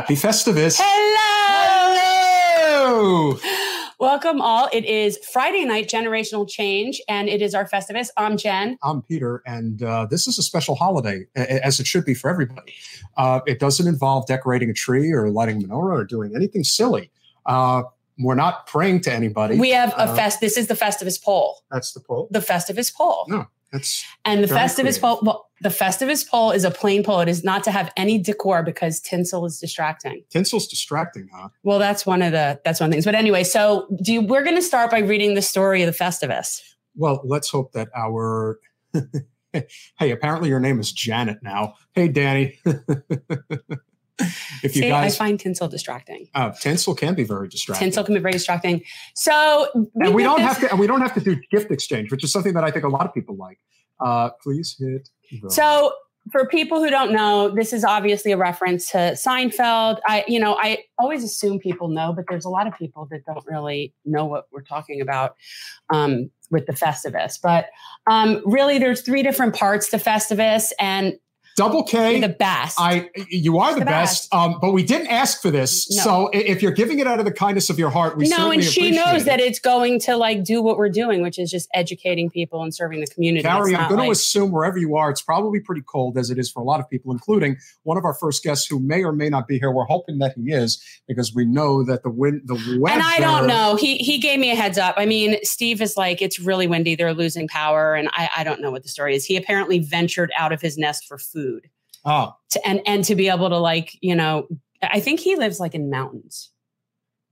Happy Festivus. Hello! Hello! Welcome all. It is Friday night, Generational Change, and it is our Festivus. I'm Jen. I'm Peter, and uh, this is a special holiday, as it should be for everybody. Uh, it doesn't involve decorating a tree or lighting menorah or doing anything silly. Uh, we're not praying to anybody. We have a Uh, fest. This is the Festivus pole. That's the pole. The Festivus pole. No, that's And the Festivus pole. Well, the Festivus pole is a plain pole. It is not to have any decor because tinsel is distracting. tinsel's distracting, huh? Well, that's one of the that's one of the things. But anyway, so do you, we're going to start by reading the story of the Festivus. Well, let's hope that our. hey, apparently your name is Janet now. Hey, Danny. if you See, guys, I find tinsel distracting. uh, tinsel can be very distracting. Tinsel can be very distracting. So and we don't this- have to. And we don't have to do gift exchange, which is something that I think a lot of people like. Uh, please hit. the- So, for people who don't know, this is obviously a reference to Seinfeld. I, you know, I always assume people know, but there's a lot of people that don't really know what we're talking about um, with the Festivus. But um, really, there's three different parts to Festivus, and double K. you're the best. I you are the, The best, best. Um, but we didn't ask for this. No. So if you're giving it out of the kindness of your heart, we certainly no, and she knows it. that it's going to like do what we're doing, which is just educating people and serving the community. It's I'm going to assume wherever you are, it's probably pretty cold as it is for a lot of people, including one of our first guests who may or may not be here. We're hoping that he is because we know that the wind, the weather. And I don't know. He he gave me a heads up. I mean, Steve is like, it's really windy. They're losing power, and I, I don't know what the story is. He apparently ventured out of his nest for food, Oh, to, and and to be able to like, you know, I think he lives like in mountains.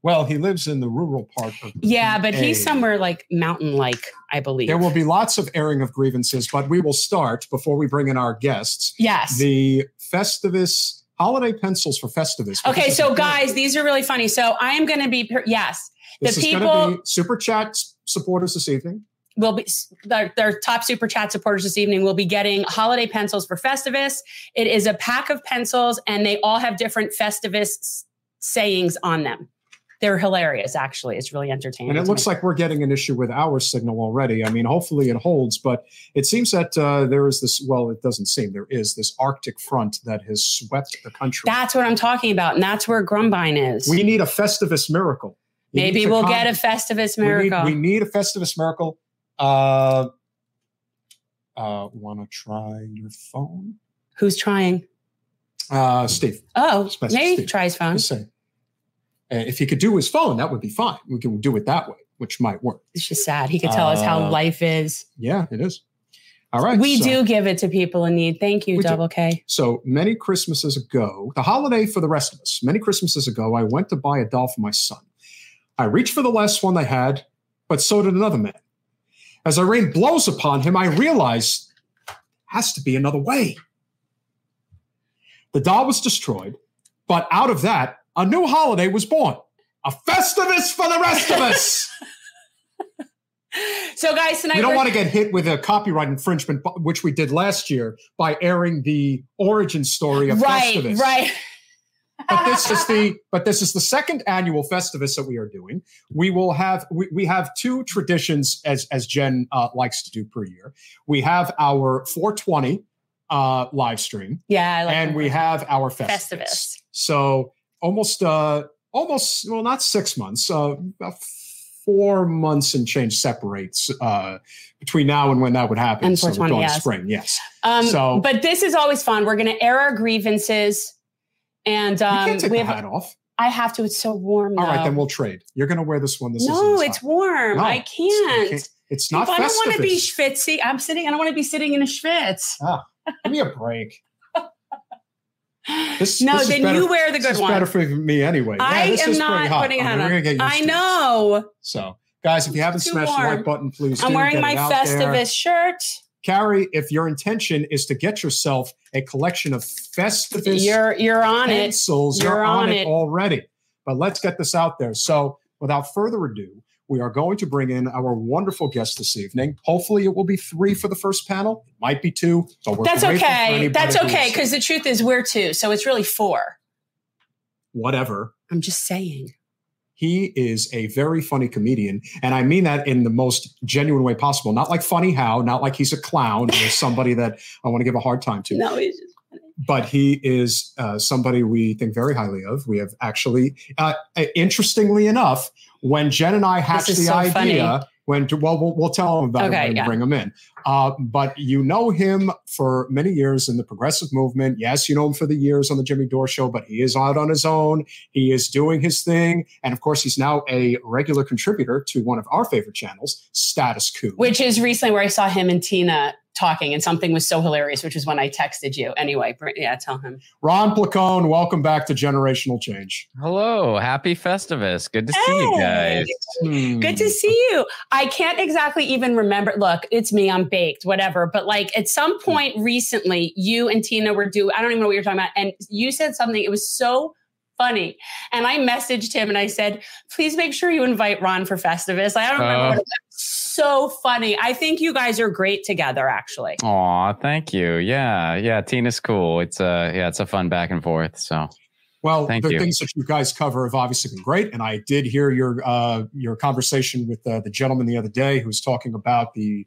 well, he lives in the rural part of. Yeah, but he's somewhere like mountain like, I believe. There will be lots of airing of grievances, but we will start before we bring in our guests. yes. The Festivus holiday pencils for Festivus. okay, so guys, these are really funny. So I am going to be per- yes, This the is people- be super chat supporters this evening. Will be their, their top super chat supporters this evening will be getting holiday pencils for Festivus. It is a pack of pencils, and they all have different Festivus sayings on them. They're hilarious, actually. It's really entertaining. And it looks like we're getting an issue with our signal already. I mean, hopefully it holds, but it seems that uh, there is this, well, it doesn't seem, there is this Arctic front that has swept the country. that's what I'm talking about, and that's where Grumbine is. we need a Festivus miracle. Need Maybe we'll get a Festivus we need- miracle. We need, a Festivus miracle. Uh, uh, Want to try your phone? Who's trying? Uh, Steve, Oh, maybe Steve. try his phone. say. Uh, if he could do his phone, that would be fine. We can do it that way, which might work. It's just sad. He could tell us how Uh, life is. Yeah, it is. All right. we so- do give it to people in need. Thank you, We do. Double K. So many Christmases ago, the holiday for the rest of us, many Christmases ago, I went to buy a doll for my son. I reached for the last one they had, but so did another man. As I rained blows upon him, I realized has to be another way. The doll was destroyed, but out of that, a new holiday was born. A Festivus for the rest of us. So, guys, tonight we don't want to get hit with a copyright infringement, which we did last year by airing the origin story of right, Festivus. right. But this is the but this is the second annual festivus that we are doing we will have we, we have two traditions as as jen uh, likes to do per year we have our 420 uh live stream yeah, I like and that. we have our festivus, Festivus. so almost uh almost well not six months uh about four months and change separates uh between now and when that would happen And so we're going yes. spring yes Um, So- but this is always fun. We're going to air our grievances, and you um, can't take we the have. hat off I have to. It's so warm. all right though. then we'll trade you're going to wear this one this is no, it's warm. No, I it's- can't. you It's not I don't want to be schwitzy. I'm sitting. I don't want to be sitting in a schwitz. Ah, Give me a break. This- no, this then better- you wear the This good is one. better for me anyway. Yeah, I this am not putting a I hat mean, we're on. gonna get used I it. know. So, guys, if you haven't smashed the like button, please I'm wearing my it. Festivus shirt. Carrie, if your intention is to get yourself a collection of Festivus You're you're on it. you're, You're on, on it it. already. But let's get this out there. So, without further ado, we are going to bring in our wonderful guest this evening. Hopefully, it will be three for the first panel. It might be two. We're That's okay. That's okay because the truth is we're two, so it's really four. whatever. I'm just saying. He is a very funny comedian, and I mean that in the most genuine way possible. Not like funny how, not like he's a clown or somebody that I want to give a hard time to. No, it's just funny. but he is uh, somebody we think very highly of. We have actually, uh, interestingly enough, when Jen and I hatched the so idea, funny. When to, well, well, we'll tell him about okay, it and yeah. bring him in. Uh, but you know him for many years in the progressive movement. Yes, you know him for the years on the Jimmy Dore show, but he is out on his own. He is doing his thing, and of course, he's now a regular contributor to one of our favorite channels, Status Coup, which is recently where I saw him and Tina talking and something was so hilarious, which is when I texted you. Anyway, yeah, tell him. Ron Placone, welcome back to Generational Change. Hello, happy Festivus. Good to hey. see you guys. Hmm. Good to see you. I can't exactly even remember. Look, it's me, I'm baked, whatever. But like at some point recently, you and Tina were doing, I don't even know what you're talking about. And you said something, it was so funny. And I messaged him and I said, please make sure you invite Ron for Festivus. I don't remember uh, what it was so funny. I think you guys are great together, actually. Aw, thank you. Yeah, yeah. Tina's cool. It's a yeah, it's a fun back and forth. So. Well, Thank the you. things that you guys cover have obviously been great, and I did hear your uh, your conversation with uh, the gentleman the other day who was talking about the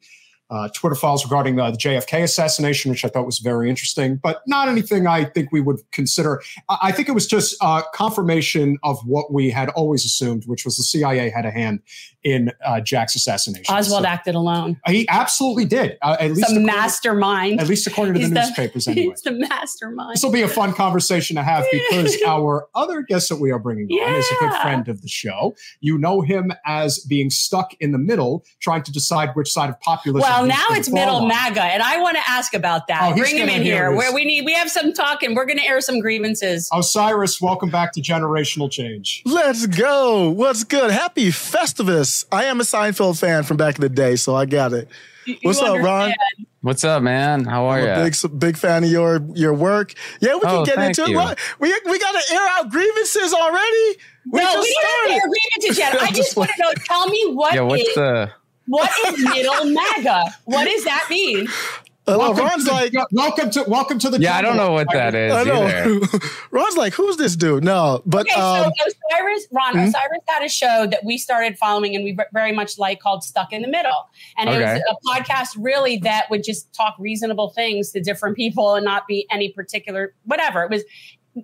uh, Twitter files regarding uh, the JFK assassination, which I thought was very interesting, but not anything I think we would consider. I think it was just uh, confirmation of what we had always assumed, which was the CIA had a hand in uh, Jack's assassination. Oswald so, acted alone. He absolutely did. Uh, at least the mastermind. At least according to the, the, newspapers, anyway. He's the mastermind. This will be a fun conversation to have because our other guest that we are bringing yeah. on is a good friend of the show. You know him as being stuck in the middle, trying to decide which side of populism. Well, now it's middle on. MAGA, and I want to ask about that. Oh, Bring him in here. Where we need, we have some talking. We're going to air some grievances. Osiris, welcome back to Generational Change. Let's go. What's good? Happy Festivus. I am a Seinfeld fan from back in the day, so I got it. You What's understand. up, Ron? What's up, man? How are you? Big big fan of your your work. Yeah, we oh, can get into you. it. We we got to air out grievances already. We no, we didn't air grievances yet. I just want to know. Tell me what yeah, what's is, the what is middle MAGA? What does that mean? Uh, Ron's to, like, welcome to welcome to the. Yeah, I don't know what that is. I know. Ron's like, who's this dude? No, but okay. Um, so Osiris, Ron, mm-hmm. Osiris had a show that we started following, and we very much like called "Stuck in the Middle," and okay. it was a podcast really that would just talk reasonable things to different people and not be any particular whatever. It was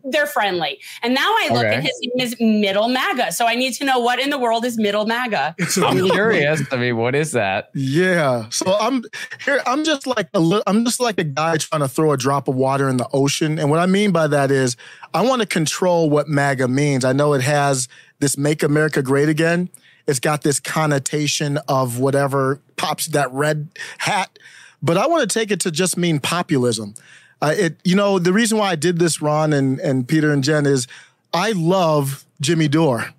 they're friendly. And now I look okay. at his name is Middle MAGA. So I need to know what in the world is Middle MAGA. I'm curious. I mean, what is that? Yeah. So I'm here. I'm just like a I'm just like a guy trying to throw a drop of water in the ocean. And what I mean by that is I want to control what MAGA means. I know it has this "Make America Great Again." It's got this connotation of whatever pops that red hat. But I want to take it to just mean populism. Uh, it, you know, the reason why I did this, Ron and, and Peter and Jen, is I love Jimmy Dore.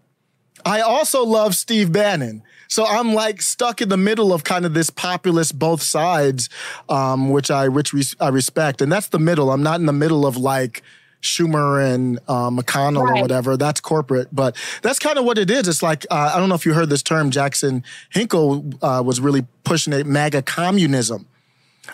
I also love Steve Bannon. So I'm like stuck in the middle of kind of this populist both sides, um, which I which res- I respect, and that's the middle. I'm not in the middle of like Schumer and uh, McConnell right. or whatever. That's corporate, but that's kind of what it is. It's like uh, I don't know if you heard this term. Jackson Hinkle uh, was really pushing it, MAGA communism.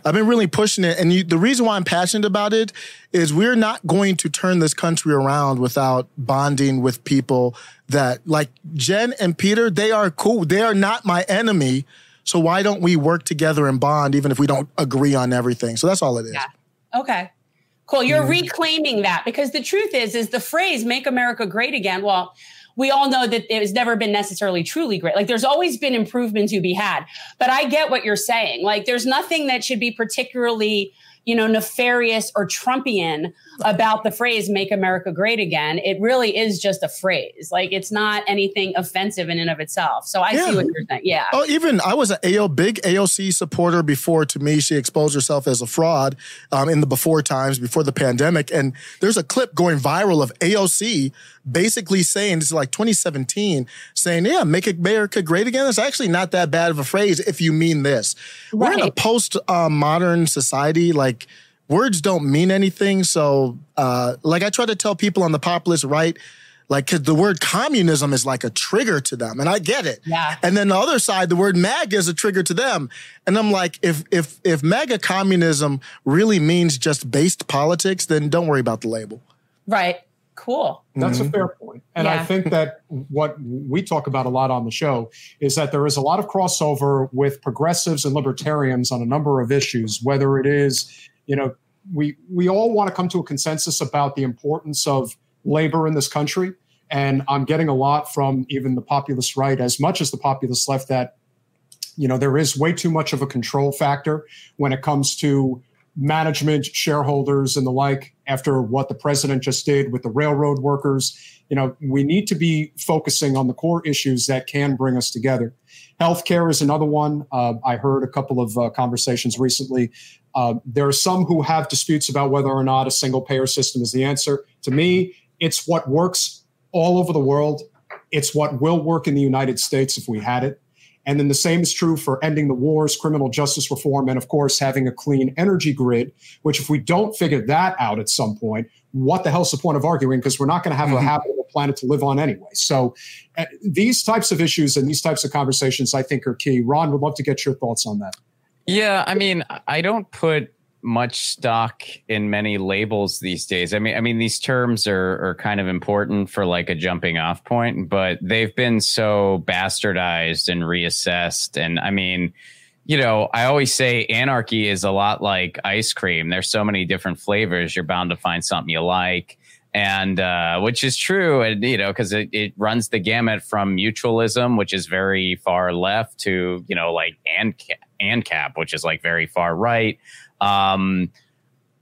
I've been really pushing it. And you, the reason why I'm passionate about it is we're not going to turn this country around without bonding with people that, like Jen and Peter, they are cool. They are not my enemy. So why don't we work together and bond, even if we don't agree on everything? So that's all it is. Yeah. Okay. Cool. You're mm-hmm. reclaiming that because the truth is, is the phrase "Make America Great Again." Well, we all know that it has never been necessarily truly great. Like there's always been improvement to be had. But I get what you're saying. Like there's nothing that should be particularly you know, nefarious or Trumpian about the phrase make America great again. It really is just a phrase. Like it's not anything offensive in and of itself. So I yeah. see what you're saying. Yeah. Oh, even I was a AO big AOC supporter before to me. She exposed herself as a fraud um, in the before times, before the pandemic. And there's a clip going viral of AOC basically saying, this is like 2017, saying, yeah, make America great again. It's actually not that bad of a phrase if you mean this. Right. We're in a post uh, modern society. Like words don't mean anything. So, uh, like I try to tell people on the populist right, like cause the word communism is like a trigger to them, and I get it. Yeah. And then the other side, the word MAGA is a trigger to them, and I'm like, if if if MAGA communism really means just based politics, then don't worry about the label. Right. Cool. That's mm-hmm. a fair point. And yeah. I think that what we talk about a lot on the show is that there is a lot of crossover with progressives and libertarians on a number of issues, whether it is, you know, we we all want to come to a consensus about the importance of labor in this country. And I'm getting a lot from even the populist right, as much as the populist left, that you know there is way too much of a control factor when it comes to management, shareholders, and the like. After what the president just did with the railroad workers, you know we need to be focusing on the core issues that can bring us together. Healthcare is another one. Uh, I heard a couple of uh, conversations recently. Uh, there are some who have disputes about whether or not a single payer system is the answer. To me, it's what works all over the world. It's what will work in the United States if we had it. And then the same is true for ending the wars, criminal justice reform, and of course, having a clean energy grid, which, if we don't figure that out at some point, what the hell's the point of arguing? Because we're not going to have mm-hmm. a habitable planet to live on anyway. So, uh, these types of issues and these types of conversations, I think, are key. Ron, would love to get your thoughts on that. Yeah, I mean, I don't put much stock in many labels these days. I mean, I mean, these terms are are kind of important for like a jumping off point, but they've been so bastardized and reassessed. And I mean, you know, I always say anarchy is a lot like ice cream. There's so many different flavors. You're bound to find something you like. And uh, which is true, and you know, because it, it runs the gamut from mutualism, which is very far left, to you know, like and ancap, which is like very far right. Um,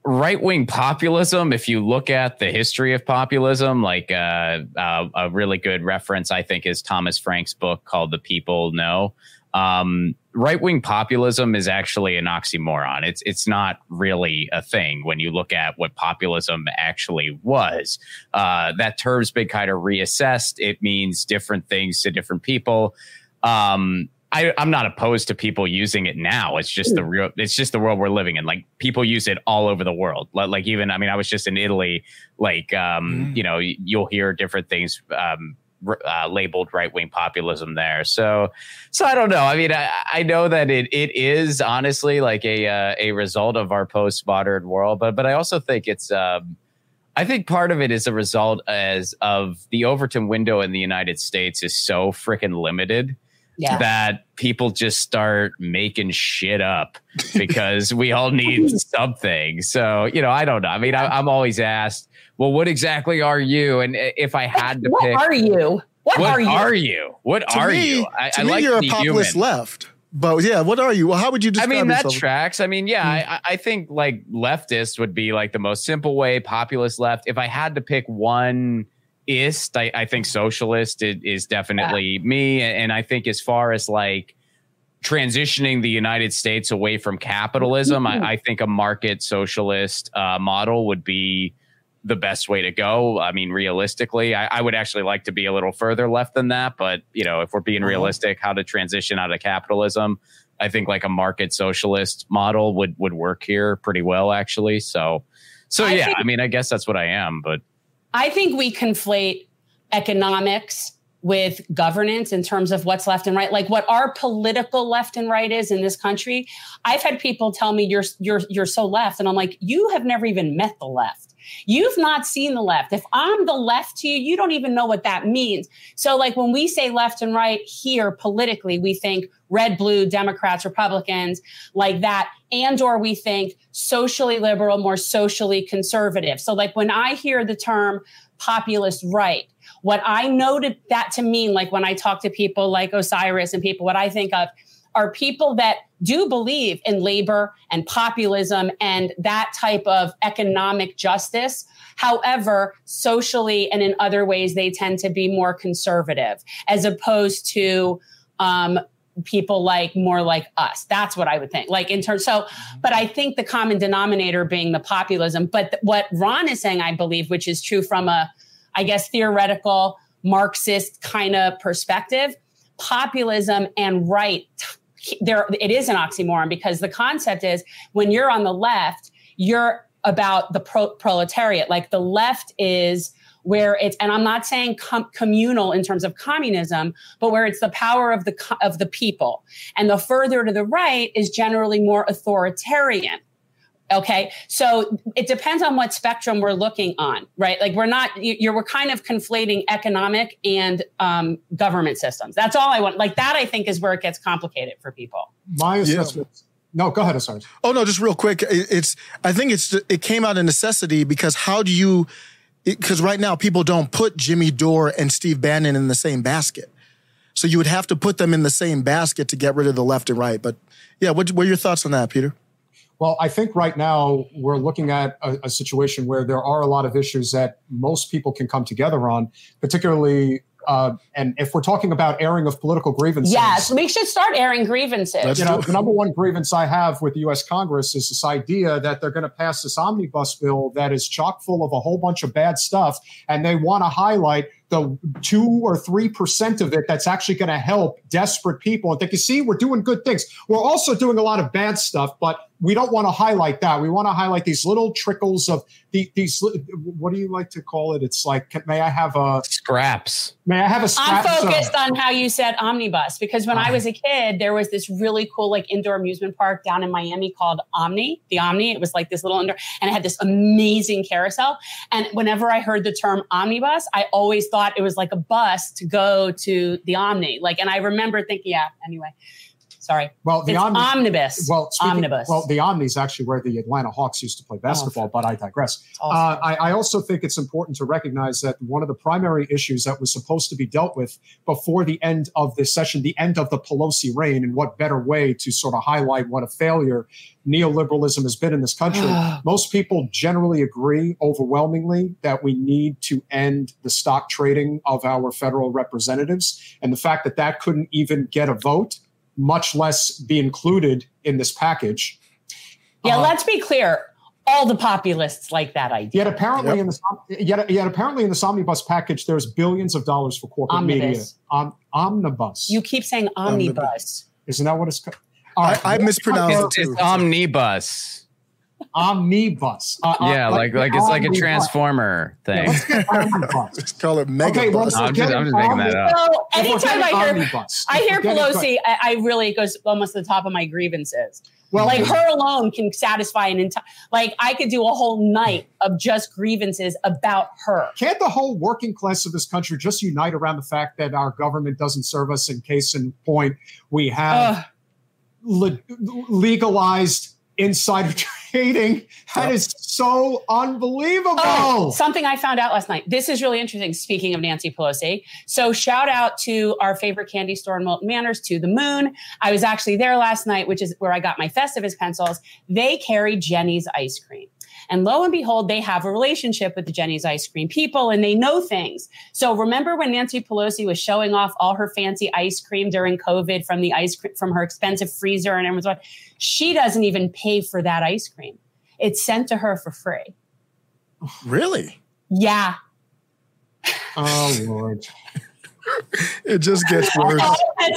right wing populism, if you look at the history of populism, like uh, uh, a really good reference, I think, is Thomas Frank's book called The People No. Um, right wing populism is actually an oxymoron. It's it's not really a thing when you look at what populism actually was. Uh, that term's been kind of reassessed. It means different things to different people. Um, I, am not opposed to people using it now. It's just the real. It's just the world we're living in. Like people use it all over the world. Like even, I mean, I was just in Italy. Like, um, mm. you know, you'll hear different things um, uh, labeled right wing populism there. So, so I don't know. I mean, I, I know that it it is honestly like a uh, a result of our post modern world, but but I also think it's. Um, I think part of it is a result as of the Overton window in the United States is so freaking limited yeah. that people just start making shit up because we all need something. So, you know, I don't know. I mean, I, am always asked, well, what exactly are you? And if I had to what pick, are you? What, what are you? Are you? What to are me, you? I, to I me, like you're a populist human. left. But yeah, what are you? Well, how would you describe I mean, that yourself? tracks. I mean, yeah, mm. I, I think like leftist would be like the most simple way, populist left. If I had to pick one ist. I, I think socialist is, is definitely yeah. me. And I think as far as like transitioning the United States away from capitalism, mm-hmm. I, I, think a market socialist uh, model would be the best way to go. I mean, realistically, I, I, would actually like to be a little further left than that. But you know, if we're being uh-huh. realistic, how to transition out of capitalism, I think like a market socialist model would would work here pretty well, actually. So, so I yeah, think- I mean, I guess that's what I am, but I think we conflate economics with governance in terms of what's left and right like what our political left and right is in this country i've had people tell me you're you're you're so left and i'm like you have never even met the left you've not seen the left. If i'm the left to you you don't even know what that means. So like when we say left and right here politically we think red blue democrats republicans like that and or we think socially liberal more socially conservative. So like when i hear the term populist right what i noted that to mean like when i talk to people like osiris and people what i think of are people that do believe in labor and populism and that type of economic justice. However, socially and in other ways, they tend to be more conservative as opposed to um, people like more like us. That's what I would think. Like in terms, so, but I think the common denominator being the populism. But th- what Ron is saying, I believe, which is true from a, I guess, theoretical Marxist kind of perspective, populism and right. There, it is an oxymoron because the concept is when you're on the left, you're about the pro- proletariat. Like the left is where it's and i'm not saying com- communal in terms of communism but where it's the power of the of the people and the further to the right is generally more authoritarian okay so it depends on what spectrum we're looking on right like we're not you're we're kind of conflating economic and um, government systems that's all i want like that i think is where it gets complicated for people my assessment No, go ahead, sorry. Oh no, just real quick. It's I think it's it came out of necessity because how do you? Because right now people don't put Jimmy Dore and Steve Bannon in the same basket, so you would have to put them in the same basket to get rid of the left and right. But yeah, what, what are your thoughts on that, Peter? Well, I think right now we're looking at a, a, situation where there are a lot of issues that most people can come together on, particularly uh, and if we're talking about airing of political grievances, yes, we should start airing grievances. You know, the number one grievance I have with the U.S. Congress is this idea that they're going to pass this omnibus bill that is chock full of a whole bunch of bad stuff, and they want to highlight the two or three percent of it that's actually going to help desperate people. And they can see we're doing good things. We're also doing a lot of bad stuff, but we don't want to highlight that. We want to highlight these little trickles of the, these. What do you like to call it? It's like, may I have a scraps? May I have a scrap? I'm focused on how you said omnibus because when uh, I was a kid, there was this really cool like indoor amusement park down in Miami called Omni. The Omni. It was like this little indoor, and it had this amazing carousel. And whenever I heard the term omnibus, I always thought it was like a bus to go to the Omni. Like, and I remember thinking, yeah. Anyway, Sorry. Well, the Omni, omnibus. Well, speaking, omnibus. Well, the Omni is actually where the Atlanta Hawks used to play basketball, oh, but I digress. Awesome. Uh, I, I, also think it's important to recognize that one of the primary issues that was supposed to be dealt with before the end of this session, the end of the Pelosi reign, and what better way to sort of highlight what a failure neoliberalism has been in this country. Most people generally agree overwhelmingly that we need to end the stock trading of our federal representatives. And the fact that that couldn't even get a vote much less be included in this package. Yeah, uh, let's be clear. All the populists like that idea. Yet apparently yep. in the yet, yet apparently in the omnibus package, there's billions of dollars for corporate omnibus. media. Um, omnibus. You keep saying omnibus. omnibus. Isn't that what it's? All right, I, I mispronounced it. It's omnibus omnibus. Uh, uh, yeah, like like, it's like a transformer thing. Yeah, let's call it mega okay, well, I'm, just, I'm just making that up. So anytime I hear omnibus, I hear Pelosi, I, I, really it goes almost to the top of my grievances. Well, like her alone can satisfy an entire. Like I could do a whole night of just grievances about her. Can't the whole working class of this country just unite around the fact that our government doesn't serve us? In case in point, we have le- legalized insider trading. That yep. is so unbelievable. Oh, something I found out last night. This is really interesting. Speaking of Nancy Pelosi. So, shout out to our favorite candy store in Wilton Manors, to the moon. I was actually there last night, which is where I got my Festivus pencils. They carry Jeni's ice cream. And lo and behold, they have a relationship with the Jeni's ice cream people and they know things. So remember when Nancy Pelosi was showing off all her fancy ice cream during COVID from the ice cream, from her expensive freezer and everyone's like, she doesn't even pay for that ice cream. It's sent to her for free. Really? Yeah. Oh Lord it just gets worse.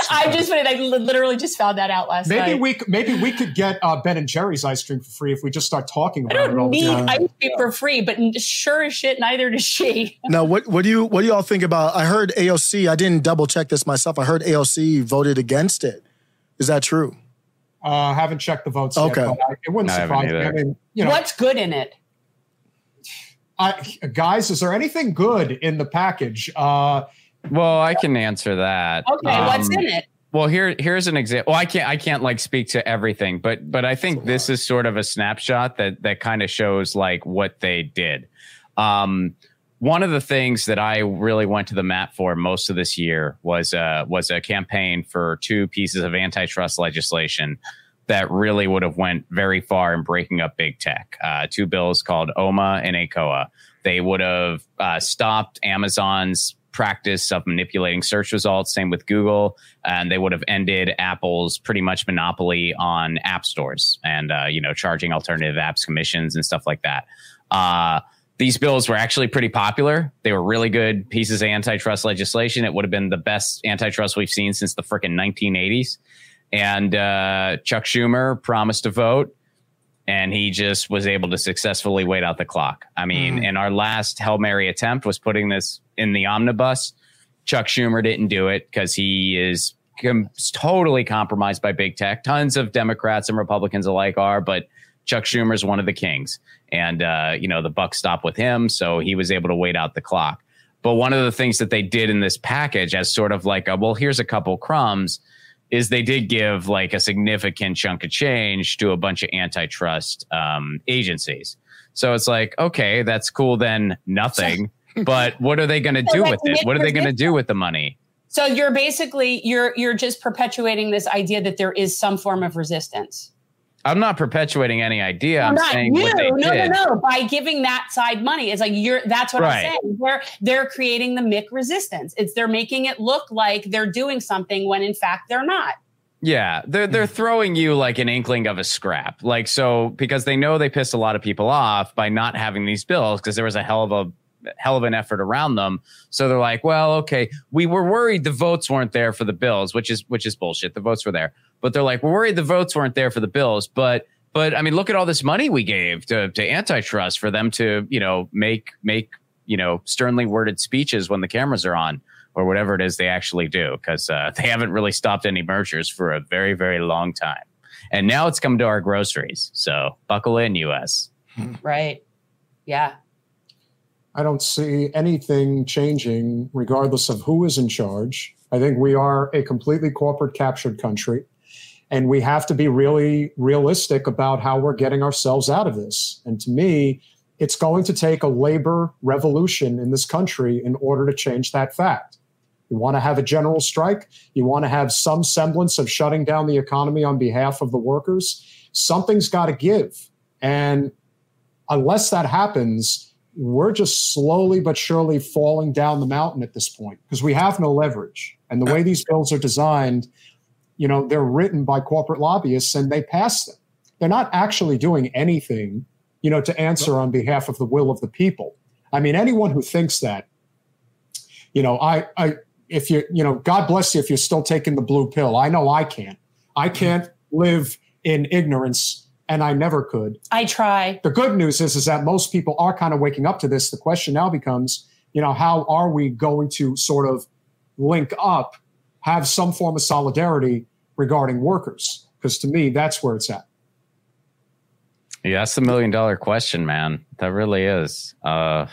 I just I literally just found that out last maybe night. we maybe we could get uh, Ben and Jerry's ice cream for free if we just start talking about I don't it all need ice cream for free, but sure as shit, neither does she. now, what what do you what do y'all think about? I heard AOC. I didn't double check this myself. I heard AOC voted against it. Is that true? Uh, I haven't checked the votes. Okay, yet, I, it wouldn't surprise me. I mean, you know, what's good in it? I, guys, is there anything good in the package? Uh, well, I can answer that. Okay, um, what's in it? Well, here here's an example. Well, I can't I can't like speak to everything, but but I think this is sort of a snapshot that that kind of shows like what they did. Um, one of the things that I really went to the mat for most of this year was uh, was a campaign for two pieces of antitrust legislation that really would have went very far in breaking up big tech. Uh, two bills called OAMA and AICOA. They would have uh, stopped Amazon's practice of manipulating search results. Same with Google, and they would have ended Apple's pretty much monopoly on app stores and uh, you know charging alternative apps commissions and stuff like that. Uh, these bills were actually pretty popular. They were really good pieces of antitrust legislation. It would have been the best antitrust we've seen since the freaking 1980s. And uh, Chuck Schumer promised to vote and he just was able to successfully wait out the clock. I mean, mm. in our last Hail Mary attempt was putting this in the omnibus. Chuck Schumer didn't do it because he is com- totally compromised by big tech. Tons of Democrats and Republicans alike are, but Chuck Schumer is one of the kings. And, uh, you know, the buck stopped with him. So he was able to wait out the clock. But one of the things that they did in this package as sort of like, a, well, here's a couple crumbs is they did give like a significant chunk of change to a bunch of antitrust um, agencies. So it's like, okay, that's cool. Then nothing. But what are they going to do with it? What are they going to do with the money? So you're basically you're you're just perpetuating this idea that there is some form of resistance. I'm not perpetuating any idea. I'm not saying you. no, did. no, no. By giving that side money, it's like you're. That's what right. I'm saying. They're they're creating the Mick resistance. It's they're making it look like they're doing something when in fact they're not. Yeah, they're they're throwing you like an inkling of a scrap. Like so because they know they pissed a lot of people off by not having these bills because there was a hell of a hell of an effort around them. So they're like, well, okay, we were worried the votes weren't there for the bills, which is which is bullshit. The votes were there, but they're like, we're worried the votes weren't there for the bills, but but I mean, look at all this money we gave to to antitrust for them to you know make make you know sternly worded speeches when the cameras are on or whatever it is they actually do because uh, they haven't really stopped any mergers for a very very long time. And now it's come to our groceries. So buckle in us right. Yeah I don't see anything changing regardless of who is in charge. I think we are a completely corporate captured country. And we have to be really realistic about how we're getting ourselves out of this. And to me, it's going to take a labor revolution in this country in order to change that fact. You want to have a general strike, you want to have some semblance of shutting down the economy on behalf of the workers. Something's got to give. And unless that happens, we're just slowly but surely falling down the mountain at this point because we have no leverage. And the way these bills are designed, you know, they're written by corporate lobbyists and they pass them. They're not actually doing anything, you know, to answer on behalf of the will of the people. I mean, anyone who thinks that, you know, I, I, if you, you know, God bless you if you're still taking the blue pill. I know I can't. I can't live in ignorance and I never could. I try. The good news is is that most people are kind of waking up to this. The question now becomes, you know, how are we going to sort of link up, have some form of solidarity regarding workers? Because to me, that's where it's at. Yeah, that's the million dollar question, man. That really is. Uh,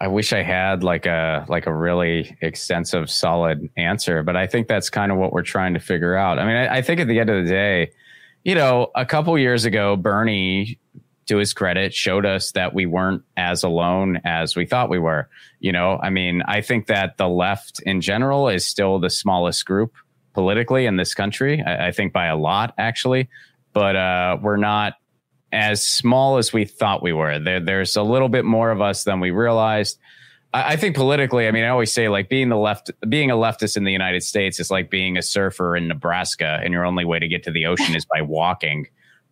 I wish I had like a like a really extensive, solid answer, but I think that's kind of what we're trying to figure out. I mean, I, I think at the end of the day, you know, a couple years ago, Bernie, to his credit, showed us that we weren't as alone as we thought we were. You know, I mean, I think that the left in general is still the smallest group politically in this country. I, I think by a lot, actually, but uh, we're not as small as we thought we were. There, there's a little bit more of us than we realized. I, think politically, I mean, I always say like being the left, being a leftist in the United States is like being a surfer in Nebraska, and your only way to get to the ocean is by walking.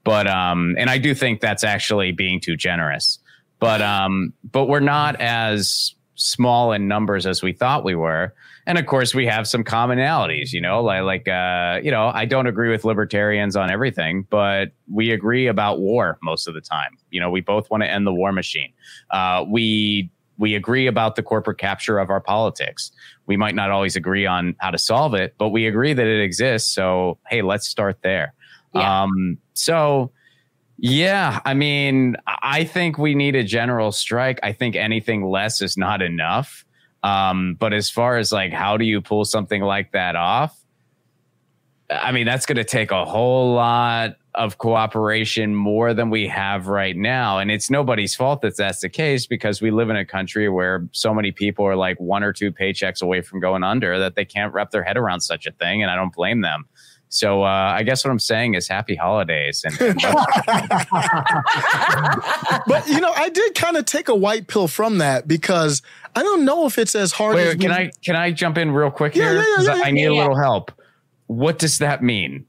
But um, and I do think that's actually being too generous. But um, but we're not as small in numbers as we thought we were. And of course, we have some commonalities, you know, like, like, uh, you know, I don't agree with libertarians on everything, but we agree about war most of the time. You know, we both want to end the war machine. Uh, we we agree about the corporate capture of our politics. We might not always agree on how to solve it, but we agree that it exists. So, hey, let's start there. Yeah. Um, so, yeah, I mean, I think we need a general strike. I think anything less is not enough. Um, but as far as like, how do you pull something like that off? I mean, that's going to take a whole lot of cooperation more than we have right now. And it's nobody's fault that that's the case because we live in a country where so many people are like one or two paychecks away from going under that they can't wrap their head around such a thing. And I don't blame them. So uh, I guess what I'm saying is happy holidays. And, and but you know, I did kind of take a white pill from that because I don't know if it's as hard. Wait, as can we... I can I jump in real quick yeah, here? Yeah, yeah, I need a little help. What does that mean?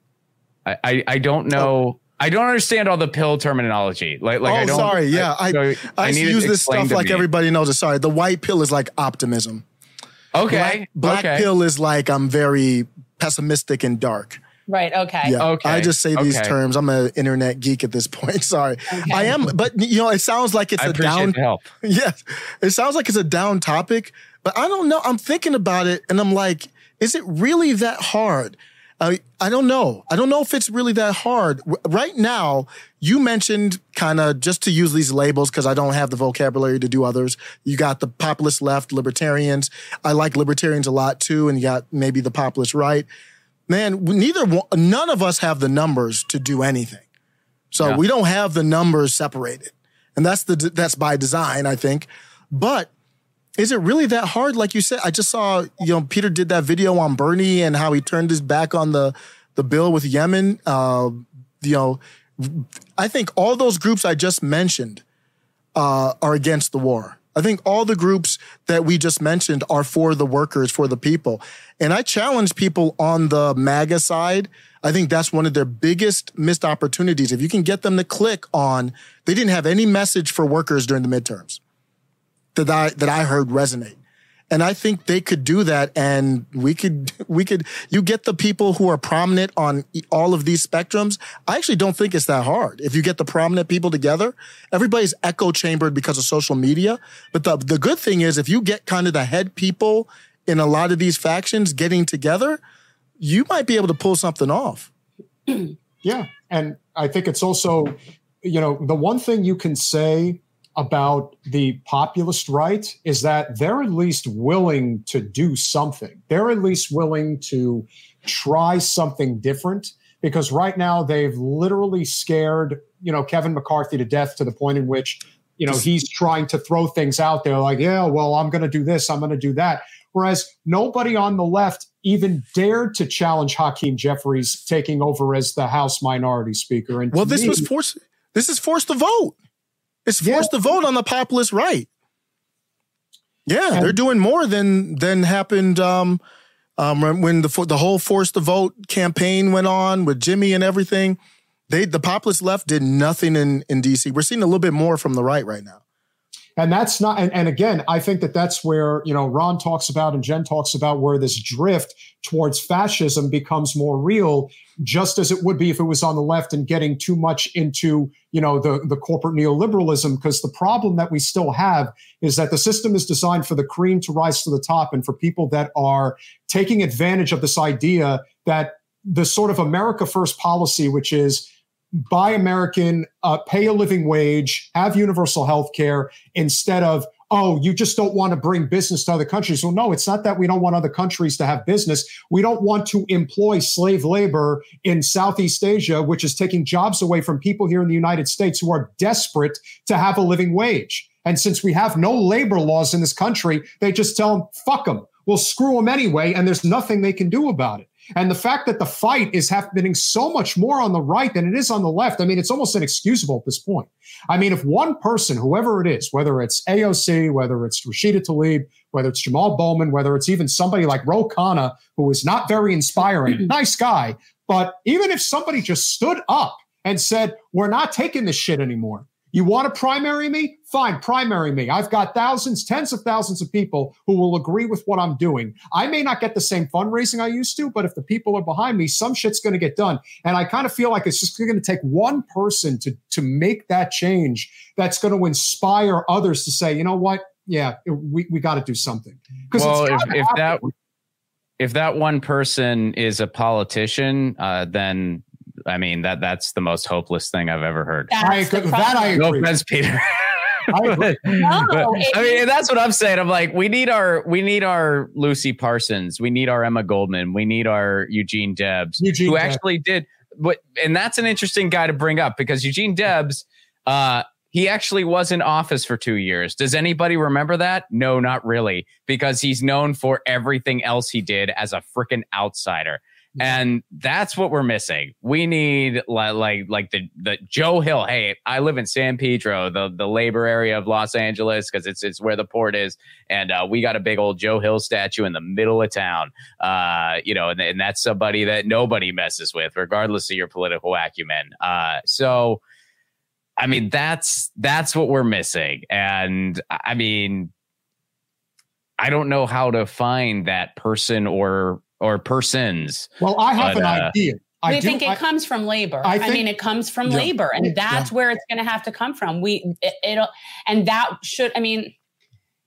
I, I, don't know. Oh. I don't understand all the pill terminology. Like, like oh, I don't. Sorry, yeah, I, I, I use this stuff like me. everybody knows it. Sorry, the white pill is like optimism. Okay, black, black okay. pill is like I'm very pessimistic and dark. Right. Okay. Yeah. Okay. I just say these okay. terms. I'm an internet geek at this point. Sorry. Okay. I am, but you know, it sounds like it's I a down. Help. Yes. It sounds like it's a down topic, but I don't know. I'm thinking about it and I'm like, is it really that hard? I, I don't know. I don't know if it's really that hard. Right now, you mentioned kind of just to use these labels because I don't have the vocabulary to do others. You got the populist left, libertarians. I like libertarians a lot too, and you got maybe the populist right. man, neither none of us have the numbers to do anything. So yeah. we don't have the numbers separated. And that's the that's by design, I think. But is it really that hard? Like you said, I just saw, you know, Peter did that video on Bernie and how he turned his back on the the bill with Yemen. Uh, you know, I think all those groups I just mentioned uh, are against the war. I think all the groups that we just mentioned are for the workers, for the people. And I challenge people on the MAGA side. I think that's one of their biggest missed opportunities. If you can get them to click on, they didn't have any message for workers during the midterms that I, that I heard resonate. And I think they could do that. And we could, we could, you get the people who are prominent on all of these spectrums. I actually don't think it's that hard. If you get the prominent people together, everybody's echo chambered because of social media. But the, the good thing is if you get kind of the head people in a lot of these factions getting together, you might be able to pull something off. yeah. And I think it's also, you know, the one thing you can say about the populist right is that they're at least willing to do something. They're at least willing to try something different because right now they've literally scared, you know, Kevin McCarthy to death to the point in which, you know, he's trying to throw things out there like, yeah, well, I'm going to do this, I'm going to do that. Whereas nobody on the left even dared to challenge Hakeem Jeffries taking over as the House Minority Speaker. And well, this me, was forced. This is forced to vote. It's forced yeah. to vote on the populist right. Yeah, and, they're doing more than than happened um, um, when the the whole forced to vote campaign went on with Jimmy and everything. They the populist left did nothing in in DC. We're seeing a little bit more from the right right now and that's not and, and, again i think that that's where you know ron talks about and jen talks about where this drift towards fascism becomes more real just as it would be if it was on the left and getting too much into you know the, the corporate neoliberalism because the problem that we still have is that the system is designed for the cream to rise to the top and for people that are taking advantage of this idea that the sort of america first policy which is buy American, uh, pay a living wage, have universal health care instead of, oh, you just don't want to bring business to other countries. Well, no, it's not that we don't want other countries to have business. We don't want to employ slave labor in Southeast Asia, which is taking jobs away from people here in the United States who are desperate to have a living wage. And since we have no labor laws in this country, they just tell them, fuck them. We'll screw them anyway. And there's nothing they can do about it. And the fact that the fight is happening so much more on the right than it is on the left, I mean, it's almost inexcusable at this point. I mean, if one person, whoever it is, whether it's AOC, whether it's Rashida Tlaib, whether it's Jamal Bowman, whether it's even somebody like Ro Khanna, who is not very inspiring, nice guy, but even if somebody just stood up and said, we're not taking this shit anymore, you want to primary me? Fine, primary me. I've got thousands, tens of thousands of people who will agree with what I'm doing. I may not get the same fundraising I used to, but if the people are behind me, some shit's going to get done. And I kind of feel like it's just going to take one person to to make that change that's going to inspire others to say, you know what? Yeah, we, we got to do something. Because well, if, if that if that one person is a politician, uh, then I mean that that's the most hopeless thing I've ever heard. I, that I agree. No offense, Peter. I, no, I mean that's what I'm saying. I'm like, we need our we need our Lucy Parsons, we need our Emma Goldman, we need our Eugene Debs, Eugene who Debs. actually did what and that's an interesting guy to bring up because Eugene Debs uh he actually was in office for two years. Does anybody remember that? No, not really, because he's known for everything else he did as a freaking outsider and that's what we're missing. We need like like like the the Joe Hill. Hey, I live in San Pedro, the the labor area of Los Angeles, because it's it's where the port is, and uh, we got a big old Joe Hill statue in the middle of town. Uh, you know, and, and that's somebody that nobody messes with, regardless of your political acumen. Uh, so. I mean that's that's what we're missing, and I mean, I don't know how to find that person or or persons. Well, I have but, an uh, idea. I we do, think it I, comes from labor. I, think, I, mean, it comes from yeah, labor, and that's yeah. where it's going to have to come from. We it, it'll, and that should. I mean,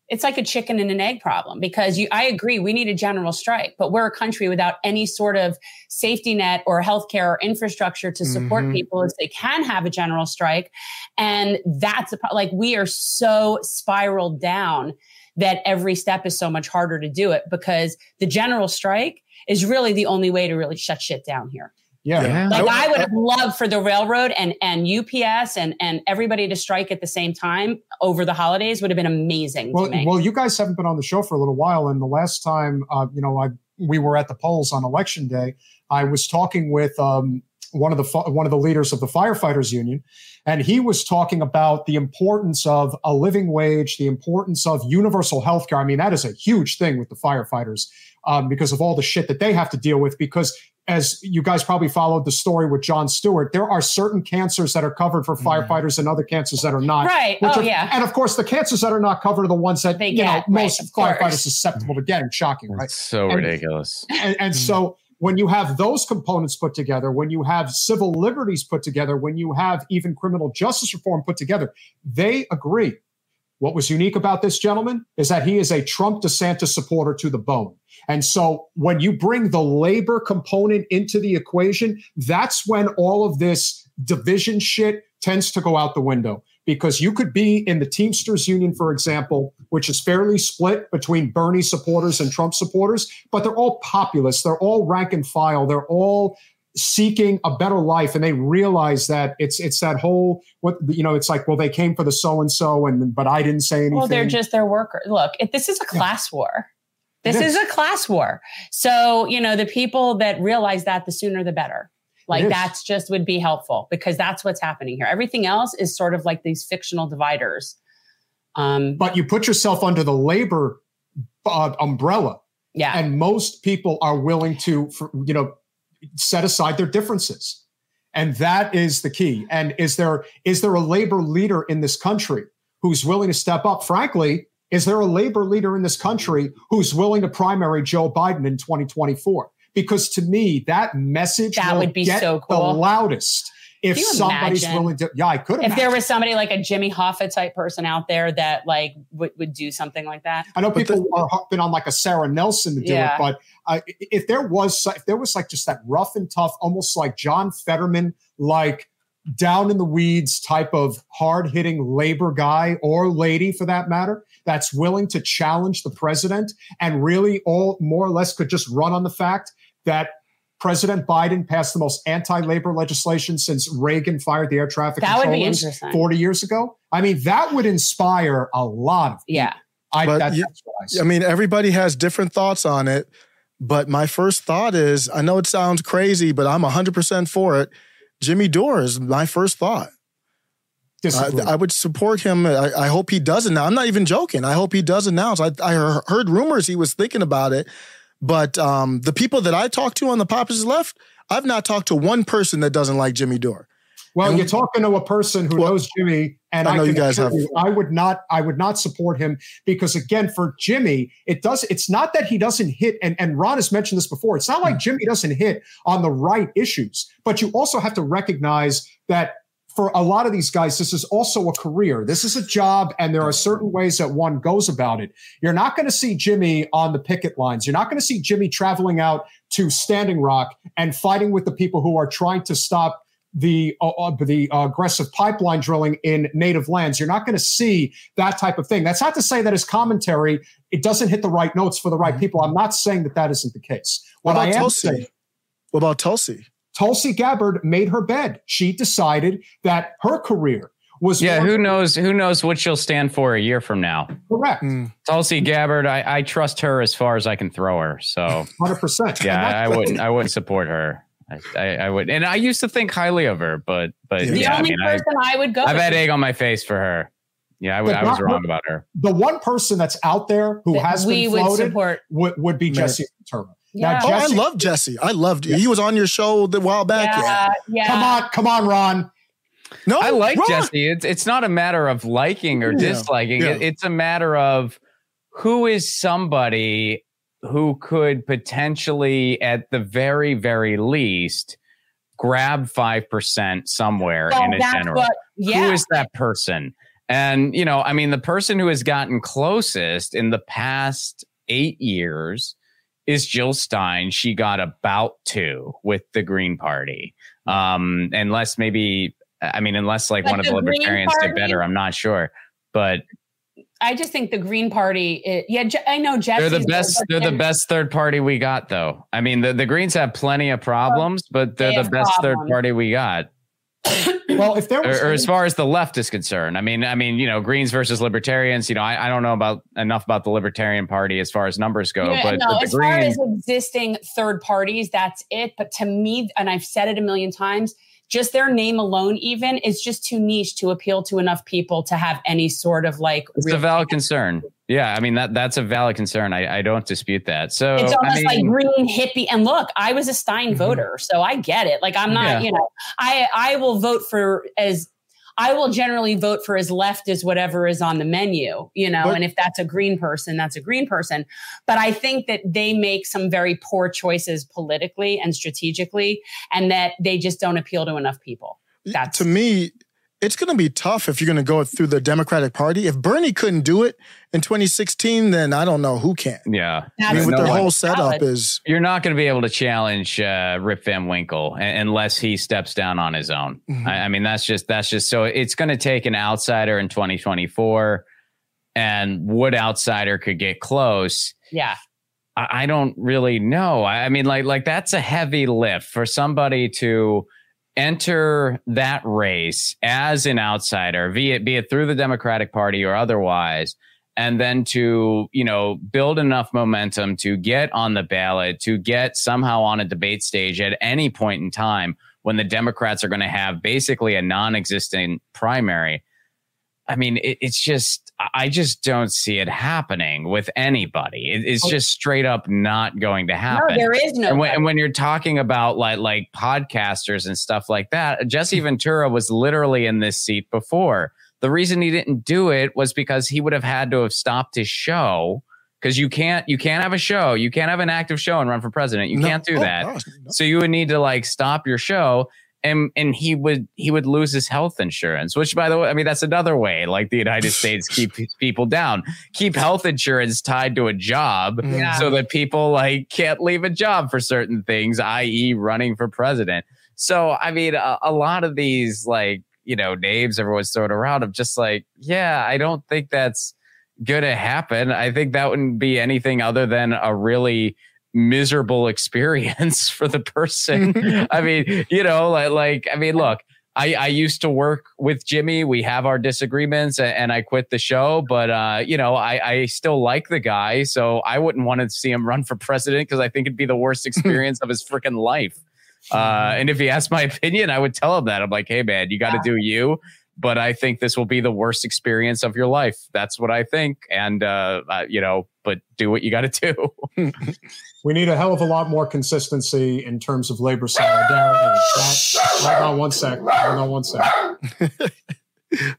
it's like a chicken and an egg problem because you. I agree, we need a general strike, but we're a country without any sort of safety net or healthcare or infrastructure to support mm-hmm. people if they can have a general strike, and that's a, like we are so spiraled down that every step is so much harder to do it because the general strike is really the only way to really shut shit down here. Yeah. Yeah. Like I- I would have loved for the railroad and and UPS and and everybody to strike at the same time over the holidays would have been amazing Well, to me. well, you guys haven't been on the show for a little while, and the last time, uh, you know, I we were at the polls on election day. I was talking with um, one of the one of the leaders of the firefighters union, and he was talking about the importance of a living wage, the importance of universal health care. I mean, that is a huge thing with the firefighters um, because of all the shit that they have to deal with. Because as you guys probably followed the story with Jon Stewart, there are certain cancers that are covered for firefighters and other cancers that are not. right. Which Oh are- yeah. And of course, the cancers that are not covered are the ones that They you know get, right, most of firefighters course. are susceptible to getting. Shocking, right? It's so And- ridiculous. And, and so when you have those components put together, when you have civil liberties put together, when you have even criminal justice reform put together, they agree. What was unique about this gentleman is that he is a Trump DeSantis supporter to the bone. And so when you bring the labor component into the equation, that's when all of this division shit tends to go out the window. Because you could be in the Teamsters Union, for example, which is fairly split between Bernie supporters and Trump supporters, but they're all populists. They're all rank and file. They're all seeking a better life and they realize that it's it's that whole what you know it's like well they came for the so and so and but I didn't say anything Well, they're just their workers. Look, if this is a class war. This is. is. a class war. So, you know, the people that realize that the sooner the better. Like that's just would be helpful because that's what's happening here. Everything else is sort of like these fictional dividers. Um, but you put yourself under the labor uh, umbrella yeah. and most people are willing to for, you know set aside their differences. And that is the key. And is there is there a labor leader in this country who's willing to step up? Frankly is there a labor leader in this country who's willing to primary joe biden in 2024 because to me that message That would be so the loudest if somebody's imagine? willing to yeah i could if there was somebody like a Jimmy Hoffa type person out there that like would, would do something like that. I know But people are been on like a Sara Nelson to do Yeah. it, but uh, if there was if there was like just that rough and tough, almost like John Fetterman, like down in the weeds type of hard hitting labor guy or lady for that matter, that's willing to challenge the president and really all more or less could just run on the fact that President Biden passed the most anti-labor legislation since Reagan fired the air traffic That would be controllers 40 years ago. I mean, that would inspire a lot of Yeah. I, But that, you- what I. I mean, everybody has different thoughts on it. But my first thought is I know it sounds crazy, but I'm 100% for it. Jimmy Dore is my first thought. I, I would support him. I, I hope he does announce. I'm not even joking. I hope he does announce. I, I heard rumors he was thinking about it. But um, the people that I talk to on the populist left, I've not talked to one person that doesn't like Jimmy Dore. well, and- you're talking to a person who Well, knows Jimmy, and I I, you guys have- you, I would not. I would not support him because, again, for Jimmy, it does. It's not that he doesn't hit, and and Ron has mentioned this before. It's not Hmm. like Jimmy doesn't hit on the right issues, but you also have to recognize that. For a lot of these guys, this is also a career. This is a job, and there are certain ways that one goes about it. You're not going to see Jimmy on the picket lines. You're not going to see Jimmy traveling out to Standing Rock and fighting with the people who are trying to stop the uh, uh, the aggressive pipeline drilling in native lands. You're not going to see that type of thing. That's not to say that his commentary it doesn't hit the right notes for the right people. I'm not saying that that isn't the case. What What I about am Tulsi? saying, What about Tulsi? Tulsi Gabbard made her bed. She decided that her career was Yeah, more who knows? Who knows what she'll stand for a year from now? correct, Mm. Tulsi Gabbard, I, I trust her as far as I can throw her. So hundred percent. yeah, I, I wouldn't. I wouldn't support her. I, I, I would, and I used to think highly of her, but but Yeah. The yeah, I mean, I, person I, would go I've had egg on my face for her. Yeah, I, w- I was But not- wrong about her. The one person that's out there who that has we been would floated support. would, would be Jesse Turner. Yeah. Now, Oh, I love Jesse. I loved you. he was on your show a while back. Yeah, yeah. come on, come on, Ron. No, I like Ron. Jesse. It's it's not a matter of liking or Yeah. disliking. Yeah. It, it's a matter of who is somebody who could potentially, at the very very least, grab five percent somewhere Well, in a general. what- yeah. Who is that person? And you know, I mean, the person who has gotten closest in the past eight years is Jill Stein. She got about two with the Green Party. Um, unless maybe, I mean, unless like one of the libertarians did better, I'm not sure. But I just think the Green Party. It, yeah, I know Jesse. They're the best. They're the best third party we got, though. I mean, the, the Greens have plenty of problems, but they're they the best problems. third party we got. Well, if there was or, or, as far as the left is concerned, I mean, I mean, you know, Greens versus Libertarians. You know, I, I don't know about enough about the Libertarian Party as far as numbers go, yeah, but, no, but as Green, far as existing third parties, that's it. But to me, and I've said it a million times, just their name alone even is just too niche to appeal to enough people to have any sort of like it's a valid concern. Yeah i mean that that's a valid concern. I, I don't dispute that. So it's almost I mean, like green hippie and look i was a stein mm-hmm. voter so i get it. Like i'm not yeah. you know i i will vote for as I will generally vote for as left as whatever is on the menu, you know, but, and if that's a green person, that's a green person. But I think that they make some very poor choices politically and strategically, and that they just don't appeal to enough people. That's to me, it's going to be tough if you're going to go through the Democratic Party. If Bernie couldn't do it in 2016, then I don't know who can. Yeah, I mean, with no their whole setup valid. is you're not going to be able to challenge uh, Rip Van Winkle unless he steps down on his own. Mm-hmm. I, I, mean, that's just that's just so it's going to take an outsider in 2024, and what outsider could get close? Yeah. I, I don't really know. I, I mean, like like that's a heavy lift for somebody to enter that race as an outsider, be it, be it through the Democratic Party or otherwise, and then to, you know, build enough momentum to get on the ballot, to get somehow on a debate stage at any point in time when the Democrats are going to have basically a non existent primary. I mean, it, it's just I just don't see it happening with anybody. It, it's just straight up not going to happen. No, there is no. And when, and when, you're talking about like like podcasters and stuff like that, Jesse hmm. Ventura was literally in this seat before. The reason he didn't do it was because he would have had to have stopped his show because you can't you can't have a show you can't have an active show and run for president you no. can't do oh, that no. so you would need to like stop your show and and he would he would lose his health insurance which by the way i mean that's another way like the united states keep people down. Keep health insurance tied to a job yeah. so that people like can't leave a job for certain things i.e running for president. So i mean a, a lot of these like you know names everyone's throwing around of just like yeah i don't think that's gonna happen. I think that wouldn't be anything other than a really miserable experience for the person. I mean, you know, like, like I mean, look, I, I used to work with Jimmy. We have our disagreements and, and I quit the show, but, uh, you know, I, I still like the guy. So I wouldn't want to see him run for president because I think it'd be the worst experience of his freaking life. Uh, and if he asked my opinion, I would tell him that. I'm like, hey, man, you got to do you but I think this will be the worst experience of your life. That's what I think. And, uh, uh, you know, but do what you got to do. We need a hell of a lot more consistency in terms of labor solidarity. That, hold on one sec. Hold on one sec.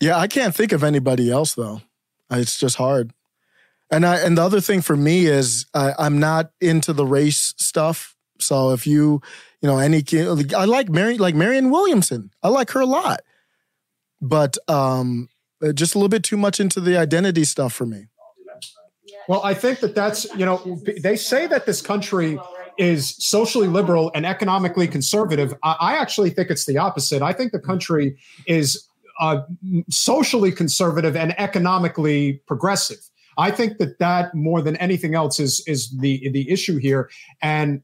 yeah, I can't think of anybody else though. It's just hard. And I and the other thing for me is I, I'm not into the race stuff. So if you you know, any I like Mary, like Marianne Williamson. I like her a lot, but um, just a little bit too much into the identity stuff for me. Well, I think that that's you know they say that this country is socially liberal and economically conservative. I, I actually think it's the opposite. I think the country is uh, socially conservative and economically progressive. I think that that more than anything else is is the the issue here. And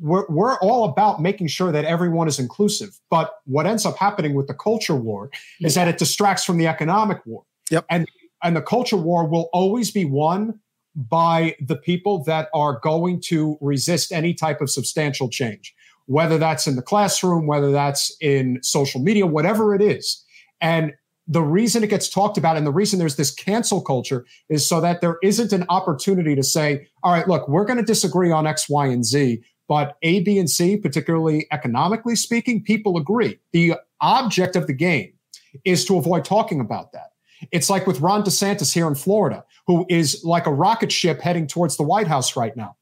we're, we're all about making sure that everyone is inclusive. But what ends up happening with the culture war is that it distracts from the economic war. Yep. And and the culture war will always be won by the people that are going to resist any type of substantial change, whether that's in the classroom, whether that's in social media, whatever it is. And the reason it gets talked about and the reason there's this cancel culture is so that there isn't an opportunity to say, all right, look, we're going to disagree on X, Y, and Z, but A, B, and C, particularly economically speaking, people agree. The object of the game is to avoid talking about that. It's like with Ron DeSantis here in Florida, who is like a rocket ship heading towards the White House right now.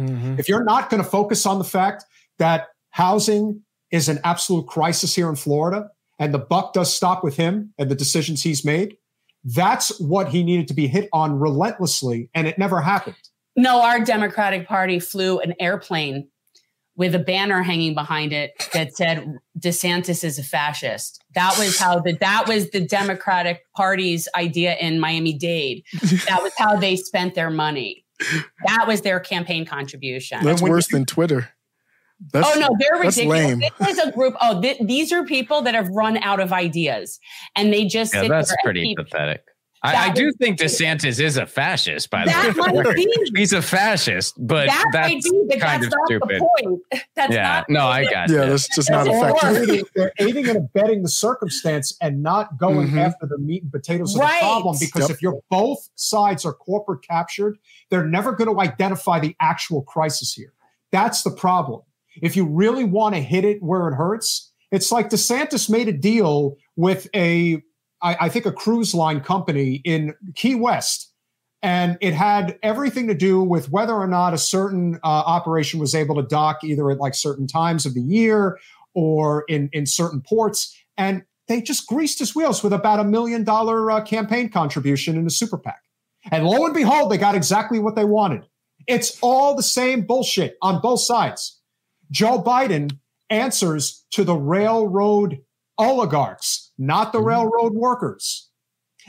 Mm-hmm. If you're not going to focus on the fact that housing is an absolute crisis here in Florida and the buck does stop with him and the decisions he's made, that's what he needed to be hit on relentlessly, and it never happened. No, our Democratic Party flew an airplane with a banner hanging behind it that said DeSantis is a fascist. That was how the that was the Democratic Party's idea in Miami Dade. That was how they spent their money. That was their campaign contribution. That's worse than Twitter. That's, oh no, they're ridiculous. This is a group. Oh, th- these are people that have run out of ideas, and they just yeah, that's pretty keep, pathetic. I, I, do think DeSantis is a fascist, by the way. He's a fascist, but that that's be, but kind that's of stupid. That's yeah, no, I got it. Yeah, that's just not effective. They're aiding and abetting the circumstance and not going mm-hmm. after the meat and potatoes of right. the problem. Because yep. if you're both sides are corporate captured, they're never going to identify the actual crisis here. That's the problem. If you really want to hit it where it hurts, it's like DeSantis made a deal with a I, I think, a cruise line company in Key West. And it had everything to do with whether or not a certain uh, operation was able to dock either at like certain times of the year or in, in certain ports. And they just greased his wheels with about a million dollar uh, campaign contribution in a super PAC. And lo and behold, they got exactly what they wanted. It's all the same bullshit on both sides. Joe Biden answers to the railroad oligarchs, not the mm-hmm. railroad workers.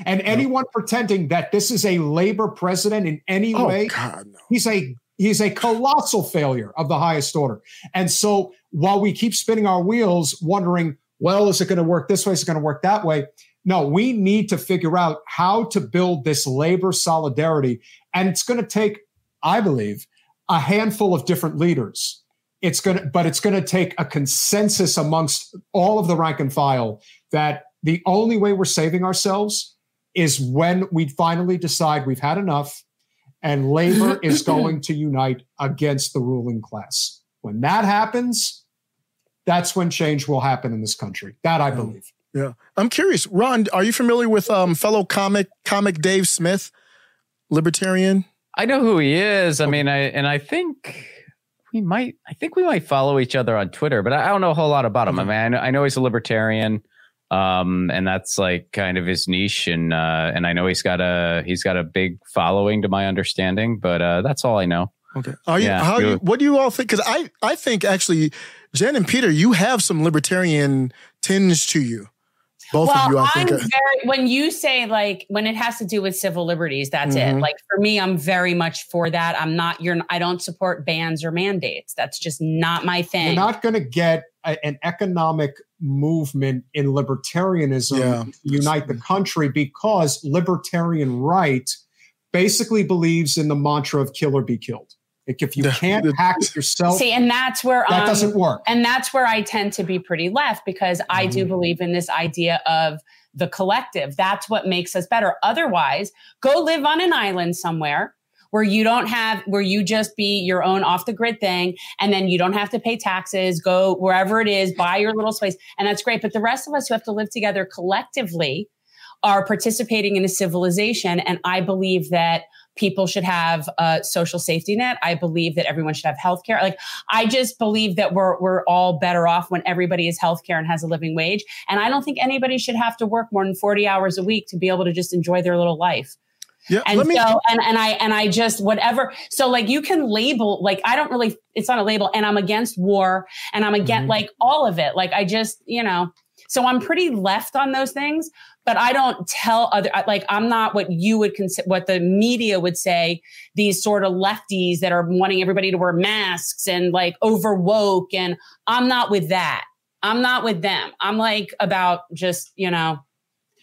And anyone pretending that this is a labor president in any oh, way, God, no. he's a he's a colossal failure of the highest order. And so while we keep spinning our wheels, wondering, well, is it going to work this way? Is it going to work that way? No, we need to figure out how to build this labor solidarity. And it's going to take, I believe, a handful of different leaders it's going to, but it's going to take a consensus amongst all of the rank and file that the only way we're saving ourselves is when we finally decide we've had enough and labor is going to unite against the ruling class. When that happens, that's when change will happen in this country. That I believe. Yeah. I'm curious, Ron, are you familiar with um, fellow comic comic Dave Smith, libertarian? I know who he is. I mean, I and I think we might. I think we might follow each other on Twitter, but I don't know a whole lot about him. Mm-hmm. I mean, I know, he's a libertarian, um, and that's like kind of his niche, and uh, and I know he's got a he's got a big following, to my understanding. But uh, that's all I know. Okay. Are you? Yeah, how? You, what do you all think? Because I I think actually, Jen and Peter, you have some libertarian tinge to you. Both well, of you, I think. I'm very, when you say like when it has to do with civil liberties, that's mm-hmm. it. Like for me, I'm very much for that. I'm not. You're. I don't support bans or mandates. That's just not my thing. You're not going to get a, an economic movement in libertarianism yeah. unite the country because libertarian right basically believes in the mantra of kill or be killed. Like if you can't hack it yourself, see, and that's where that um, doesn't work. And that's where I tend to be pretty left because I do mm-hmm. believe in this idea of the collective. That's what makes us better. Otherwise, go live on an island somewhere where you don't have where you just be your own off the grid thing and then you don't have to pay taxes go wherever it is buy your little space and that's great but the rest of us who have to live together collectively are participating in a civilization and i believe that people should have a social safety net. I believe that everyone should have health care. Like I just believe that we're we're all better off when everybody has health care and has a living wage. And I don't think anybody should have to work more than 40 hours a week to be able to just enjoy their little life. Yeah, and so me- and and I and I just whatever. So like you can label like I don't really. It's not a label, and I'm against war, and I'm against mm-hmm. like all of it. Like I just you know. So I'm pretty left on those things but I don't tell other, like, I'm not what you would consider, what the media would say, these sort of lefties that are wanting everybody to wear masks and like over woke. And I'm not with that. I'm not with them. I'm like about just, you know,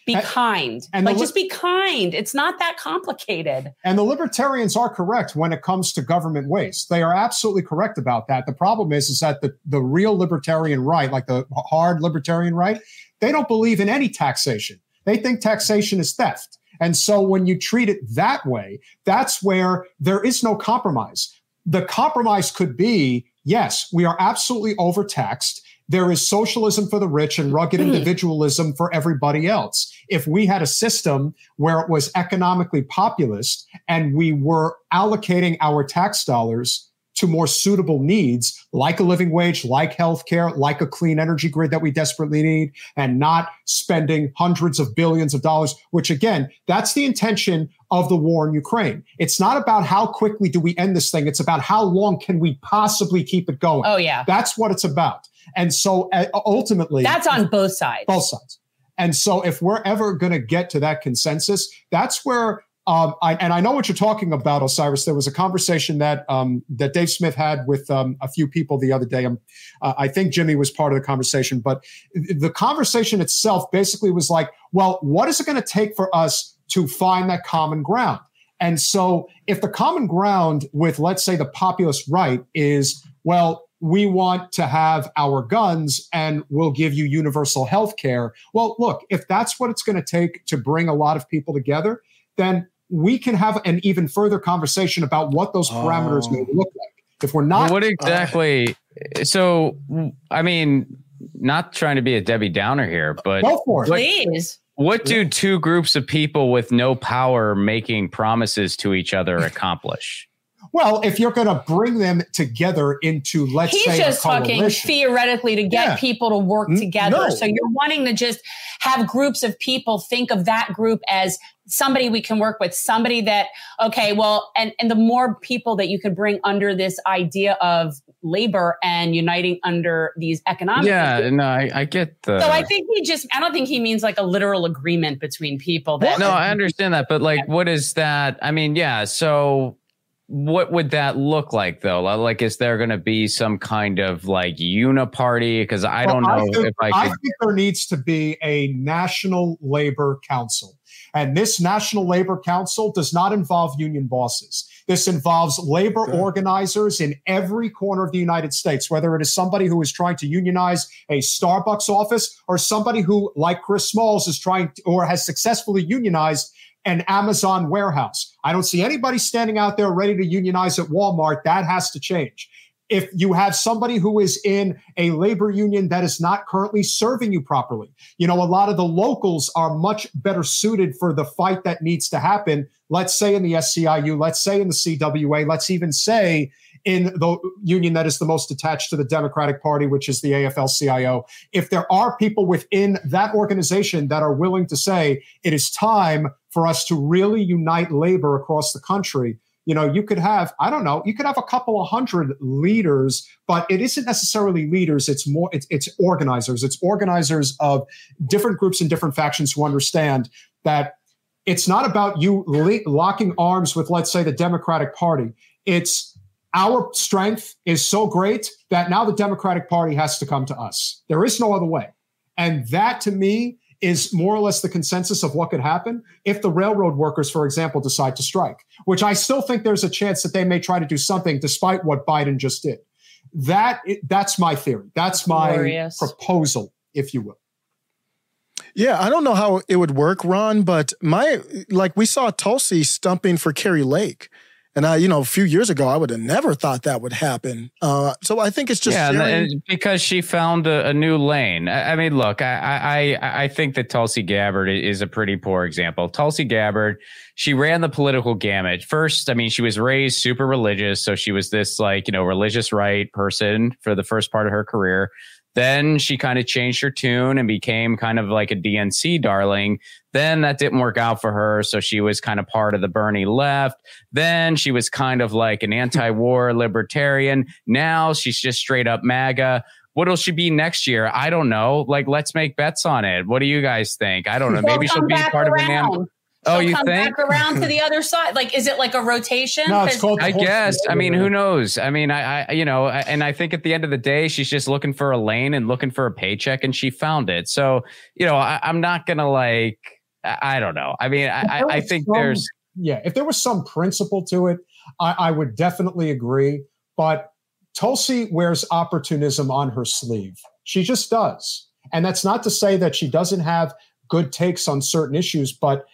be and, kind. And like, li- just be kind. It's not that complicated. And the libertarians are correct when it comes to government waste. They are absolutely correct about that. The problem is, is that the, the real libertarian right, like the hard libertarian right, they don't believe in any taxation. They think taxation is theft. And so when you treat it that way, that's where there is no compromise. The compromise could be yes, we are absolutely overtaxed. There is socialism for the rich and rugged mm-hmm. individualism for everybody else. If we had a system where it was economically populist and we were allocating our tax dollars to more suitable needs like a living wage, like healthcare, like a clean energy grid that we desperately need, and not spending hundreds of billions of dollars, which again, that's the intention of the war in Ukraine. It's not about how quickly do we end this thing. It's about how long can we possibly keep it going. Oh, yeah. That's what it's about. And so uh, ultimately, that's on both sides. Both sides. And so if we're ever going to get to that consensus, that's where um, I, and I know what you're talking about, Osiris. There was a conversation that um, that Dave Smith had with um, a few people the other day. Uh, I think Jimmy was part of the conversation, but the conversation itself basically was like, well, what is it going to take for us to find that common ground? And so, if the common ground with, let's say, the populist right is, well, we want to have our guns and we'll give you universal health care. Well, look, if that's what it's going to take to bring a lot of people together, then we can have an even further conversation about what those parameters oh. may look like. If we're not, well, what exactly? Uh, so, I mean, not trying to be a Debbie Downer here, but go for it, please. What do two groups of people with no power making promises to each other accomplish? Well, if you're going to bring them together into, let's He's say, just talking theoretically to get yeah. people to work mm, together. No. So you're wanting to just have groups of people think of that group as somebody we can work with, somebody that, okay, well, and, and the more people that you could bring under this idea of labor and uniting under these economic. Yeah, no, I, I, get the. So I think he just, I don't think he means like a literal agreement between people. That, no, I understand that. But like, what is that? I mean, yeah. So what would that look like though? Like, is there going to be some kind of like uniparty? Because I well, don't know I think, if I. Could... I think there needs to be a national labor council, and this national labor council does not involve union bosses. This involves labor Good. organizers in every corner of the United States, whether it is somebody who is trying to unionize a Starbucks office or somebody who, like Chris Smalls, is trying to, or has successfully unionized an Amazon warehouse. I don't see anybody standing out there ready to unionize at Walmart. That has to change. If you have somebody who is in a labor union that is not currently serving you properly, you know, a lot of the locals are much better suited for the fight that needs to happen. Let's say in the SEIU, let's say in the CWA, let's even say in the union that is the most attached to the Democratic Party, which is the AFL CIO. If there are people within that organization that are willing to say it is time for us to really unite labor across the country, you know, you could have, I don't know, you could have a couple of hundred leaders, but it isn't necessarily leaders. It's more, it's, it's organizers. It's organizers of different groups and different factions who understand that it's not about you locking arms with, let's say, the Democratic Party. It's our strength is so great that now the Democratic Party has to come to us. There is no other way. And that to me is more or less the consensus of what could happen if the railroad workers, for example, decide to strike, which I still think there's a chance that they may try to do something despite what Biden just did. That that's my theory. That's my Glorious. proposal, if you will. Yeah, I don't know how it would work, Ron, but my like we saw Tulsi stumping for Kari Lake. And I, you know, a few years ago, I would have never thought that would happen. Uh, so I think it's just yeah, because she found a, a new lane. I, I, mean, look, I, I I think that Tulsi Gabbard is a pretty poor example. Tulsi Gabbard, she ran the political gamut. First, I mean, she was raised super religious, so she was this like you know religious right person for the first part of her career. Then she kind of changed her tune and became kind of like a DNC darling. Then that didn't work out for her. So she was kind of part of the Bernie left. Then she was kind of like an anti war libertarian. Now she's just straight up MAGA. What'll she be next year? I don't know. Like, let's make bets on it. What do you guys think? I don't know. Maybe she'll be part around. of an oh, you come think? back around to the other side? Like, is it like a rotation? No, it's called. I guess. I mean, who knows? I mean, I, I, you know, and I think at the end of the day, she's just looking for a lane and looking for a paycheck, and she found it. So, you know, I, am not gonna like. I don't know. I mean, I, I think some, there's. Yeah, if there was some principle to it, I, I would definitely agree. But Tulsi wears opportunism on her sleeve. She just does. And that's not to say that she doesn't have good takes on certain issues, but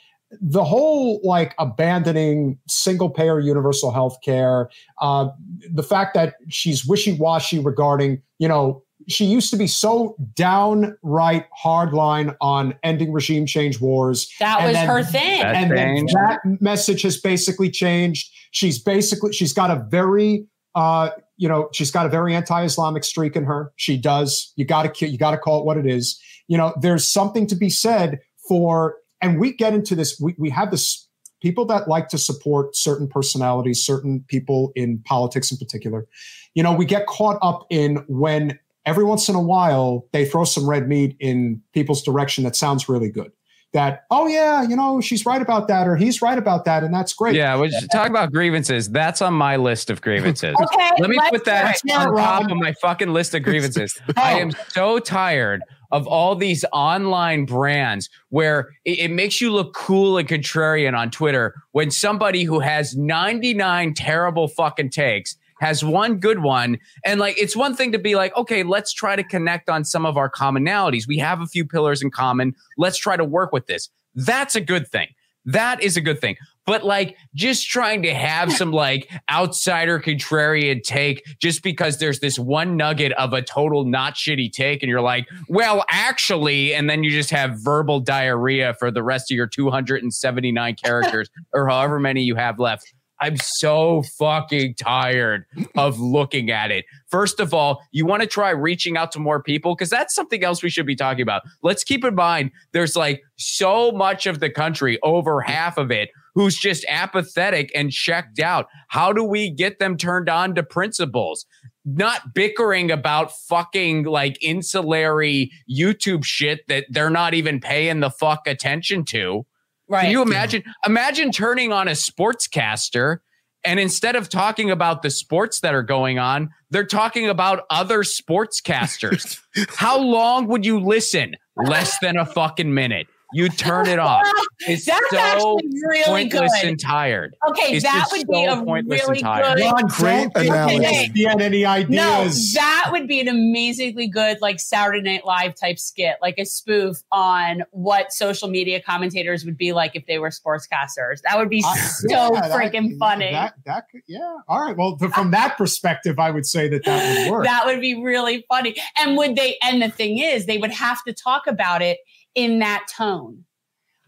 the whole like abandoning single payer universal health care, uh, the fact that she's wishy washy regarding, you know, she used to be so downright hardline on ending regime change wars. That was then, her thing. and then that message has basically changed. She's basically, she's got a very Uh, you know, she's got a very anti-Islamic streak in her. She does. You got to you got to call it what it is. You know, there's something to be said for, and we get into this. We we have this people that like to support certain personalities, certain people in politics in particular. You know, we get caught up in when every once in a while they throw some red meat in people's direction that sounds really good that oh yeah you know she's right about that or he's right about that and that's great yeah we talk about grievances that's on my list of grievances okay let me put that on top of my fucking list of grievances oh. i am so tired of all these online brands where it, it, makes you look cool and contrarian on Twitter when somebody who has 99 terrible fucking takes has one good one. And like, it's one thing to be like, okay, let's try to connect on some of our commonalities. We have a few pillars in common. Let's try to work with this. That's a good thing. That is a good thing. But like just trying to have some like outsider contrarian take just because there's this one nugget of a total not shitty take and you're like, well, actually, and then you just have verbal diarrhea for the rest of your 279 characters or however many you have left. I'm so fucking tired of looking at it. First of all, you want to try reaching out to more people because that's something else we should be talking about. Let's keep in mind there's like so much of the country, over half of it, who's just apathetic and checked out. How do we get them turned on to principles? Not bickering about fucking like insulary YouTube shit that they're not even paying the fuck attention to. Right. Can you imagine? Yeah. Imagine turning on a sportscaster and instead of talking about the sports that are going on, they're talking about other sportscasters. How long would you listen? Less than a fucking minute. You turn it off. It's That's so really pointless good. and tired. Okay, it's that would so be a really good. Ron, great analogy. Okay. any ideas? No, that would be an amazingly good, like Saturday Night Live type skit, like a spoof on what social media commentators would be like if they were sportscasters. That would be uh, so yeah, freaking that, funny. That, that could, yeah. All right. Well, from that perspective, I would say that that would work. that would be really funny. And would they? And the thing is, they would have to talk about it in that tone.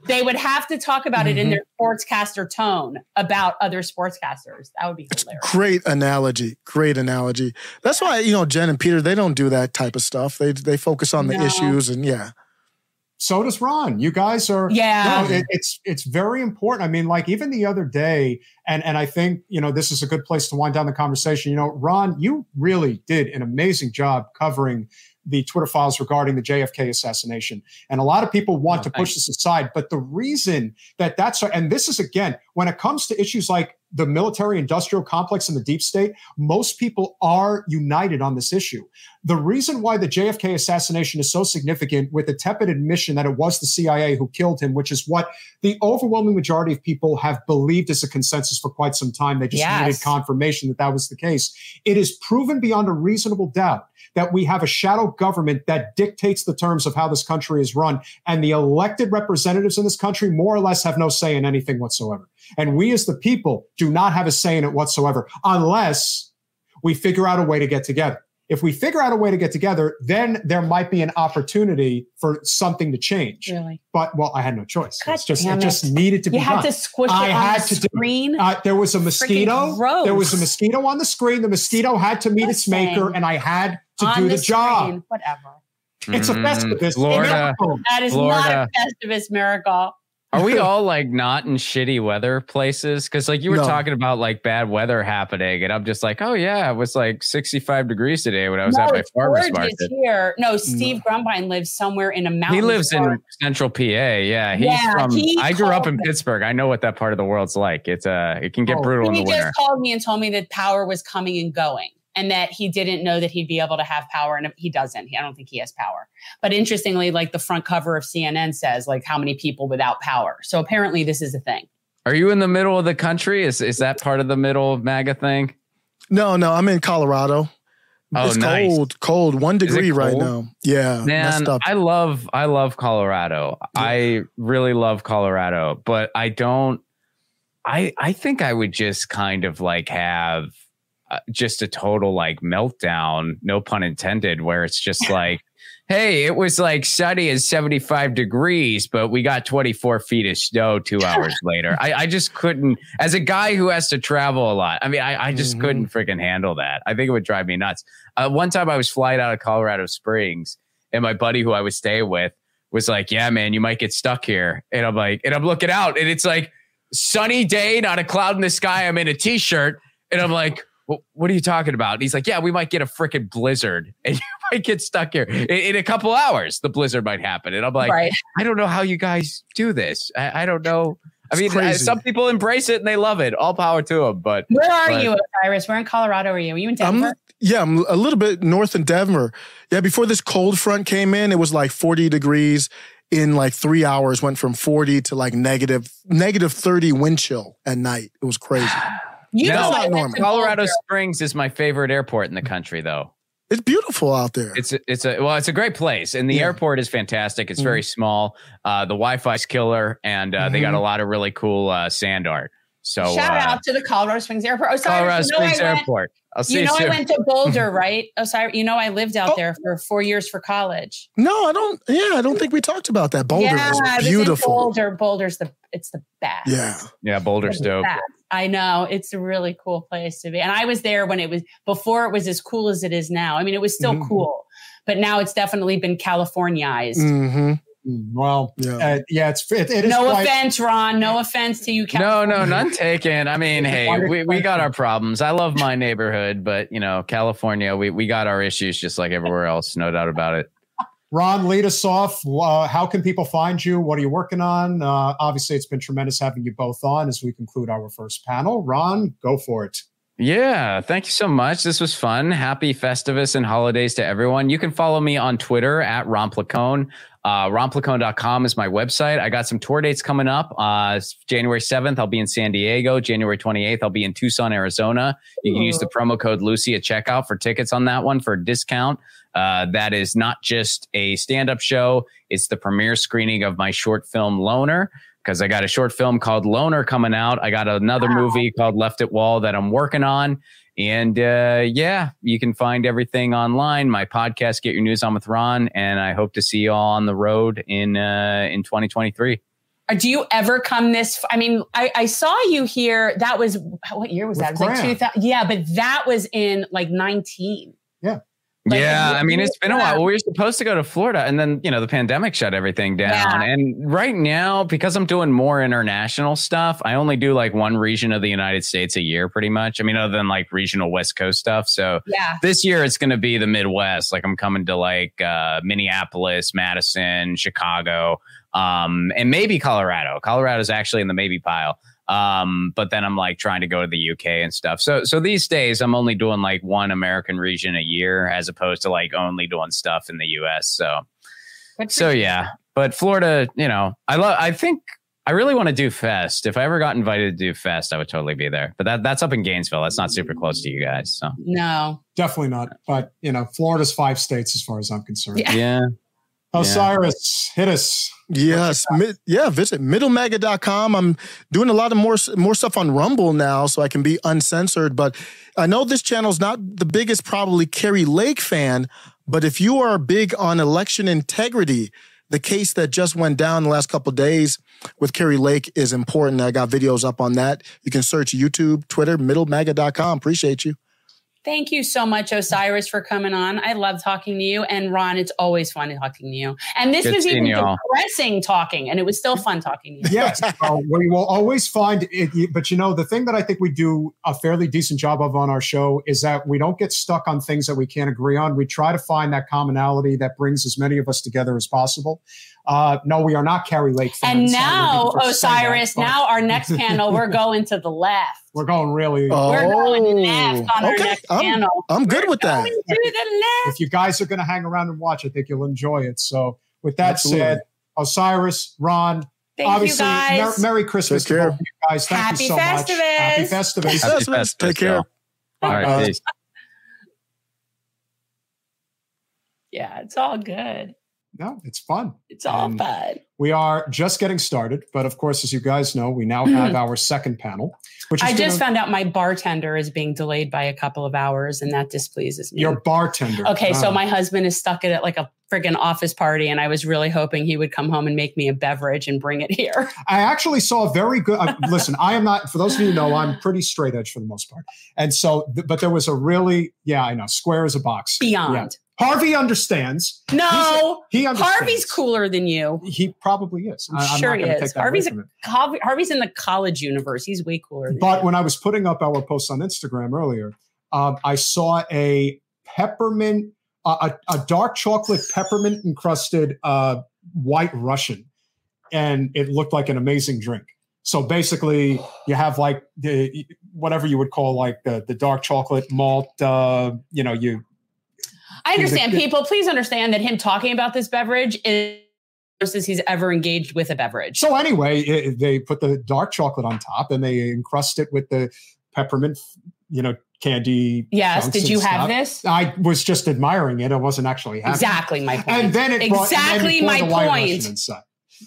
They would have to talk about mm-hmm. it in mm-hmm. their sportscaster tone about other sportscasters. That would be hilarious. Great analogy. Great analogy. That's why, you know, Jen and Peter, they don't do that type of stuff. They they focus on the no. issues and yeah. So does Ron. You guys are yeah. You know, it, it's it's very important. I mean, like even the other day, and and I think you know this is a good place to wind down the conversation. You know, Ron, you really did an amazing job covering the Twitter files regarding the JFK assassination. And a lot of people want oh, to push this aside. But the reason that that's, and this is again, when it comes to issues like the military industrial complex and the deep state, most people are united on this issue. The reason why the JFK assassination is so significant, with the tepid admission that it was the CIA who killed him, which is what the overwhelming majority of people have believed as a consensus for quite some time. They just yes. needed confirmation that that was the case. It is proven beyond a reasonable doubt that we have a shadow government that dictates the terms of how this country is run. And the elected representatives in this country more or less have no say in anything whatsoever. And we as the people do not have a say in it whatsoever unless we figure out a way to get together. If we figure out a way to get together, then there might be an opportunity for something to change. Really? But well, I had no choice. it's just it. it. just needed to you be. You had to squish I it on had the to screen. Do, uh, there was a mosquito. There was a mosquito on the screen. The mosquito had to meet That's its maker, and I had to on do the, the job. Whatever. It's a mm, Festivus. Florida. That is Florida. not a Festivus miracle. Are we all like not in shitty weather places? Because like you were no. talking about like bad weather happening, and I'm just like, oh yeah, it was like 65 degrees today when I was no, at my farmer's market. Here, no, Steve no. Grumbine lives somewhere in a mountain. He lives park. in Central PA. Yeah, he's yeah, from. He I grew up in me. Pittsburgh. I know what that part of the world's like. It's uh, it can get oh, brutal in the winter. He just called me and told me that power was coming and going and that he didn't know that he'd be able to have power and he doesn't i don't think he has power but interestingly like the front cover of cnn says like how many people without power so apparently this is a thing are you in the middle of the country is, is that part of the middle of maga thing no no i'm in colorado Oh, it's nice. cold, cold, one degree right now. Yeah, man, I love, I love Colorado. Yeah. I really love Colorado, but I don't. I I think I would just kind of like have uh, just a total like meltdown, no pun intended, where it's just like hey, it was like sunny and 75 degrees, but we got 24 feet of snow two hours later. I, I, just couldn't, as a guy who has to travel a lot, I mean, I, I just mm-hmm. couldn't freaking handle that. I think it would drive me nuts. Uh, one time I was flying out of Colorado Springs, and my buddy who I was staying with was like, yeah, man, you might get stuck here. And I'm like, and I'm looking out, and it's like sunny day, not a cloud in the sky. I'm in a t shirt, and I'm like, well, what are you talking about? And he's like, yeah, we might get a freaking blizzard and you might get stuck here in, in, a couple hours. The blizzard might happen. And I'm like, right. I don't know how you guys do this. I, I don't know. I mean, uh, some people embrace it and they love it. All power to them. But where are but, you, Osiris? Where in Colorado are you? Are you in Denver? I'm, yeah, I'm a little bit north in Denver. Yeah, before this cold front came in, it was like 40 degrees in like three hours. Went from 40 to like negative negative 30 wind chill at night. It was crazy. You no, know, normal. Colorado Springs is my favorite airport in the country, though. It's beautiful out there. It's a, it's a well, it's a great place, and the yeah. airport is fantastic. It's mm-hmm. very small. Uh, the Wi-Fi's killer, and uh, mm-hmm. they got a mm-hmm. lot of really cool uh, sand art. So shout uh, out to the Colorado Springs Airport. Oh, sorry, Colorado Springs Airport. I'll see you know, you I went to Boulder, right? Oh, sorry. You know, I lived out oh. there for four years for college. No, I don't. Yeah, I don't think we talked about that. Boulder yeah, is beautiful. Boulder, Boulder's the it's the best. Yeah, yeah, Boulder's dope. Best. I know it's a really cool place to be, and I was there when it was before it was as cool as it is now. I mean, it was still mm-hmm. cool, but now it's definitely been Californiaized. Mm-hmm. Well, yeah, uh, yeah it's it, it is. No quite- offense, Ron. No offense to you. California. No, no, none taken. I mean, hey, we, we got our problems. I love my neighborhood, but you know, California, we we got our issues just like everywhere else. No doubt about it. Ron, lead us off. Uh, how can people find you? What are you working on? Uh, obviously, it's been tremendous having you both on as we conclude our first panel. Ron, go for it. Yeah, thank you so much. This was fun. Happy Festivus and holidays to everyone. You can follow me on Twitter at RonPlacone. Uh, ronplacone.com is my website. I got some tour dates coming up. Uh, January 7th, I'll be in San Diego. January 28th, I'll be in Tucson, Arizona. You can use the promo code Lucy at checkout for tickets on that one for a discount. Uh, that is not just a stand up show, it's the premiere screening of my short film Loner because I got a short film called Loner coming out. I got another wow. movie called Left at Wall that I'm working on. And uh, yeah, you can find everything online. My podcast, Get Your News On with Ron, and I hope to see you all on the road in uh, in 2023. Uh, do you ever come this? I mean, I, I saw you here. That was what year was that? It was like 2000. Yeah, but that was in like 19. Yeah. Like, yeah, I mean, it's been a while. Well, we were supposed to go to Florida, and then you know the pandemic shut everything down. Yeah. And right now, because I'm doing more international stuff, I only do like one region of the United States a year, pretty much. I mean, other than like regional West Coast stuff. So yeah. this year it's going to be the Midwest. Like I'm coming to like uh, Minneapolis, Madison, Chicago, um, and maybe Colorado. Colorado's actually in the maybe pile. Um, but then I'm like trying to go to the UK and stuff. So so these days I'm only doing like one American region a year as opposed to like only doing stuff in the US. So so yeah. But Florida, you know, I love I think I really want to do Fest. If I ever got invited to do Fest, I would totally be there. But that that's up in Gainesville. That's not super close to you guys. So no, definitely not. But you know, Florida's five states as far as I'm concerned. Yeah. yeah. Osiris, yeah. hit us. Yes. Mi- yeah. Visit middlemaga.com. I'm doing a lot of more, more stuff on Rumble now so I can be uncensored. But I know this channel is not the biggest, probably Kari Lake fan. But if you are big on election integrity, the case that just went down the last couple days with Kari Lake is important. I got videos up on that. You can search YouTube, Twitter, middlemaga.com. Appreciate you. Thank you so much, Osiris, for coming on. I love talking to you. And Ron, it's always fun talking to you. And this Good was even depressing talking, and it was still fun talking to you. Yes. uh, we will always find it. But you know, the thing that I think we do a fairly decent job of on our show is that we don't get stuck on things that we can't agree on. We try to find that commonality that brings as many of us together as possible. Uh, no, we are not Kari Lake fans. And now, Osiris, that, now our next panel, we're going to the left. We're going really. Oh, we're going left on okay. our next I'm, panel. I'm good we're with that. If you guys are going to hang around and watch, I think you'll enjoy it. So, with that Absolutely. said, Osiris, Ron, Thank obviously, Mer- Merry Christmas to both you guys. Thank Happy you so Festivus. much. Happy Festivus. Happy Festivus. Take care. All right, uh, Yeah, it's all good. No, it's fun. It's all And fun. We are just getting started, but of course, as you guys know, we now have our second panel, which is I just gonna- found out my bartender is being delayed by a couple of hours, and that displeases me. your bartender. okay, so Ah. my husband is stuck at like a friggin' office party, and I was really hoping he would come home and make me a beverage and bring it here. I actually saw a very good. Uh, listen, I am not. For those of you who know, I'm pretty straight edge for the most part, and so, but there was a really, yeah, I know, square as a box. Beyond. Yeah. Harvey understands. No, He understands. Harvey's cooler than you. He probably is. I'm I- sure not he is. take that Harvey's a. Harvey's in the college universe. He's way cooler. Than But you. when I was putting up our post on Instagram earlier, um, I saw a peppermint, uh, a, a dark chocolate peppermint encrusted uh, white Russian, and it looked like an amazing drink. So basically, you have like the whatever you would call like the the dark chocolate malt. Uh, you know, you I understand people. Please understand that him talking about this beverage is versus he's ever engaged with a beverage. So anyway, it, they put the dark chocolate on top and they encrust it with the peppermint, you know, candy. yes. Did you have this? I was just admiring it. I wasn't actually having it. Exactly my point. And then it brought- then Exactly my point.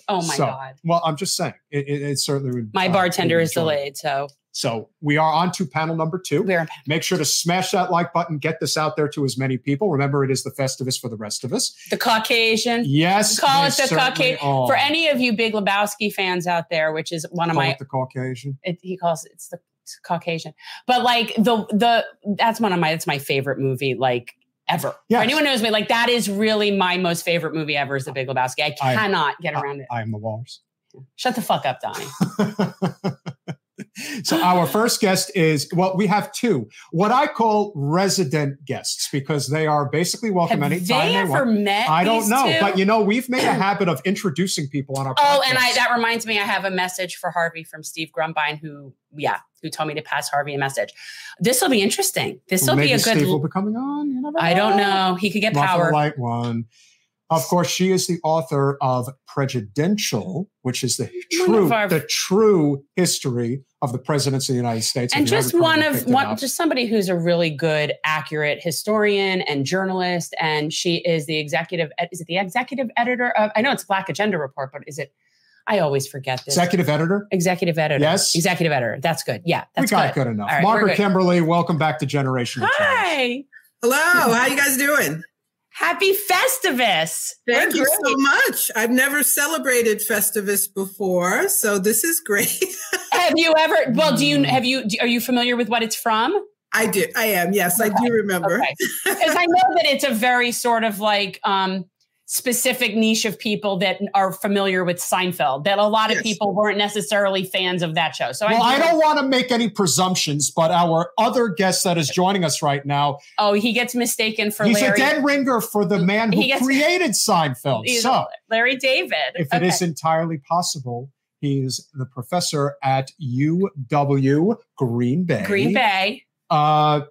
Oh my So, god. Well, I'm just saying, it, it, certainly would. My uh, bartender is delayed, so So we are on to panel number two. we're Make sure to smash that like button. Get this out there to as many people. Remember, it is the Festivus for the rest of us. the Caucasian. Yes, Call it the Caucasian. For any of you Big Lebowski fans out there, which is one of Call my it the Caucasian. it, he calls it, it's the it's Caucasian. But like the the that's one of my that's my favorite movie like ever. Yes. For anyone knows me, like that is really my most favorite movie ever is The Big Lebowski. I I- cannot get around it. I am the walrus. Shut the fuck up, Donnie. so our first guest is well, we have two, what I call resident guests, because they are basically welcome Have anytime they they ever want. met? I don't know, two? but you know, we've made a habit of introducing people on our. Oh, and I that reminds me, I have a message for Harvey from Steve Grumbine, who yeah, who told me to pass Harvey a message. This will be interesting. This will be a good. Steve will be coming on. I don't know. He could get Muffin power. Light one. Of course, she is the author of Prejudential, which is the true, our- the true history of the presidents of the United States. and just one of one just somebody who's a really good accurate historian and journalist and she is the executive is it the executive editor of i know it's black agenda report but is it i always forget this executive editor. executive editor Yes. executive editor that's good yeah that's we got good good enough. All right, we're Margaret good. Kimberley, welcome back to Generation. Change. hi Hello, how you guys doing? Happy festivus Thank We're you great. so much. I've never celebrated Festivus before, so this is great. have you ever well do you have you do- are you familiar with what it's from I do. I am. Yes, I do remember. Okay. Because I know that it's a very sort of like um, specific niche of people that are familiar with Seinfeld, that a lot of Yes. people weren't necessarily fans of that show. So Well, I do- don't want to make any presumptions, but our other guest that is joining us right now, Oh, he gets mistaken for he's Larry. a dead ringer for the man who gets- created Seinfeld. So, Larry David. if it is entirely possible, he is the professor at UW Green Bay. Green Bay. Uh,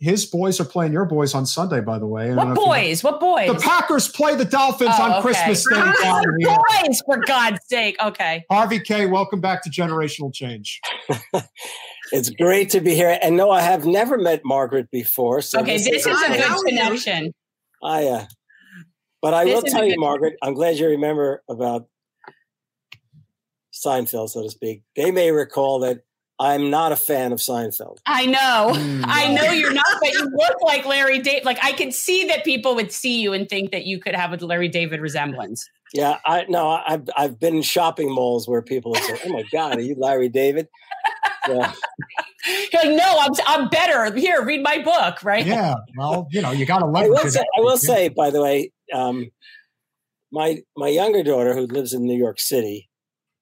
his boys are playing your boys on Sunday, by the way. I What if you know. boys? What boys? The Packers play the Dolphins Oh, on okay. Christmas Day. Down here. boys, for God's sake. Okay. Harvey Kaye, welcome back to Generational Change. It's great to be here. And no, I have never met Margaret before. So Okay, this is Hi, a good you? connection. I, uh, but I This will tell you, good- Margaret, I'm glad you remember about Seinfeld, so to speak. They may recall that I'm not a fan of Seinfeld. I know. Mm. I know you're not, but you look like Larry David. Like I can see that people would see you and think that you could have a Larry David resemblance. Yeah, I no, I've I've been in shopping malls where people have said, "Oh my God, are you Larry David?" Yeah. You're like, no, I'm I'm better. Here, read my book, right? Yeah, well, you know, you got to I will say, I will say, by the way, um, my my younger daughter who lives in New York City,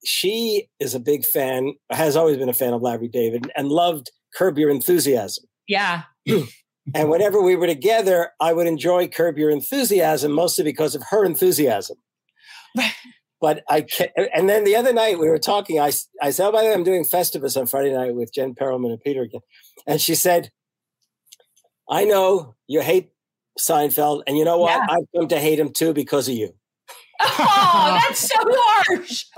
she is a big fan, has always been a fan of Larry David, and loved Curb Your Enthusiasm. Yeah. And whenever we were together, I would enjoy Curb Your Enthusiasm mostly because of her enthusiasm. But I can't, and then the other night we were talking. I, I said, "Oh, by the way, I'm doing Festivus on Friday night with Jen Perelman and Peter again," and she said, "I know you hate Seinfeld, and you know what? Yeah. I've come to hate him too because of you." Oh, that's so harsh.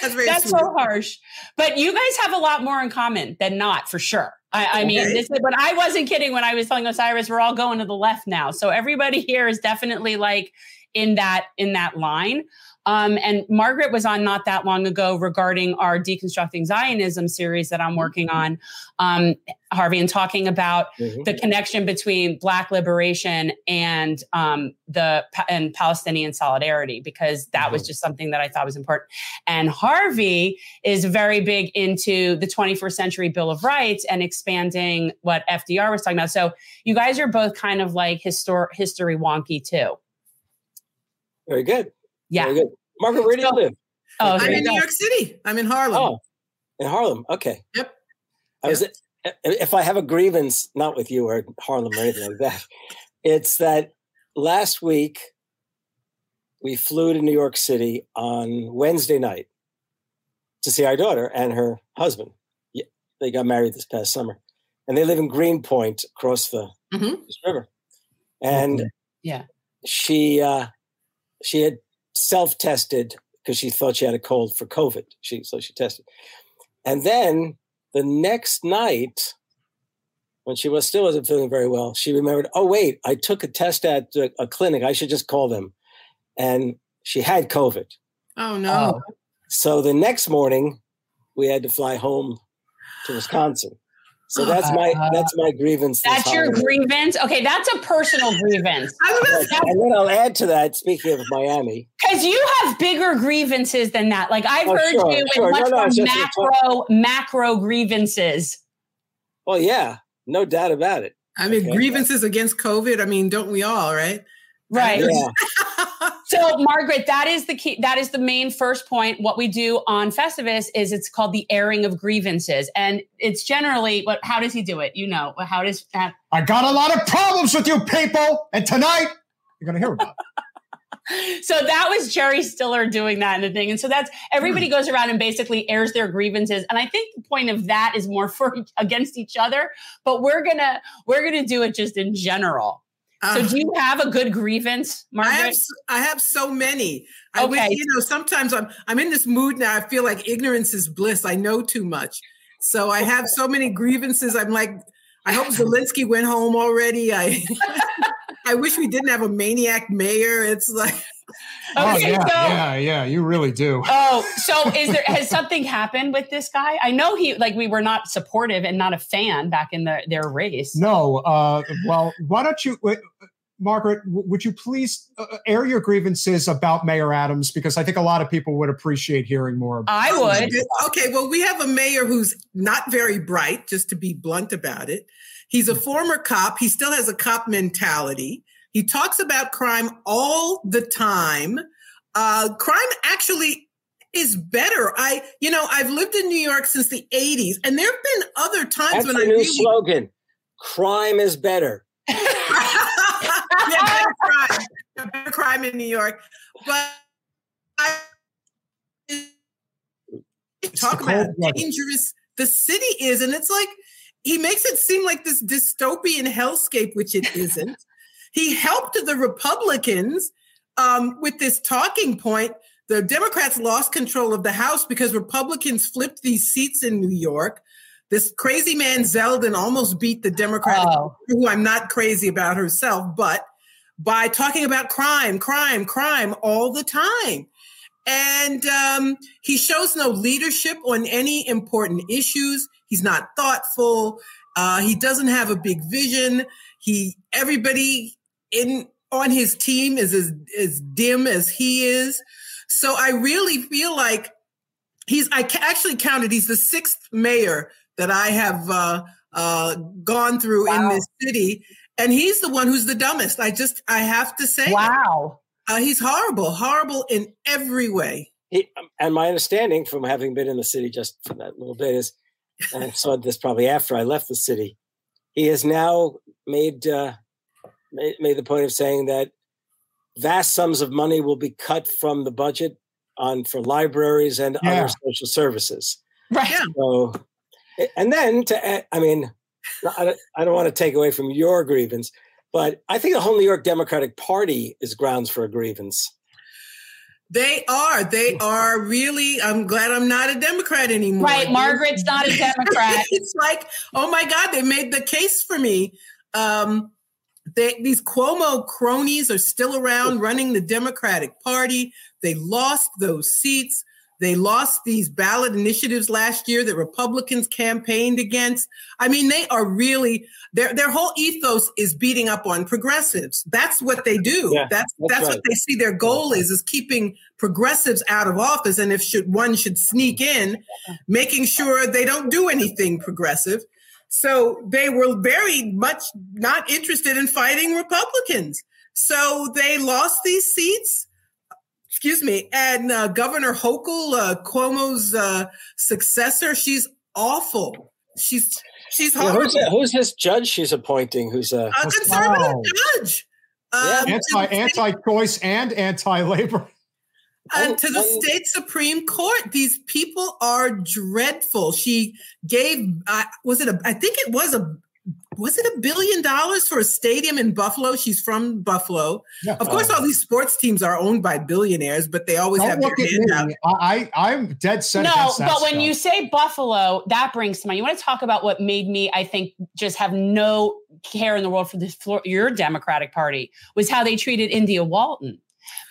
That's very That's so harsh. But you guys have a lot more in common than not, for sure. I, I mean, Okay. this is, but I wasn't kidding when I was telling Osiris we're all going to the left now. So everybody here is definitely like in that in that line. Um, and Margaret was on not that long ago regarding our deconstructing Zionism series that I'm mm-hmm. working on, um, Harvey, and talking about mm-hmm. the connection between Black liberation and um, the and Palestinian solidarity, because that mm-hmm. was just something that I thought was important. And Harvey is very big into the 21st century Bill of Rights and expanding what FDR was talking about. So you guys are both kind of like histor- history wonky too. Very good. Yeah. Margaret, where do you live? Oh, I'm in New York City. I'm in Harlem. Oh, in Harlem. Okay. Yep. I was. If I have a grievance, not with you or Harlem or anything like that, it's that last week we flew to New York City on Wednesday night to see our daughter and her husband. They got married this past summer, and they live in Greenpoint across the mm-hmm. river. And yeah, she uh, she had self tested because she thought she had a cold for COVID. She so she tested, and then the next night, when she was still wasn't feeling very well, she remembered. Oh wait, I took a test at a clinic. I should just call them, and she had COVID. Oh no! Oh. So the next morning, we had to fly home to Wisconsin. So that's my uh, that's my grievance. That's your grievance. Okay, that's a personal grievance. and then I'll add to that. Speaking of Miami, because you have bigger grievances than that. Like I've oh, heard sure, you sure. with much no, no, macro macro grievances. Well, yeah, no doubt about it. I mean, okay. grievances against COVID. I mean, don't we all? Right. Right. Yeah. so Margaret, that is the key. That is the main first point. What we do on Festivus is it's called the airing of grievances. And it's generally what, how does he do it? You know, how does that? I got a lot of problems with you people. And tonight you're going to hear about it. so that was Jerry Stiller doing that and the thing. And so that's everybody hmm. goes around and basically airs their grievances. And I think the point of that is more for against each other, but we're gonna we're gonna do it just in general. So uh, do you have a good grievance, Margaret? I have, I have so many. I okay. Wish, you know, sometimes I'm I'm in this mood now. I feel like ignorance is bliss. I know too much. So I have so many grievances. I'm like, I hope Zelensky went home already. I I wish we didn't have a maniac mayor. It's like Oh yeah, so, yeah, yeah. You really do. Oh, so is there has something happened with this guy? I know he like we were not supportive and not a fan back in the, their race. No. Uh, well, why don't you, Margaret? Would you please uh, air your grievances about Mayor Adams because I think a lot of people would appreciate hearing more. About I would. Okay. Well, we have a mayor who's not very bright, just to be blunt about it. He's a former cop. He still has a cop mentality. He talks about crime all the time. Uh, crime actually is better. I, you know, I've lived in New York since the 80s, and there have been other times That's when I new really... slogan. Crime is better. yeah, better crime. Better crime in New York. But I talk about how dangerous the city is. And it's like he makes it seem like this dystopian hellscape, which it isn't. He helped the Republicans um, with this talking point. The Democrats lost control of the House because Republicans flipped these seats in New York. This crazy man Zeldin almost beat the Democrat, oh. who I'm not crazy about herself, but by talking about crime, crime, crime all the time. And um, he shows no leadership on any important issues. He's not thoughtful. Uh, he doesn't have a big vision. He everybody in on his team is as, as dim as he is. So I really feel like he's, I actually counted, he's the sixth mayor that I have uh, uh, gone through wow. in this city. And he's the one who's the dumbest. I just, I have to say. Wow. Uh, he's horrible, horrible in every way. He, and my understanding from having been in the city just for that little bit is, and I saw this probably after I left the city, he has now made uh, made the point of saying that vast sums of money will be cut from the budget on for libraries and yeah. other social services. Right. So, and then to, I mean, I don't want to take away from your grievance, but I think the whole New York Democratic Party is grounds for a grievance. They are. They are really. I'm glad I'm not a Democrat anymore. Right. Margaret's not a Democrat. it's like, oh my God, they made the case for me. Um, they, these Cuomo cronies are still around running the Democratic Party. They lost those seats. They lost these ballot initiatives last year that Republicans campaigned against. I mean, they are really their their whole ethos is beating up on progressives. That's what they do. Yeah, that's that's, that's right. what they see their goal is is keeping progressives out of office. And if should one should sneak in, making sure they don't do anything progressive. So they were very much not interested in fighting Republicans. So they lost these seats excuse me, and uh, Governor Hochul, uh, Cuomo's uh, successor, she's awful. She's she's horrible. who's, who's, this judge she's appointing? Who's a, a conservative wow. judge? Yeah. Um, anti anti-choice and anti-labor. And to the state supreme court, these people are dreadful. She gave, uh, was it a? I think it was a was it a billion dollars for a stadium in Buffalo? She's from Buffalo. Yeah. Of course, all these sports teams are owned by billionaires, but they always Don't have their hand out. I, I'm dead set. No, but stuff. when you say Buffalo, that brings to mind. You want to talk about what made me, I think, just have no care in the world for this your Democratic Party was how they treated India Walton,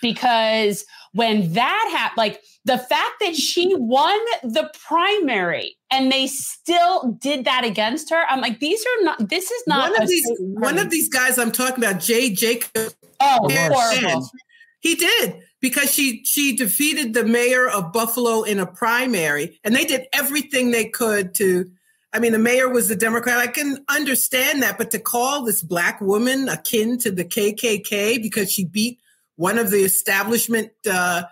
because when that happened, like the fact that she won the primary and they still did that against her, I'm like, these are not. This is not one of these. One of these guys I'm talking about, Jay Jacob. Oh, horrible. He did because she she defeated the mayor of Buffalo in a primary, and they did everything they could to. I mean, the mayor was a Democrat. I can understand that, but to call this black woman akin to the KKK because she beat one of the establishment uh,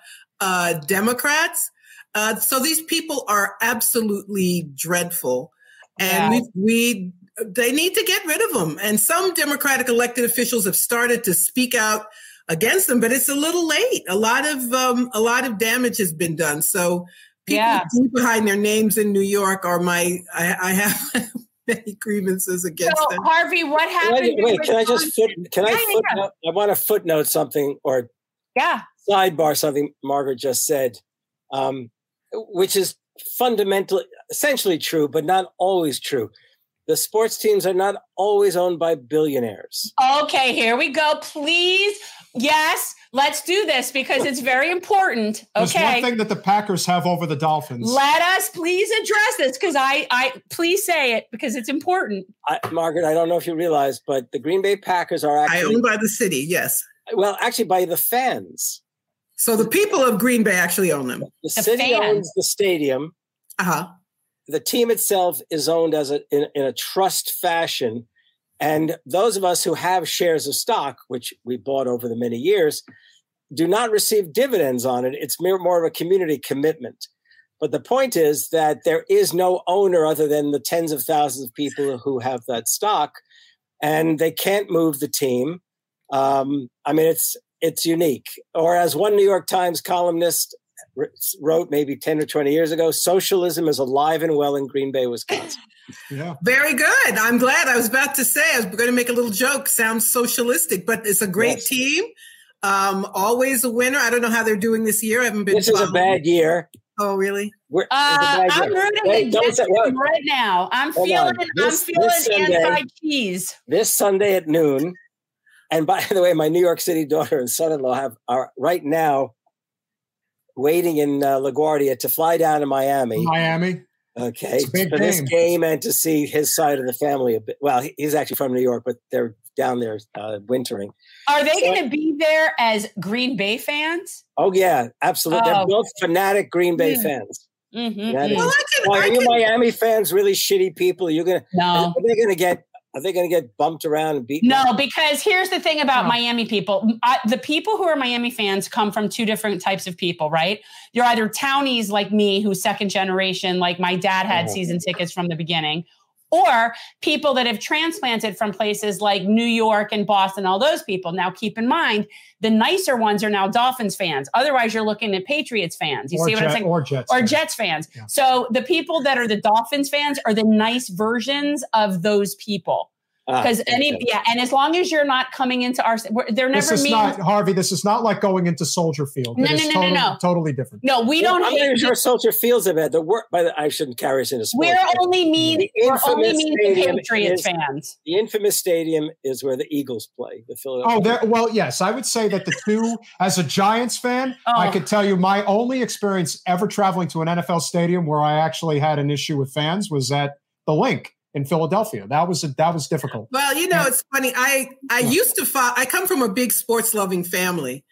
uh, Democrats. Uh, so these people are absolutely dreadful, and yeah. we, we they need to get rid of them. And some Democratic elected officials have started to speak out against them, but it's a little late. A lot of um, a lot of damage has been done. So people yeah. behind their names in New York are my I, I have many grievances against so, them. Harvey, what happened? Wait, wait can I just foot, can yeah, I footnote? Yeah. I want to footnote something or yeah sidebar something Margaret just said, um, which is fundamentally essentially true, but not always true. The sports teams are not always owned by billionaires. Okay, here we go. Please, yes, let's do this because it's very important. Okay. There's one thing that the Packers have over the Dolphins. Let us please address this because I, I please say it because it's important. I, Margaret, I don't know if you realize, but the Green Bay Packers are actually owned by the city. Yes. Well, actually, by the fans. So the people of Green Bay actually own them. The, the city fans. owns the stadium. Uh huh. The team itself is owned as a in, in a trust fashion, and those of us who have shares of stock, which we bought over the many years, do not receive dividends on it. It's more, of a community commitment. But the point is that there is no owner other than the tens of thousands of people who have that stock, and they can't move the team. Um, I mean, it's it's unique. Or as one New York Times columnist wrote maybe 10 or 20 years ago, socialism is alive and well in Green Bay, Wisconsin. Yeah. Very good. I'm glad. I was about to say, I was going to make a little joke, sounds socialistic, but it's a great yes. team. Um, always a winner. I don't know how they're doing this year. I haven't been. This is a bad year. Oh, really? Uh, I'm rooting against them right now. I'm Hold feeling. This, I'm feeling anti cheese. This Sunday at noon, and by the way, my New York City daughter and son-in-law have are right now waiting in uh, LaGuardia to fly down to Miami. Miami. Okay, for game. this game and to see his side of the family a bit. Well, he's actually from New York, but they're down there uh, wintering. Are they so, going to be there as Green Bay fans? Oh yeah, absolutely. Oh. They're both fanatic Green Bay mm. fans. Mm-hmm, mm-hmm. Well, can, well, are you Miami fans really shitty people? You're you gonna? No. Are gonna get are they going to get bumped around and beaten? No, because here's the thing about oh. Miami people. I, the people who are Miami fans come from two different types of people, right? You're either townies like me, who's second generation, like my dad had oh. season tickets from the beginning, or people that have transplanted from places like New York and Boston, all those people. Now, keep in mind, the nicer ones are now Dolphins fans. Otherwise, you're looking at Patriots fans. You or see what Jet, I'm saying? Or Jets. Or fans. Jets fans. Yeah. So the people that are the Dolphins fans are the nice versions of those people. Because ah, any okay. yeah, and as long as you're not coming into our, they're never. This is not Harvey. This is not like going into Soldier Field. No, no, no, totally, no, no, totally different. No, we don't. I'm not sure Soldier Field's about the work. By the, I shouldn't carry us into. We're only mean. We're only mean Patriots is, fans. The infamous stadium is where the Eagles play. The Philadelphia. Oh, there well, yes, I would say that the two. as a Giants fan, oh. I could tell you my only experience ever traveling to an NFL stadium where I actually had an issue with fans was at the Linc in Philadelphia. That was a, that was difficult. Well, you know, it's funny. I I used to follow, I come from a big sports loving family.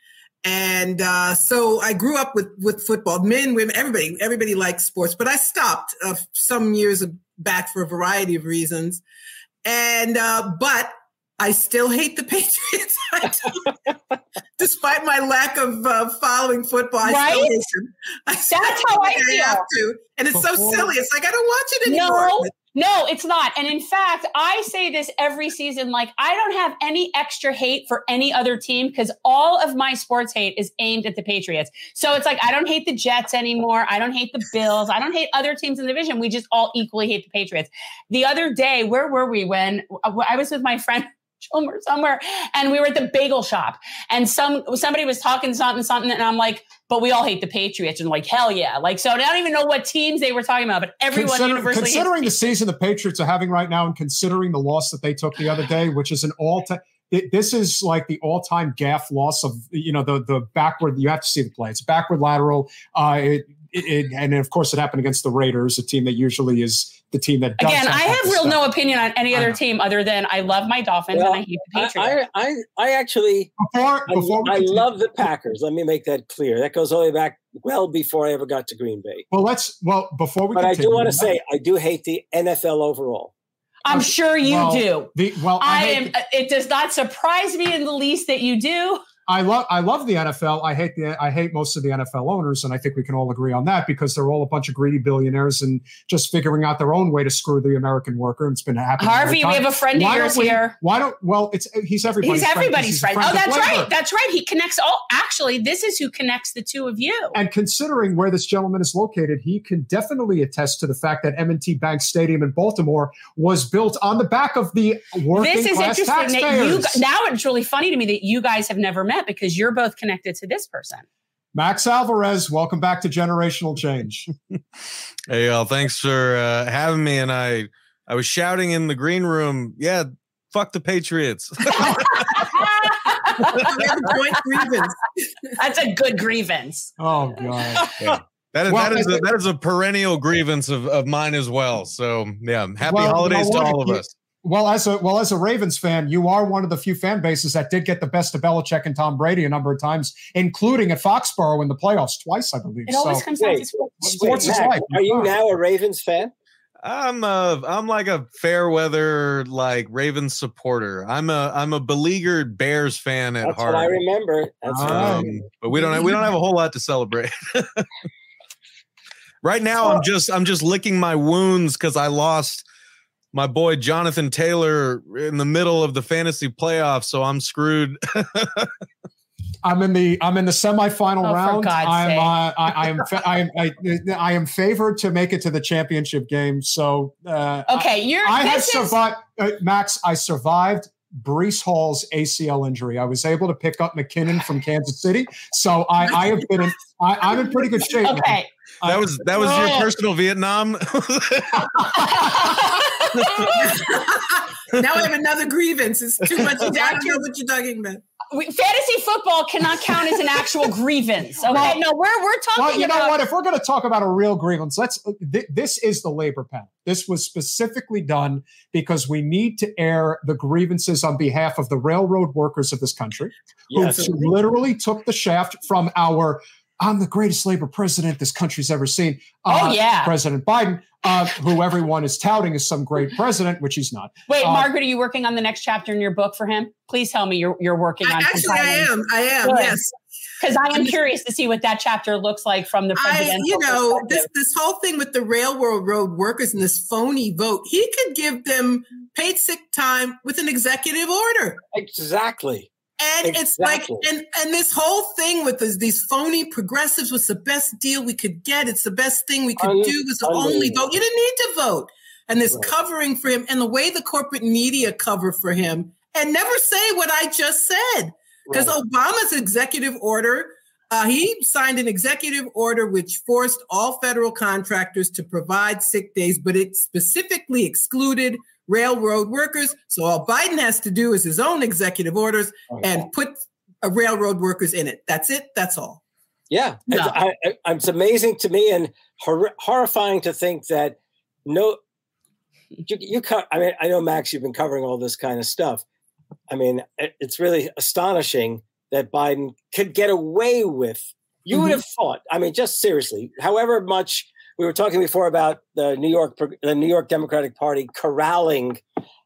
And uh, so I grew up with with football, men, women, everybody, everybody likes sports. But I stopped uh, some years back for a variety of reasons. And uh, but I still hate the Patriots, despite my lack of uh, following football. I right? still hate them. I That's how I feel. I have to. And it's Before, so silly. It's like I don't watch it anymore. No, no, it's not. And in fact, I say this every season like, I don't have any extra hate for any other team because all of my sports hate is aimed at the Patriots. So it's like, I don't hate the Jets anymore. I don't hate the Bills. I don't hate other teams in the division. We just all equally hate the Patriots. The other day, where were we when I was with my friend somewhere, somewhere. And we were at the bagel shop and some somebody was talking something, something, and I'm like, but we all hate the Patriots. And like, hell yeah. Like, so I don't even know what teams they were talking about, but everyone Consider, universally considering the season the Patriots are having right now and considering the loss that they took the other day, which is an all time this is like the all-time gaffe loss of you know the the backward. You have to see the play. It's a backward lateral. Uh, it, it, and of course, it happened against the Raiders, a team that usually is the team that again. I have real stuff. no opinion on any other team other than I love my Dolphins well, and I hate the Patriots. I I, I actually before, before I, I love the Packers. Let me make that clear. That goes all the way back well before I ever got to Green Bay. Well, let's well before we. But continue, I do want to say I do hate the NFL overall. I'm sure you well, do. The, well, I, I am. Uh, it does not surprise me in the least that you do. I love I love the NFL. I hate the I hate most of the NFL owners, and I think we can all agree on that because they're all a bunch of greedy billionaires and just figuring out their own way to screw the American worker. And it's been happening. Harvey, we have a friend of yours here. Why don't? Well, it's he's everybody's. He's everybody's friend. friend. Oh, that's right. That's right. He connects all. Actually, this is who connects the two of you. And considering where this gentleman is located, he can definitely attest to the fact that M&T Bank Stadium in Baltimore was built on the back of the working This is class interesting taxpayers. that you. Now it's really funny to me that you guys have never met because you're both connected to this person. Max Alvarez, welcome back to Generational Change. hey y'all, thanks for uh, having me. And I, I was shouting in the green room, yeah, fuck the Patriots. That's a good grievance. Oh god. Yeah. That is, well, that, is a, that is a perennial grievance of, of mine as well. So yeah, happy well, holidays you know to all of us. Well, as a well as a Ravens fan, you are one of the few fan bases that did get the best of Belichick and Tom Brady a number of times, including at Foxborough in the playoffs twice, I believe. It always so, comes down to sports. sports wait, Matt, Are you now a Ravens fan? I'm a I'm like a fair weather like Ravens supporter. I'm a I'm a beleaguered Bears fan at That's heart. I remember. That's um, but we don't have, we don't have a whole lot to celebrate. right now, I'm just I'm just licking my wounds because I lost my boy Jonathan Taylor in the middle of the fantasy playoffs, so I'm screwed. I'm in the I'm in the semifinal oh, round. I'm uh, I, I, am I am I, I, am favored to make it to the championship game. So uh, okay, you're. I have survived, uh, Max. I survived Breece Hall's ACL injury. I was able to pick up McKinnon from Kansas City, so I, I have been in. I, am in pretty good shape. Okay, that was that was your personal Vietnam. now I have another grievance. It's too much. I don't know what you're talking about. We, fantasy football cannot count as an actual grievance. Okay, well, no, we're we're talking. Well, you about- know what? If we're going to talk about a real grievance, let's. Th- this is the labor panel. This was specifically done because we need to air the grievances on behalf of the railroad workers of this country, yes. who literally took the shaft from our I'm the greatest labor president this country's ever seen. Uh, oh, yeah. President Biden, uh, who everyone is touting as some great president, which he's not. Wait, uh, Margaret, are you working on the next chapter in your book for him? Please tell me you're, you're working on Actually, I am. I am, Good. yes. Because I am curious to see what that chapter looks like from the presidential. I, you know, this this whole thing with the railroad road workers and this phony vote, he could give them paid sick time with an executive order. Exactly. And exactly. it's like, and and this whole thing with this, these phony progressives was the best deal we could get. It's the best thing we could do was the only vote. You didn't need to vote. and this right. covering for him and the way the corporate media cover for him and never say what I just said. Because right. Obama's executive order, uh, he signed an executive order which forced all federal contractors to provide sick days, but it specifically excluded railroad workers. So all Biden has to do is his own executive orders and put a railroad workers in it. That's it. That's all. Yeah, no. I, I, it's amazing to me and hor- horrifying to think that no, you, you co- I mean, I know Max, you've been covering all this kind of stuff. I mean, it's really astonishing that Biden could get away with. You mm-hmm. would have thought. I mean, just seriously, however much we were talking before about the New York the New York Democratic Party corralling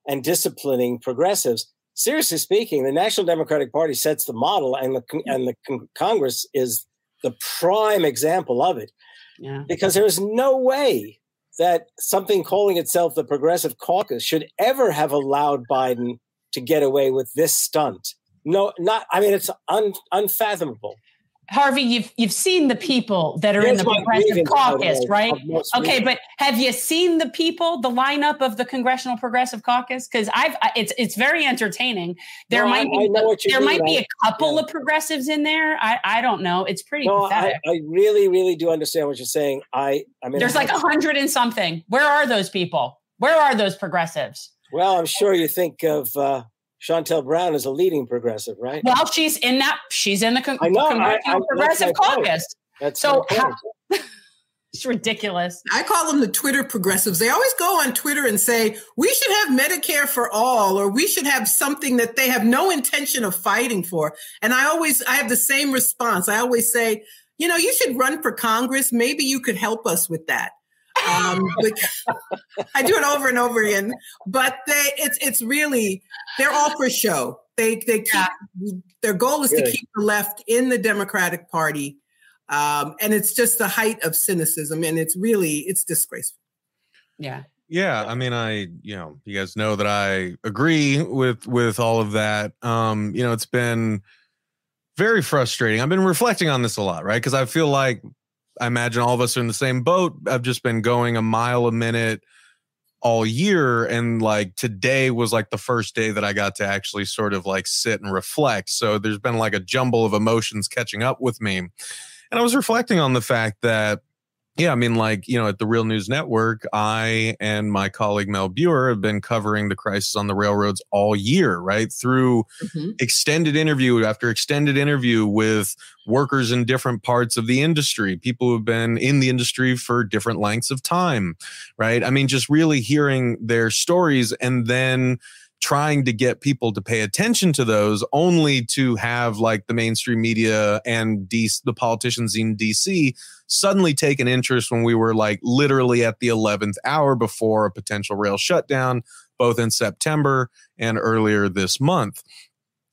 and disciplining progressives. Seriously speaking, the National Democratic Party sets the model, and the and the Congress is the prime example of it. Yeah. Because there is no way that something calling itself the Progressive Caucus should ever have allowed Biden to get away with this stunt. No, not. I mean, it's un, unfathomable. Harvey, you've you've seen the people that are Here's in the Progressive Caucus, right? Okay, but have you seen the people, the lineup of the Congressional Progressive Caucus? Because I've it's it's very entertaining. There no, might I, be I there mean. might be a couple yeah. of progressives in there. I I don't know. It's pretty no, pathetic. I, I really really do understand what you're saying. I I mean, there's like a hundred and something. Where are those people? Where are those progressives? Well, I'm sure you think of. uh Shontel Brown is a leading progressive, right? Well, she's in that. She's in the con- I know, I, I, progressive caucus. That's so. How, it's ridiculous. I call them the Twitter progressives. They always go on Twitter and say we should have Medicare for all, or we should have something that they have no intention of fighting for. And I always, I have the same response. I always say, you know, you should run for Congress. Maybe you could help us with that. Um, I do it over and over again, but they it's it's really they're all for show. They they keep yeah. their goal is really? to keep the left in the Democratic Party, um, and it's just the height of cynicism, and it's really it's disgraceful. Yeah. Yeah, I mean, I you know, you guys know that I agree with with all of that. Um, you know, it's been very frustrating. I've been reflecting on this a lot, right? Because I feel like I imagine all of us are in the same boat. I've just been going a mile a minute all year. And like today was like the first day that I got to actually sort of like sit and reflect. So there's been like a jumble of emotions catching up with me. And I was reflecting on the fact that yeah, I mean, like, you know, at the Real News Network, I and my colleague Mel Buer have been covering the crisis on the railroads all year, right? Through mm-hmm. extended interview after extended interview with workers in different parts of the industry, people who've been in the industry for different lengths of time, right? I mean, just really hearing their stories and then trying to get people to pay attention to those only to have like the mainstream media and DC, the politicians in DC suddenly take an interest when we were like literally at the 11th hour before a potential rail shutdown, both in September and earlier this month.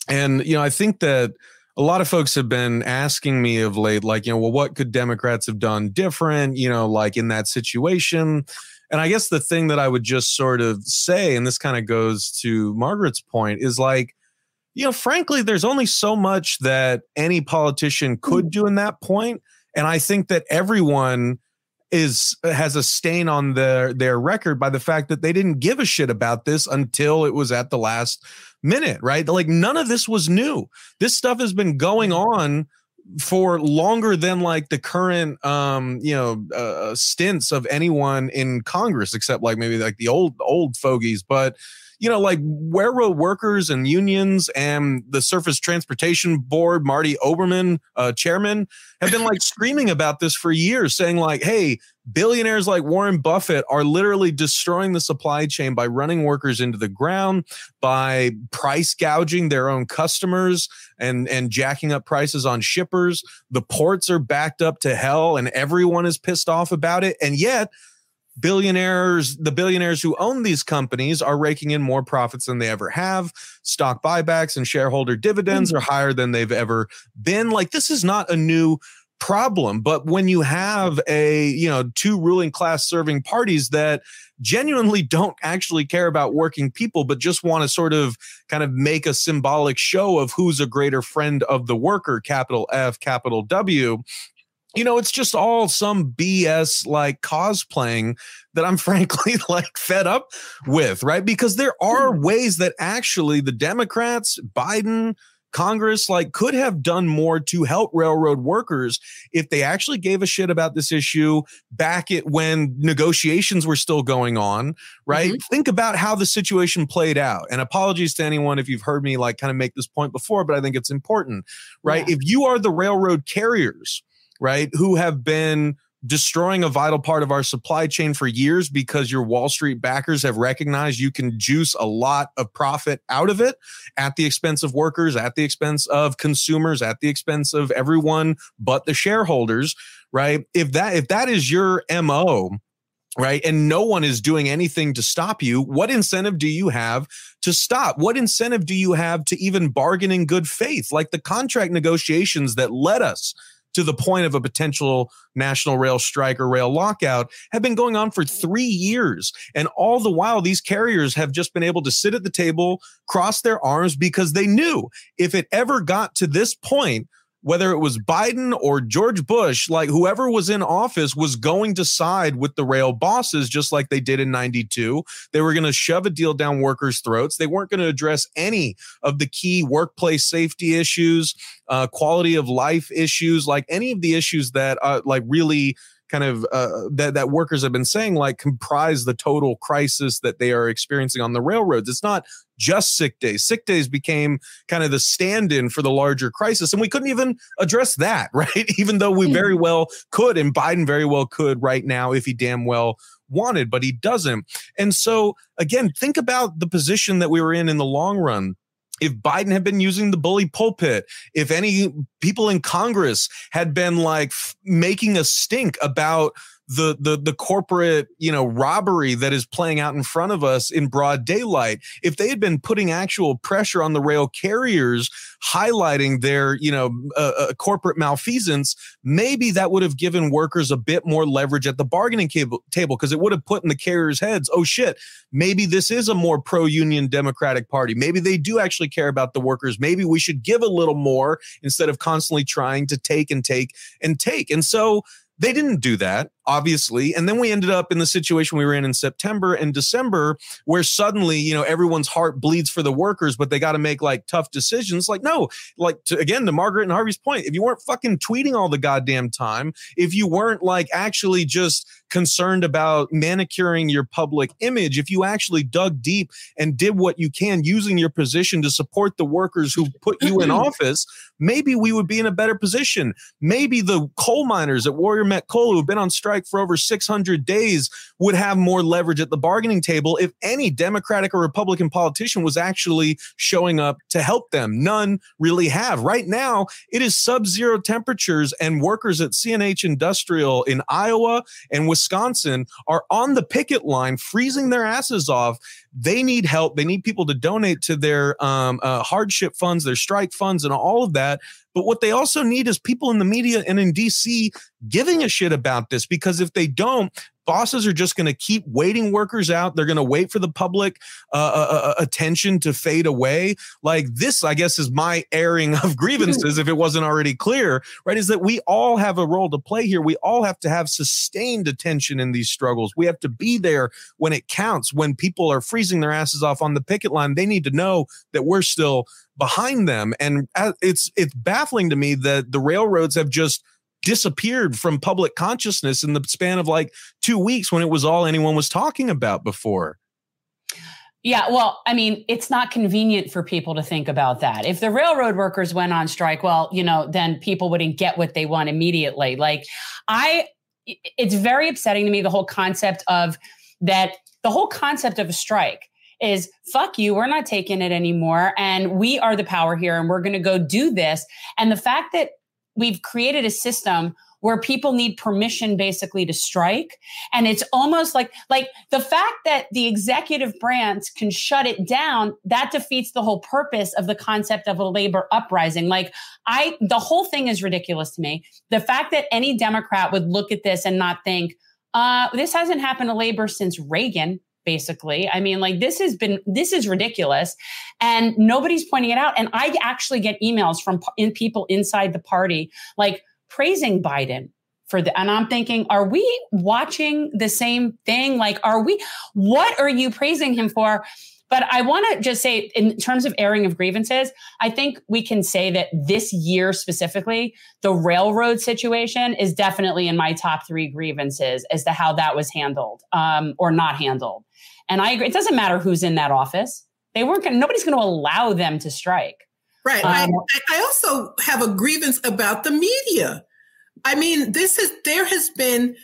And, you know, I think that a lot of folks have been asking me of late, like, you know, well, what could Democrats have done different, you know, like in that situation? And I guess the thing that I would just sort of say, and this kind of goes to Margaret's point, is like, you know, frankly, there's only so much that any politician could mm. do in that point. And I think that everyone is has a stain on their their record by the fact that they didn't give a shit about this until it was at the last minute, right? Like none of this was new. This stuff has been going on for longer than like the current um you know uh, stints of anyone in congress except like maybe like the old old fogies but you know, like railroad workers and unions and the Surface Transportation Board, Marty Oberman, uh, chairman, have been like screaming about this for years, saying like, "Hey, billionaires like Warren Buffett are literally destroying the supply chain by running workers into the ground, by price gouging their own customers and and jacking up prices on shippers. The ports are backed up to hell, and everyone is pissed off about it, and yet." Billionaires, the billionaires who own these companies are raking in more profits than they ever have. Stock buybacks and shareholder dividends mm-hmm. are higher than they've ever been. Like this is not a new problem, but when you have a, you know, two ruling class serving parties that genuinely don't actually care about working people but just want to sort of kind of make a symbolic show of who's a greater friend of the worker, capital F, capital W, you know, it's just all some BS like cosplaying that I'm frankly like fed up with, right? Because there are mm-hmm. ways that actually the Democrats, Biden, Congress like could have done more to help railroad workers if they actually gave a shit about this issue back at when negotiations were still going on, right? Mm-hmm. Think about how the situation played out. And apologies to anyone if you've heard me like kind of make this point before, but I think it's important, right? Yeah. If you are the railroad carriers, right, who have been destroying a vital part of our supply chain for years because your Wall Street backers have recognized you can juice a lot of profit out of it at the expense of workers, at the expense of consumers, at the expense of everyone but the shareholders, right? If that if that is your MO, right? And no one is doing anything to stop you. What incentive do you have to stop? What incentive do you have to even bargain in good faith? Like the contract negotiations that led us to the point of a potential national rail strike or rail lockout have been going on for three years. And all the while, these carriers have just been able to sit at the table, cross their arms because they knew if it ever got to this point, whether it was Biden or George Bush, like whoever was in office was going to side with the rail bosses, just like they did in 92. They were going to shove a deal down workers' throats. They weren't going to address any of the key workplace safety issues, uh, quality of life issues, like any of the issues that uh, like really kind of uh, that that workers have been saying like comprise the total crisis that they are experiencing on the railroads. It's not just sick days. Sick days became kind of the stand-in for the larger crisis, and we couldn't even address that, right? even though we very hmm. well could, and Biden very well could right now if he damn well wanted, but he doesn't. And so again, think about the position that we were in in the long run if Biden had been using the bully pulpit, if any people in Congress had been like f- making a stink about the the the corporate you know robbery that is playing out in front of us in broad daylight if they had been putting actual pressure on the rail carriers highlighting their you know uh, uh, corporate malfeasance maybe that would have given workers a bit more leverage at the bargaining table because it would have put in the carriers heads oh shit maybe this is a more pro union democratic party. Maybe they do actually care about the workers. Maybe we should give a little more instead of constantly trying to take and take and take. And so they didn't do that obviously. And then we ended up in the situation we were in in September and December, where suddenly, you know, everyone's heart bleeds for the workers, but they got to make like tough decisions. Like, no, like to, again, to Margaret and Harvey's point, if you weren't fucking tweeting all the goddamn time, if you weren't like actually just concerned about manicuring your public image, if you actually dug deep and did what you can using your position to support the workers who put you in office, maybe we would be in a better position. Maybe the coal miners at Warrior Met Coal who've been on strike strike for over 600 days would have more leverage at the bargaining table if any Democratic or Republican politician was actually showing up to help them. None really have. Right now, it is sub zero temperatures, and workers at CNH Industrial in Iowa and Wisconsin are on the picket line, freezing their asses off they need help. They need people to donate to their um, uh, hardship funds, their strike funds, and all of that. But what they also need is people in the media and in DC giving a shit about this because if they don't, bosses are just going to keep waiting workers out. They're going to wait for the public uh, uh, uh, uh, attention to fade away. Like this, I guess, is my airing of grievances, if it wasn't already clear, right? Is that we all have a role to play here. We all have to have sustained attention in these struggles. We have to be there when it counts. When people are freezing their asses off on the picket line, they need to know that we're still behind them. And uh, it's it's baffling to me that the railroads have just disappeared from public consciousness in the span of like two weeks when it was all anyone was talking about before. Yeah, well, I mean, it's not convenient for people to think about that. If the railroad workers went on strike, well, you know, then people wouldn't get what they want immediately. Like, I, it's very upsetting to me the whole concept of that, the whole concept of a strike is fuck you, we're not taking it anymore. And we are the power here and we're going to go do this. And the fact that we've created a system where people need permission basically to strike. And it's almost like like the fact that the executive branch can shut it down that defeats the whole purpose of the concept of a labor uprising. Like i the whole thing is ridiculous to me. The fact that any democrat would look at this and not think uh, this hasn't happened to labor since reagan basically. I mean, like this has been this is ridiculous, and nobody's pointing it out. And I actually get emails from in people inside the party, like praising Biden for the and I'm thinking, are we watching the same thing? Like, are we what are you praising him for? But I want to just say, in terms of airing of grievances, I think we can say that this year specifically, the railroad situation is definitely in my top three grievances as to how that was handled um, or not handled. And I agree. It doesn't matter who's in that office. They weren't going. Nobody's going to allow them to strike. Right. Um, I, I also have a grievance about the media. I mean, this is there has been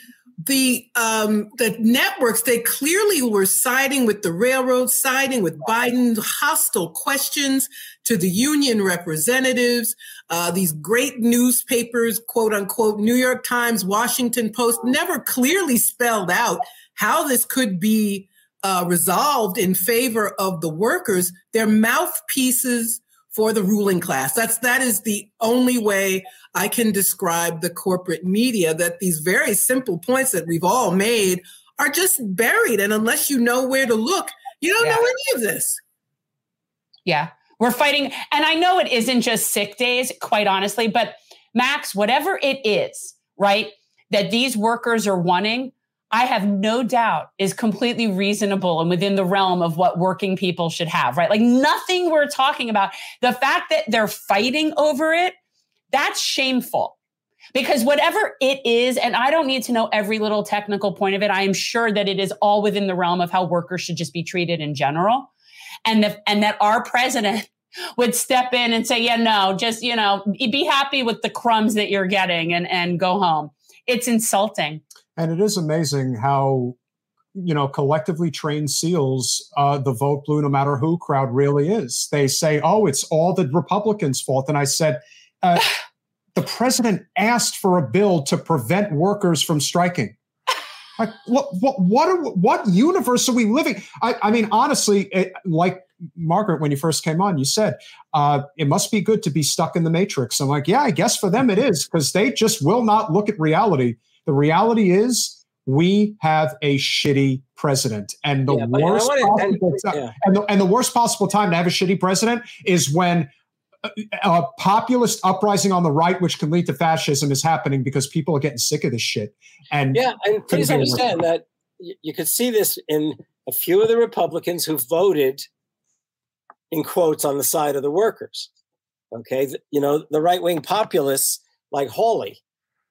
the um, the networks they clearly were siding with the railroad, siding with Biden, hostile questions to the union representatives. Uh, these great newspapers, quote unquote, New York Times, Washington Post, never clearly spelled out how this could be uh, resolved in favor of the workers. They're mouthpieces for the ruling class. That's that is the only way I can describe the corporate media that these very simple points that we've all made are just buried and unless you know where to look, you don't yeah. know any of this. Yeah. We're fighting and I know it isn't just sick days quite honestly, but Max, whatever it is, right? That these workers are wanting, I have no doubt is completely reasonable and within the realm of what working people should have, right? Like nothing we're talking about. The fact that they're fighting over it, that's shameful. Because whatever it is, and I don't need to know every little technical point of it, I am sure that it is all within the realm of how workers should just be treated in general. And the, and that our president would step in and say, yeah, no, just, you know, be happy with the crumbs that you're getting and, and go home. It's insulting. And it is amazing how, you know, collectively trained SEALs, uh, the vote blue no matter who crowd really is. They say, oh, it's all the Republicans' fault. And I said, uh, the president asked for a bill to prevent workers from striking. Like what? What? What? Are, what universe are we living? I, I mean, honestly, it, like Margaret, when you first came on, you said uh, it must be good to be stuck in the matrix. I'm like, yeah, I guess for them it is because they just will not look at reality the reality is we have a shitty president and the yeah, worst possible time, yeah. and, the, and the worst possible time to have a shitty president is when a, a populist uprising on the right which can lead to fascism is happening because people are getting sick of this shit and yeah and please understand that you could see this in a few of the republicans who voted in quotes on the side of the workers okay you know the right-wing populists like hawley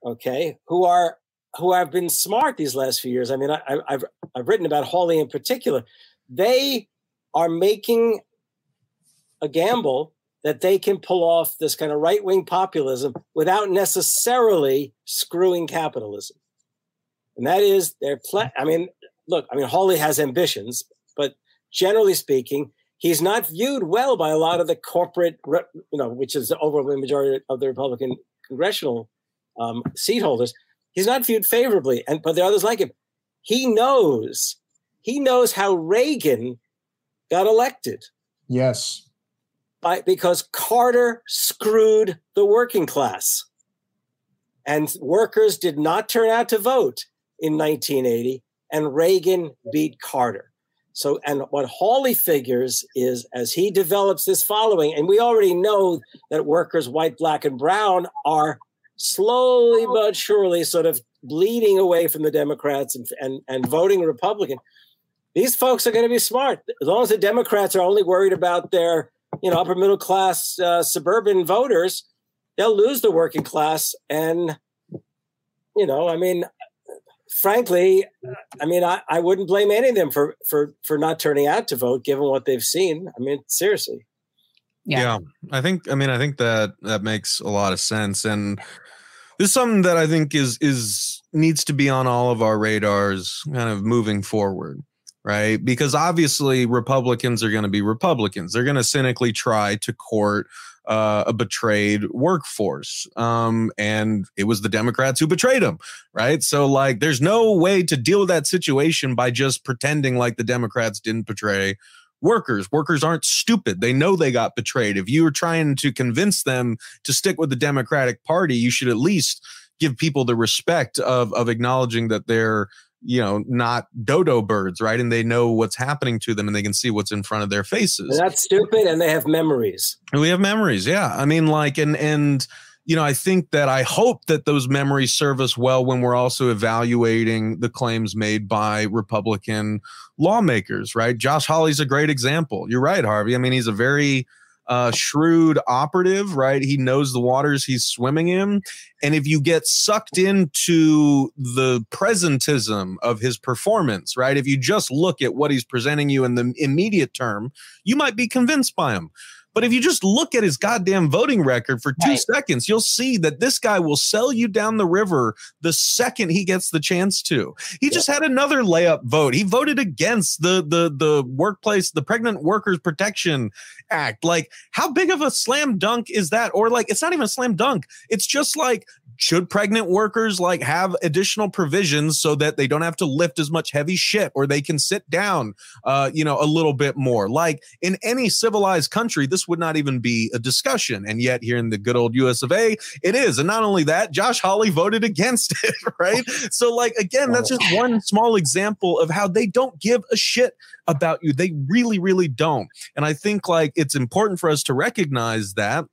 okay who are who have been smart these last few years. I mean, I, have I've written about Hawley in particular. They are making a gamble that they can pull off this kind of right wing populism without necessarily screwing capitalism. And that is their plan. I mean, look, I mean, Hawley has ambitions, but generally speaking, he's not viewed well by a lot of the corporate, you know, which is the overwhelming majority of the Republican congressional um, seat holders he's not viewed favorably. And but there are others like him. He knows, he knows how Reagan got elected. Yes. By, because Carter screwed the working class. And workers did not turn out to vote in 1980, and Reagan beat Carter. So, and what Hawley figures is as he develops this following, and we already know that workers, white, black, and brown, are slowly but surely sort of bleeding away from the Democrats and, and, and voting Republican. These folks are going to be smart. As long as the Democrats are only worried about their, you know, upper middle class uh, suburban voters, they'll lose the working class. And, you know, I mean, frankly, I mean, I, I wouldn't blame any of them for, for, for not turning out to vote, given what they've seen. I mean, seriously. Yeah. yeah. I think I mean I think that that makes a lot of sense and this is something that I think is is needs to be on all of our radars kind of moving forward, right? Because obviously Republicans are going to be Republicans. They're going to cynically try to court uh, a betrayed workforce. Um, and it was the Democrats who betrayed them, right? So, like, there's no way to deal with that situation by just pretending like the Democrats didn't betray workers. Workers aren't stupid. They know they got betrayed. If you were trying to convince them to stick with the Democratic Party, you should at least give people the respect of of acknowledging that they're you know not dodo birds right and they know what's happening to them and they can see what's in front of their faces they're not stupid and they have memories and we have memories yeah i mean like and and you know, I think that I hope that those memories serve us well when we're also evaluating the claims made by Republican lawmakers, right? Josh Hawley's a great example. You're right, Harvey. I mean, he's a very uh, shrewd operative, right? He knows the waters he's swimming in. And if you get sucked into the presentism of his performance, right? If you just look at what he's presenting you in the immediate term, you might be convinced by him. But if you just look at his goddamn voting record for two right. seconds, you'll see that this guy will sell you down the river the second he gets the chance to. He yeah. just had another layup vote. He voted against the the the workplace, the Pregnant Workers Protection Act. Like, how big of a slam dunk is that? Or like, it's not even a slam dunk. It's just like should pregnant workers like have additional provisions so that they don't have to lift as much heavy shit or they can sit down uh you know a little bit more? Like in any civilized country this would not even be a discussion. And yet here in the good old US of A it is. And not only that Josh Hawley voted against it right? So like again that's just one small example of how they don't give a shit about you. They really really don't. And i think like it's important for us to recognize that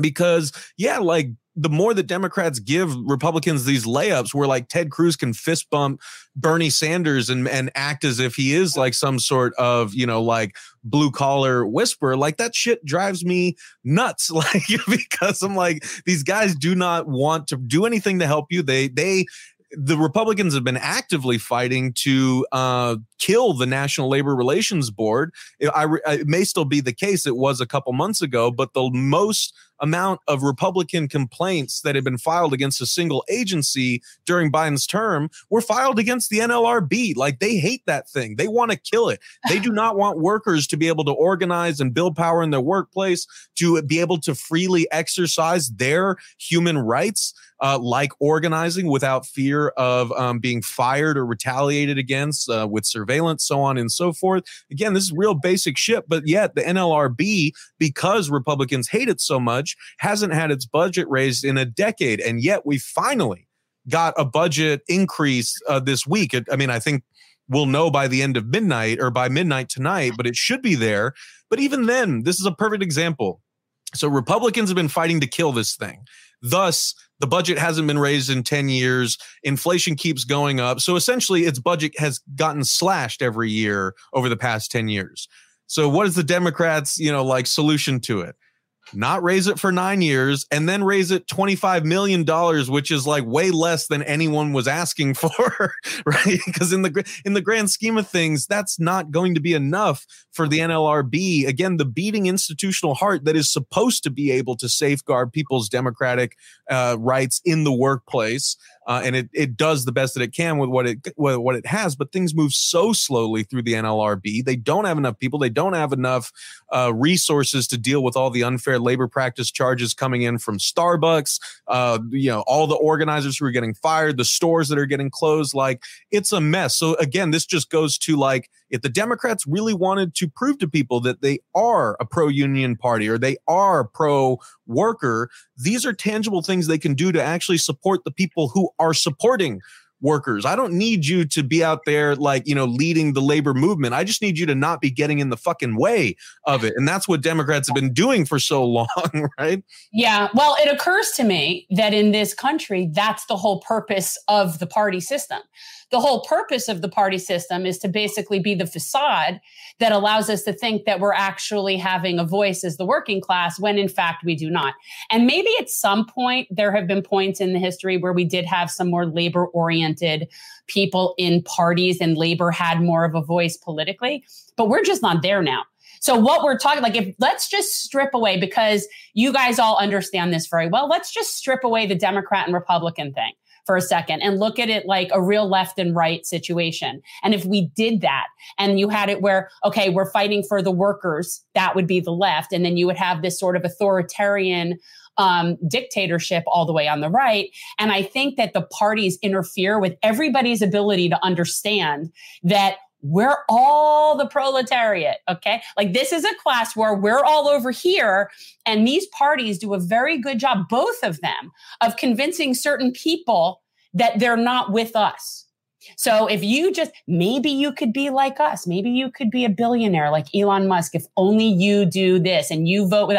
because yeah like the more that Democrats give Republicans these layups where like Ted Cruz can fist bump Bernie Sanders and, and act as if he is like some sort of, you know, like blue collar whisper, like that shit drives me nuts. Like, because I'm like, these guys do not want to do anything to help you. They, they, the Republicans have been actively fighting to uh, kill the National Labor Relations Board. It, I, it may still be the case. It was a couple months ago, but the most amount of Republican complaints that had been filed against a single agency during Biden's term were filed against the NLRB. Like they hate that thing. They want to kill it. They do not want workers to be able to organize and build power in their workplace, to be able to freely exercise their human rights uh, like organizing without fear of um, being fired or retaliated against uh, with surveillance, so on and so forth. Again, this is real basic shit, but yet the NLRB, because Republicans hate it so much, hasn't had its budget raised in a decade. And yet we finally got a budget increase uh, this week. I mean, I think we'll know by the end of midnight or by midnight tonight, but it should be there. But even then, this is a perfect example. So Republicans have been fighting to kill this thing. Thus, the budget hasn't been raised in 10 years. Inflation keeps going up. So essentially, its budget has gotten slashed every year over the past 10 years. So what is the Democrats, you know, like solution to it? Not raise it for nine years and then raise it $25 million which is like way less than anyone was asking for right? Because in the in the grand scheme of things that's not going to be enough for the nlrb again the beating institutional heart that is supposed to be able to safeguard people's democratic uh, rights in the workplace uh, and it it does the best that it can with what it what it has. But things move so slowly through the NLRB. They don't have enough people. They don't have enough uh, resources to deal with all the unfair labor practice charges coming in from Starbucks. Uh, you know, all the organizers who are getting fired, the stores that are getting closed. Like it's a mess. So again, this just goes to like if the Democrats really wanted to prove to people that they are a pro union party or they are pro worker, these are tangible things they can do to actually support the people who are supporting workers. I don't need you to be out there like, you know, leading the labor movement. I just need you to not be getting in the fucking way of it. And that's what Democrats have been doing for so long, right? Yeah. Well, it occurs to me that in this country, that's the whole purpose of the party system the whole purpose of the party system is to basically be the facade that allows us to think that we're actually having a voice as the working class when in fact we do not. And maybe at some point there have been points in the history where we did have some more labor oriented people in parties and labor had more of a voice politically, but we're just not there now. So what we're talking like if let's just strip away because you guys all understand this very well. Let's just strip away the Democrat and Republican thing for a second and look at it like a real left and right situation. And if we did that and you had it where, okay, we're fighting for the workers, that would be the left. And then you would have this sort of authoritarian um, dictatorship all the way on the right. And I think that the parties interfere with everybody's ability to understand that we're all the proletariat. Okay. Like this is a class where we're all over here. And these parties do a very good job, both of them, of convincing certain people that they're not with us. So if you just maybe you could be like us, maybe you could be a billionaire like Elon Musk if only you do this and you vote with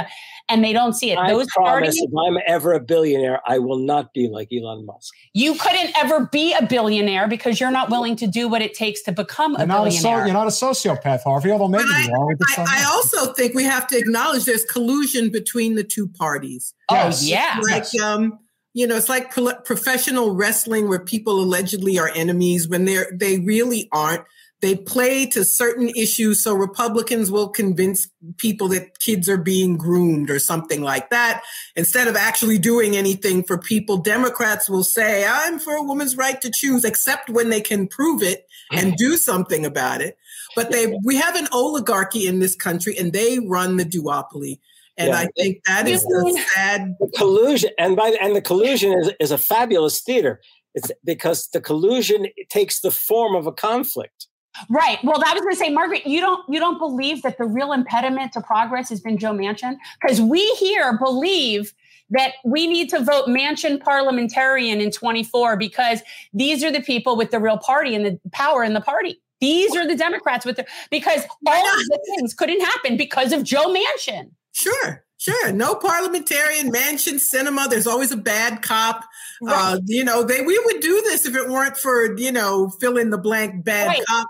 and they don't see it. I Those promise parties, if I'm ever a billionaire, I will not be like Elon Musk. you couldn't ever be a billionaire because you're not willing to do what it takes to become a You're not a, so, billionaire. you're not a sociopath, Harvey, although maybe But you are. We I, I also think we have to acknowledge there's collusion between the two parties. oh Yes. yeah. like um you know it's like pro- professional wrestling where people allegedly are enemies. When they're they really aren't. They play to certain issues so republicans will convince people that kids are being groomed or something like that. Instead of actually doing anything for people democrats will say i'm for a woman's right to choose except when they can prove it and do something about it. But they we have an oligarchy in this country and they run the duopoly and Yeah. i think that is the sad The collusion, and by the, and the collusion is, is a fabulous theater. It's because the collusion takes the form of a conflict. Right. Well, that was going to say, Margaret, you don't you don't believe that the real impediment to progress has been Joe Manchin because we here believe that we need to vote Manchin parliamentarian in 24 because these are the people with the real party and the power in the party. These are the Democrats with the because all of the things couldn't happen because of Joe Manchin. Sure, sure. No parliamentarian Manchin Sinema. There's always a bad cop. Uh, you know, they we would do this if it weren't for you know fill in the blank bad Right. cop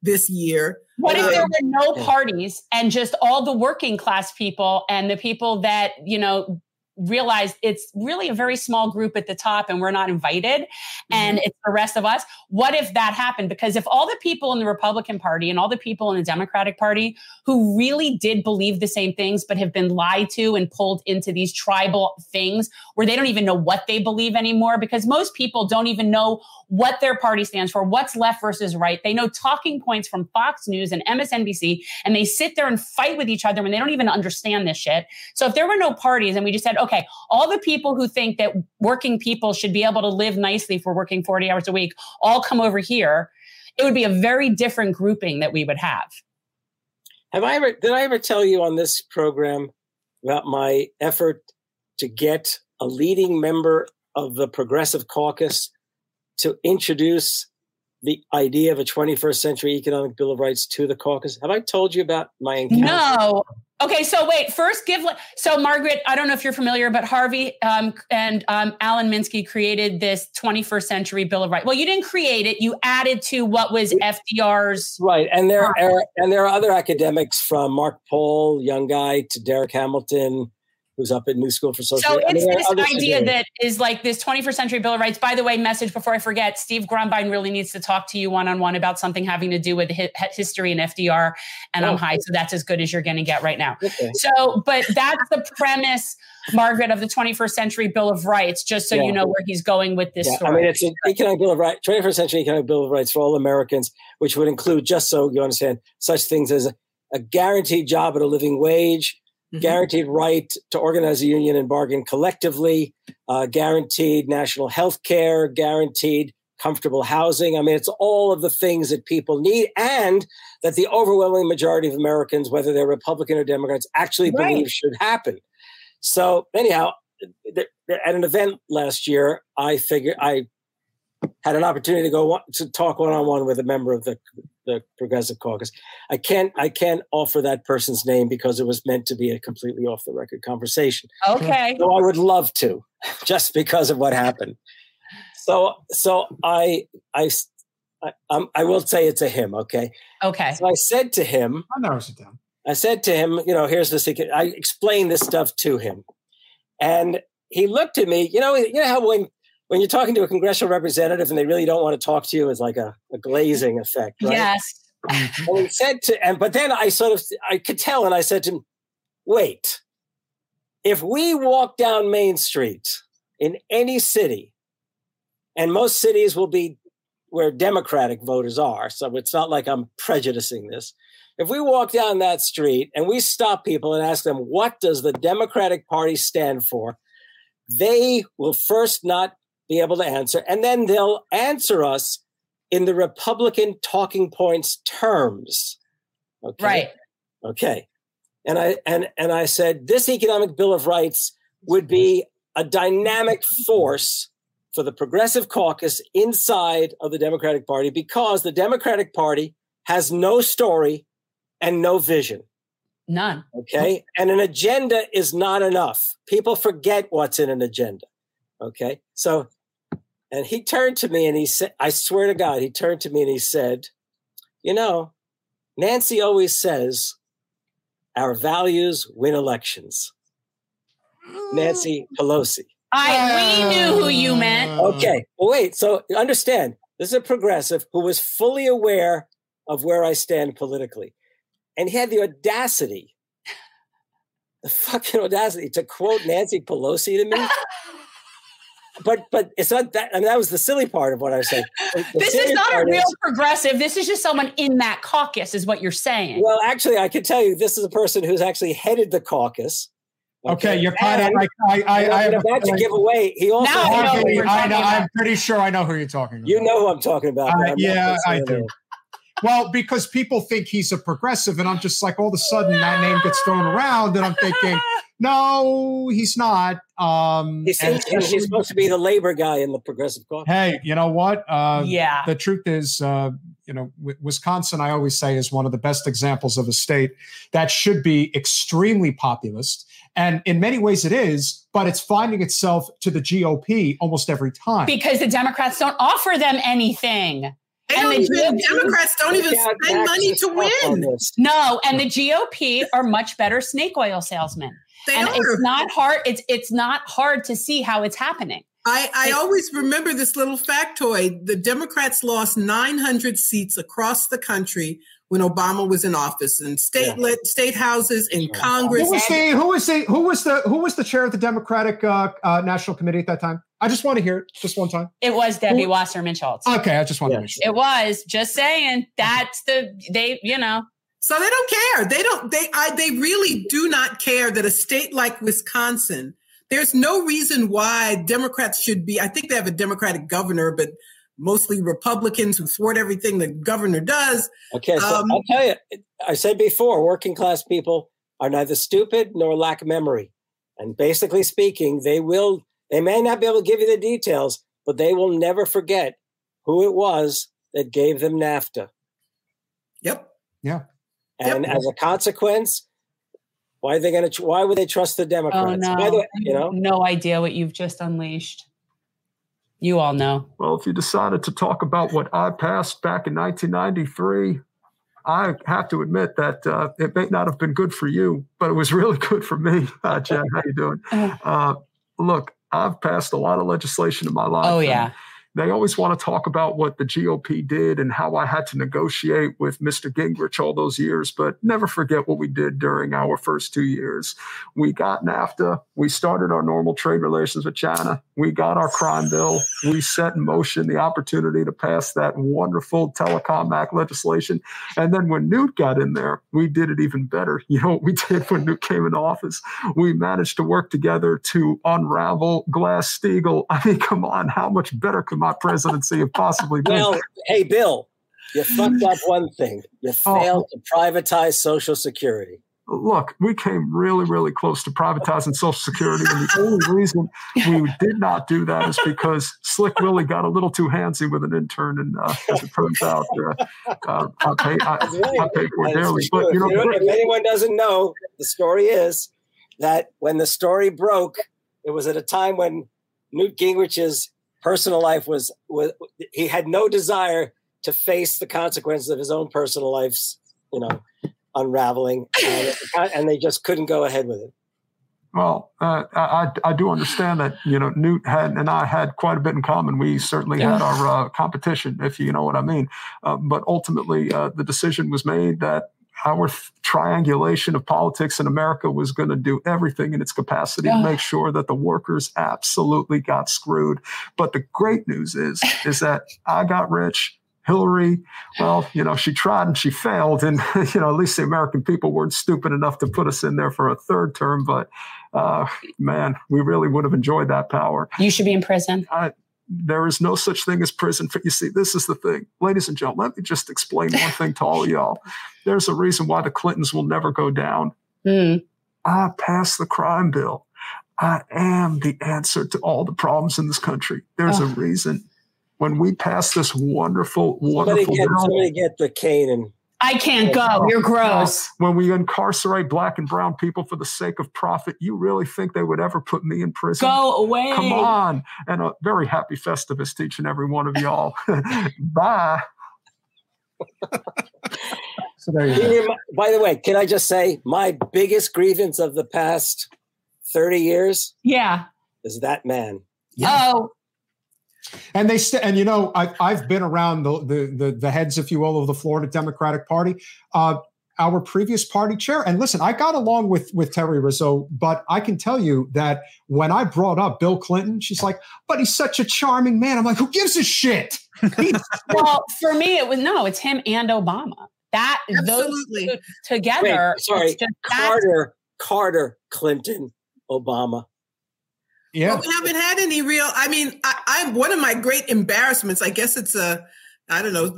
this year. What if Uh, there were no parties and just all the working class people and the people that, you know, realize it's really a very small group at the top and we're not invited mm-hmm. and it's the rest of us? What if that happened? Because if all the people in the Republican Party and all the people in the Democratic Party who really did believe the same things but have been lied to and pulled into these tribal things where they don't even know what they believe anymore because most people don't even know what their party stands for, what's left versus right. They know talking points from Fox News and MSNBC, and they sit there and fight with each other when they don't even understand this shit. So if there were no parties and we just said, okay, all the people who think that working people should be able to live nicely for working 40 hours a week all come over here, it would be a very different grouping that we would have. Have I ever did I ever tell you on this program about my effort to get a leading member of the Progressive Caucus to introduce the idea of a 21st century economic bill of rights to the caucus? Have I told you about my encounter? No. Okay, so wait. First, give. So, Margaret, I don't know if you're familiar, but Harvey um, and um, Alan Minsky created this 21st Century Bill of Rights. Well, you didn't create it; you added to what was FDR's. Right, and there are and there are other academics from Mark Paul, young guy, to Darrick Hamilton, who's up at New School for Social. So it's this idea that is like this 21st Century Bill of Rights. By the way, message before I forget: Steve Grumbine really needs to talk to you one on one about something having to do with hi- history and FDR. And I'm Oh. high, so that's as good as you're going to get right now. Okay. So, but that's the premise, Margaret, of the 21st Century Bill of Rights. Just so Yeah. you know where he's going with this Yeah, I mean, it's an economic bill of rights, 21st century economic bill of rights for all Americans, which would include, just so you understand, such things as a guaranteed job at a living wage, Mhm. guaranteed right to organize a union and bargain collectively, uh, guaranteed national health care, guaranteed comfortable housing. I mean, it's all of the things that people need and that the overwhelming majority of Americans, whether they're Republican or Democrats, actually Right. believe should happen. So, anyhow, at an event last year, I figured I had an opportunity to go to talk one on one with a member of the the Progressive Caucus. I can't I can't offer that person's name because it was meant to be a completely off the record conversation. okay. So I would love to, just because of what happened. So so I I I, um, I will say it's a him. Okay. Okay. So I said to him, That narrows it down. I said to him, you know, here's the secret. I explained this stuff to him, and he looked at me. You know, you know how when when you're talking to a congressional representative and they really don't want to talk to you, it's like a, a glazing effect, right? Yes. And he said to, and but then I sort of I could tell, and I said to him, "Wait, if we walk down Main Street in any city, and most cities will be where Democratic voters are, so it's not like I'm prejudicing this. If we walk down that street and we stop people and ask them, what does the Democratic Party stand for? They will first not be able to answer, and then they'll answer us in the Republican talking points terms. Okay. Right. Okay. And I and and I said this economic bill of rights would be a dynamic force for the Progressive Caucus inside of the Democratic Party because the Democratic Party has no story and no vision. None. Okay. And an agenda is not enough. People forget what's in an agenda. Okay. So, and he turned to me and he said, I swear to God, he turned to me and he said, You know, Nancy always says our values win elections. Nancy Pelosi. I we knew who you ah. meant. Okay. Well, wait. So understand, this is a progressive who was fully aware of where I stand politically. And he had the audacity, the fucking audacity to quote Nancy Pelosi to me. but but it's not that. I mean, that was the silly part of what I was saying. The this is not a real is- progressive. This is just someone in that caucus, is what you're saying. well, actually, I can tell you, this is a person who's actually headed the caucus. Okay, you're kind of like I I, I I'm a about to feeling- give away. He also Now I know Okay, I know I'm pretty sure I know who you're talking about. you know who I'm talking about. Uh, yeah, I her do. Name. Well, because people think he's a progressive, and I'm just like, all of a sudden that name gets thrown around, and I'm thinking, no, he's not. Um, He's, and he's especially- supposed to be the labor guy in the progressive caucus. hey, you know what? Uh, yeah. the truth is, uh, you know, Wi- Wisconsin, I always say, is one of the best examples of a state that should be extremely populist. And in many ways it is, but it's finding itself to the GOP almost every time. Because the Democrats don't offer them anything. They And don't the even, GOP Democrats don't even spend money to win. No, and the GOP are much better snake oil salesmen. They and are. it's not hard. It's it's not hard to see how it's happening. I, I always remember this little factoid. The Democrats lost 900 seats across the country when Obama was in office, in state Yeah. lit, state houses, in Congress. who was the who was the who was the who was the chair of the Democratic uh, uh, National Committee at that time? I just want to hear it just one time. It was Debbie Who- Wasserman Schultz. Okay, I just want Yeah. to make sure. It was just saying. That's the they. You know. So they don't care. They don't. They. I. They really do not care that a state like Wisconsin. There's no reason why Democrats should be. I think they have a Democratic governor, but mostly Republicans who thwart everything the governor does. Okay, so Um, I'll tell you, I said before, working class people are neither stupid nor lack memory. And basically speaking, they will, they may not be able to give you the details, but they will never forget who it was that gave them NAFTA. Yep. Yeah. And Yep. as a consequence, why are they going to, why would they trust the Oh Democrats? no. By the way, you know, No idea what you've just unleashed. You all know. Well, if you decided to talk about what I passed back in 1993, I have to admit that uh, it may not have been good for you, but it was really good for me. Uh, Jen, how you doing? Oh. Uh, look, I've passed a lot of legislation in my life. Oh yeah. They always want to talk about what the GOP did and how I had to negotiate with Mr. Gingrich all those years, but never forget what we did during our first two years. We got NAFTA. We started our normal trade relations with China. We got our crime bill. We set in motion the opportunity to pass that wonderful Telecom Act legislation. And then when Newt got in there, we did it even better. You know what we did when Newt came into office? We managed to work together to unravel Glass Steagall. I mean, come on, how much better could my presidency have possibly been? well, hey, Bill, you fucked up one thing. You Oh. failed to privatize Social Security. Look, we came really, really close to privatizing Social Security. And the only reason we did not do that is because Slick Willie got a little too handsy with an intern. And uh, as it turns out, uh, uh, I, pay, I, I paid for it dearly. But, you know, you don't- if anyone doesn't know, the story is that when the story broke, it was at a time when Newt Gingrich's personal life was, was he had no desire to face the consequences of his own personal life's, you know, unraveling, and, and they just couldn't go ahead with it. Well, uh, I, I do understand that you know Newt had and I had quite a bit in common. We certainly had our uh, competition, if you know what I mean. Uh, but ultimately, uh, the decision was made that our triangulation of politics in America was going to do everything in its capacity to make sure that the workers absolutely got screwed. But the great news is, is that I got rich. Hillary, well, you know, she tried and she failed. And, you know, at least the American people weren't stupid enough to put us in there for a third term. But, uh, man, we really would have enjoyed that power. You should be in prison. There is no such thing as prison. For, you see, this is the thing. Ladies and gentlemen, let me just explain one thing to all of y'all. There's a reason why the Clintons will never go down. Mm. I passed the crime bill. I am the answer to all the problems in this country. There's a reason. When we pass this wonderful, wonderful Somebody get, bill, somebody get the cane and I can't go. You're gross. when we incarcerate black and brown people for the sake of profit, you really think they would ever put me in prison? Go away. Come on. And a very happy Festivus to each and every one of y'all. Bye. so there you go. remi- by the way, can I just say my biggest grievance of the past 30 years Yeah. is that man. Oh, And they st- and you know I, I've been around the, the the the heads, if you will, of the Florida Democratic Party. Uh, our previous party chair, and listen, I got along with with Terrie Rizzo, but I can tell you that when I brought up Bill Clinton, she's like, "But he's such a charming man." I'm like, "Who gives a shit?" Well, for me, it was no, it's him and Obama. That Absolutely. those two together. Wait, sorry, just- Carter, Carter, Clinton, Obama. Yeah, Well, we haven't had any real. I mean, I, I'm one of my great embarrassments. I guess it's a, I don't know,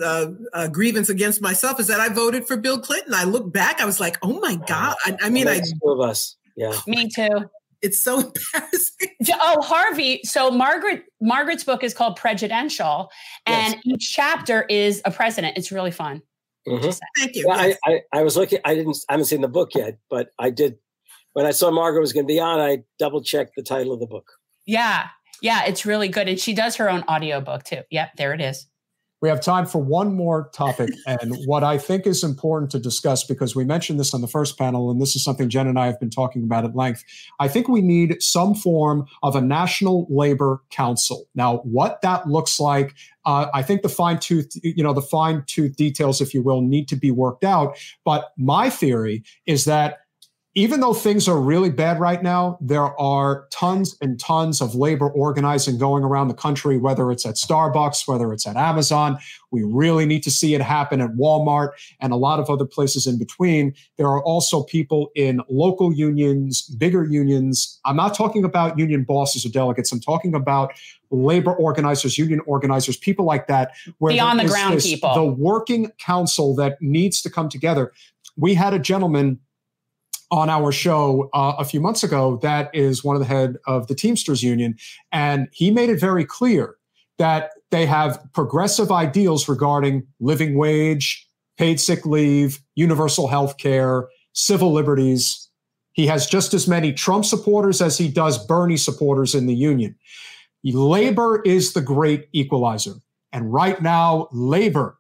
a, a grievance against myself is that I voted for Bill Clinton. I look back, I was like, oh my god. I, I mean, I two of us. Yeah. Me too. it's so embarrassing. Oh, Harvey. So Margaret Margaret's book is called Prejudential, and each chapter is a president. It's really fun. Mhm. Thank you. Yeah, I, I, I was looking. I didn't. I haven't seen the book yet, but I did. When I saw Margaret was going to be on, I double checked the title of the book. Yeah. Yeah, it's really good. And she does her own audiobook too. Yep, there it is. We have time for one more topic. And what I think is important to discuss, because we mentioned this on the first panel, and this is something Jen and I have been talking about at length. I think we need some form of a national labor council. Now, what that looks like, uh, I think the fine tooth, you know, the fine tooth details, if you will, need to be worked out. But my theory is that even though things are really bad right now, there are tons and tons of labor organizing going around the country, whether it's at Starbucks, whether it's at Amazon. We really need to see it happen at Walmart and a lot of other places in between. There are also people in local unions, bigger unions. I'm not talking about union bosses or delegates. I'm talking about labor organizers, union organizers, people like that. Where The the ground this- people. The working council that needs to come together. We had a gentleman on our show uh, a few months ago that is one of the head of the Teamsters Union, and he made it very clear that they have progressive ideals regarding living wage, paid sick leave, universal health care, civil liberties. He has just as many Trump supporters as he does Bernie supporters in the union. Labor is the great equalizer. And right now, labor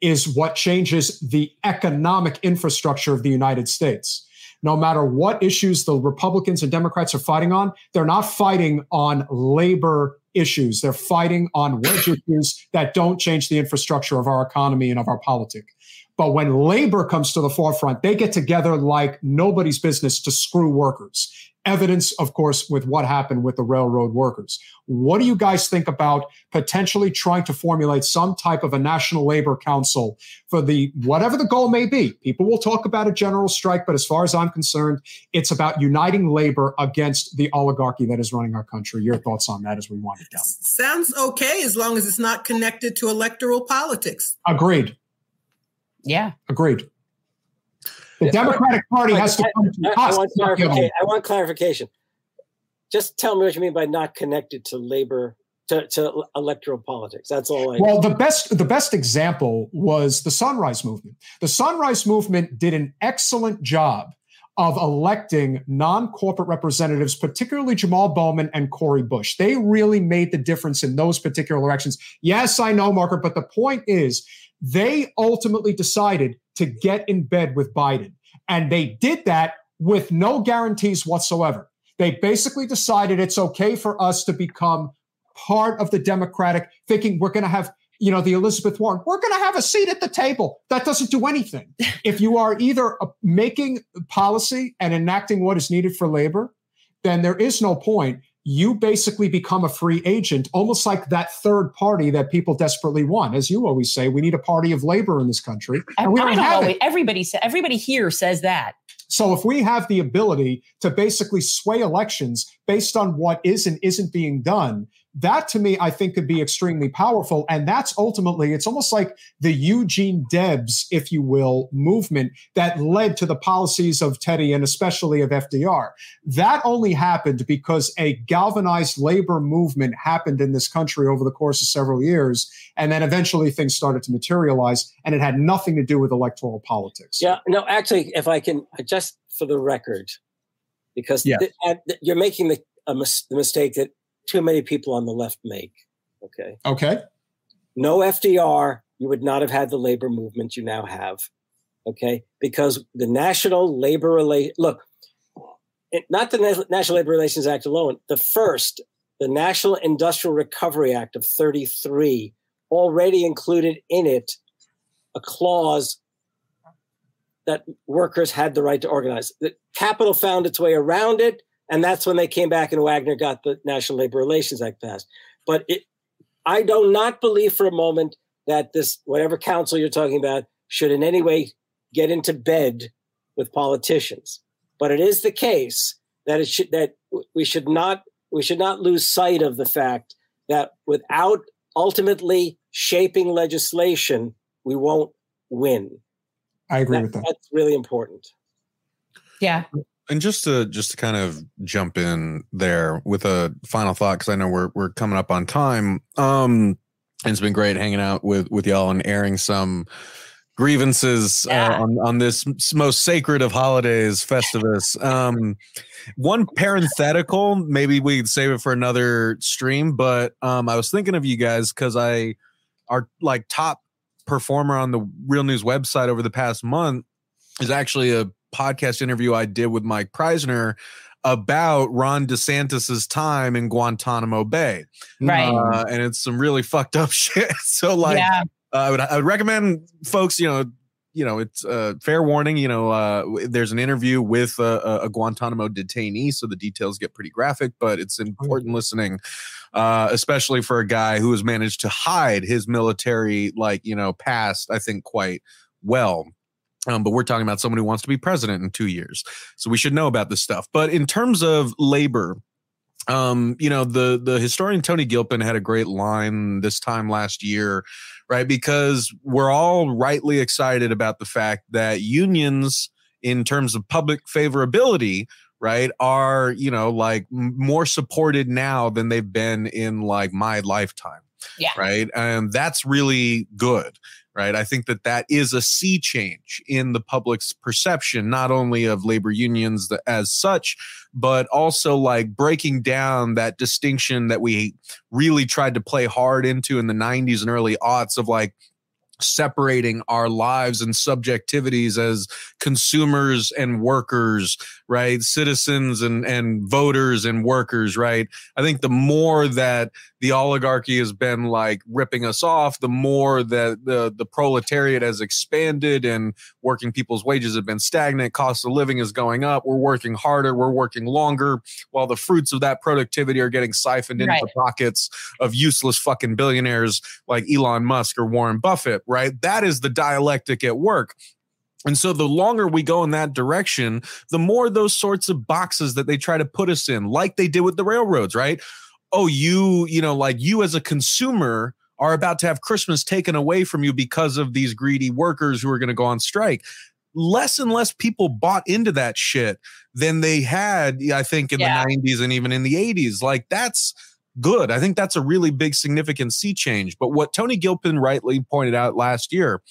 is what changes the economic infrastructure of the United States. No matter what issues the Republicans and Democrats are fighting on, they're not fighting on labor issues. They're fighting on wedge issues that don't change the infrastructure of our economy and of our politics. But when labor comes to the forefront, they get together like nobody's business to screw workers. Evidence, of course, with what happened with the railroad workers. What do you guys think about potentially trying to formulate some type of a national labor council for the whatever the goal may be? People will talk about a general strike, but as far as I'm concerned, it's about uniting labor against the oligarchy that is running our country. Your thoughts on that as we wind it down? Sounds okay as long as it's not connected to electoral politics. Agreed. Yeah. Agreed. The Democratic Party has to I- come to I, I want clarification. I want clarification. Just tell me what you mean by not connected to labor to, to electoral politics. That's all I. Well, the best the best example was the Sunrise Movement. The Sunrise Movement did an excellent job of electing non-corporate representatives, particularly Jamal Bowman and Cori Bush. They really made the difference in those particular elections. Yes, I know, Margaret, but the point is they ultimately decided to get in bed with Biden. And they did that with no guarantees whatsoever. They basically decided it's okay for us to become part of the Democratic, thinking we're going to have, you know, the Elizabeth Warren, we're going to have a seat at the table. That doesn't do anything. if you are either uh, making policy and enacting what is needed for labor, then there is no point. You basically become a free agent, almost like that third party that people desperately want. As you always say, we need a party of labor in this country. And we I don't don't have know. it. Everybody sa- everybody here says that. So if we have the ability to basically sway elections based on what is and isn't being done, that to me, I think could be extremely powerful. And that's ultimately, it's almost like the Eugene Debs, if you will, movement that led to the policies of Teddy and especially of FDR. That only happened because a galvanized labor movement happened in this country over the course of several years. And then eventually things started to materialize and it had nothing to do with electoral politics. Yeah, no, actually, if I can, just for the record, because yeah. th- uh, th- you're making the, mis- the mistake that too many people on the left make. Okay. Okay. No FDR, you would not have had the labor movement you now have. Okay. Because the National Labor Relation, look, not the National Labor Relations Act alone, the first, the National Industrial Recovery Act of 33 already included in it a clause that workers had the right to organize. The capital found its way around it, and that's when they came back and Wagner got the National Labor Relations Act passed. But it, I do not believe for a moment that this, whatever council you're talking about, should in any way get into bed with politicians. But it is the case that it should that we should not we should not lose sight of the fact that without ultimately shaping legislation, we won't win. I agree that, with that. That's really important. Yeah. And just to just to kind of jump in there with a final thought, because I know we're we're coming up on time. Um, and it's been great hanging out with with y'all and airing some grievances uh, yeah. uh, on on this most sacred of holidays, Festivus. Um, one parenthetical, maybe we'd save it for another stream, but um, I was thinking of you guys because I our like top performer on the Real News website over the past month is actually a podcast interview I did with Mike Prysner about Ron DeSantis's time in Guantanamo Bay. Right. Uh, and it's some really fucked up shit. so like yeah. uh, I would I would recommend folks, you know, you know, it's a uh, fair warning. You know, uh, there's an interview with a, a, Guantanamo detainee, so the details get pretty graphic, but it's important listening, uh, especially for a guy who has managed to hide his military, like you know, past. I think quite well. Um, but we're talking about someone who wants to be president in two years, so we should know about this stuff. But in terms of labor, um, you know, the the historian Toni Gilpin had a great line this time last year, right? Because we're all rightly excited about the fact that unions, in terms of public favorability, right, are you know like more supported now than they've been in like my lifetime. Yeah. Right. And that's really good right? I think that that is a sea change in the public's perception, not only of labor unions as such, but also like breaking down that distinction that we really tried to play hard into in the 90s and early aughts of like separating our lives and subjectivities as consumers and workers right citizens and and voters and workers right i think the more that the oligarchy has been like ripping us off, the more that the the proletariat has expanded and working people's wages have been stagnant, cost of living is going up, we're working harder, we're working longer, while the fruits of that productivity are getting siphoned into right. the pockets of useless fucking billionaires like Elon Musk or Warren Buffett, right? That is the dialectic at work. And so the longer we go in that direction, the more those sorts of boxes that they try to put us in, like they did with the railroads, right? oh, you, you know, like you as a consumer are about to have Christmas taken away from you because of these greedy workers who are going to go on strike. Less and less people bought into that shit than they had, I think, in yeah. the 90s and even in the 80s. Like, that's good. I think that's a really big, significant sea change. But what Toni Gilpin rightly pointed out last year,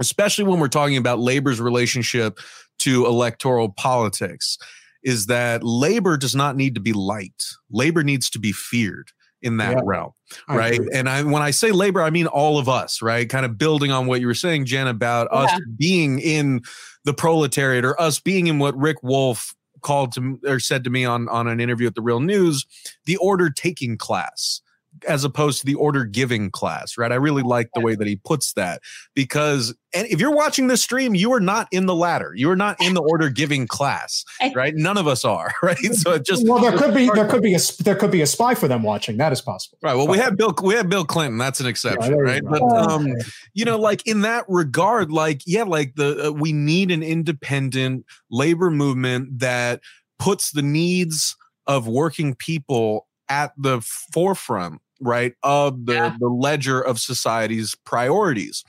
especially when we're talking about labor's relationship to electoral politics, is that labor does not need to be liked. Labor needs to be feared in that yeah, realm, right? And I, when I say labor, I mean all of us, right? Kind of building on what you were saying, Jen, about yeah. us being in the proletariat or us being in what Rick Wolff called to or said to me on on an interview at the Real News, the order taking class as opposed to the order giving class, right? I really like the way that he puts that because and if you're watching this stream, you are not in the latter. You are not in the order giving class, right? None of us are, right? So it just well, there could be there could be a there could be a spy for them watching. That is possible, right? Well, we have Bill we have Bill Clinton. That's an exception, yeah, right? But um, you know, like in that regard, like yeah, like the uh, we need an independent labor movement that puts the needs of working people at the forefront right of the, yeah. the ledger of society's priorities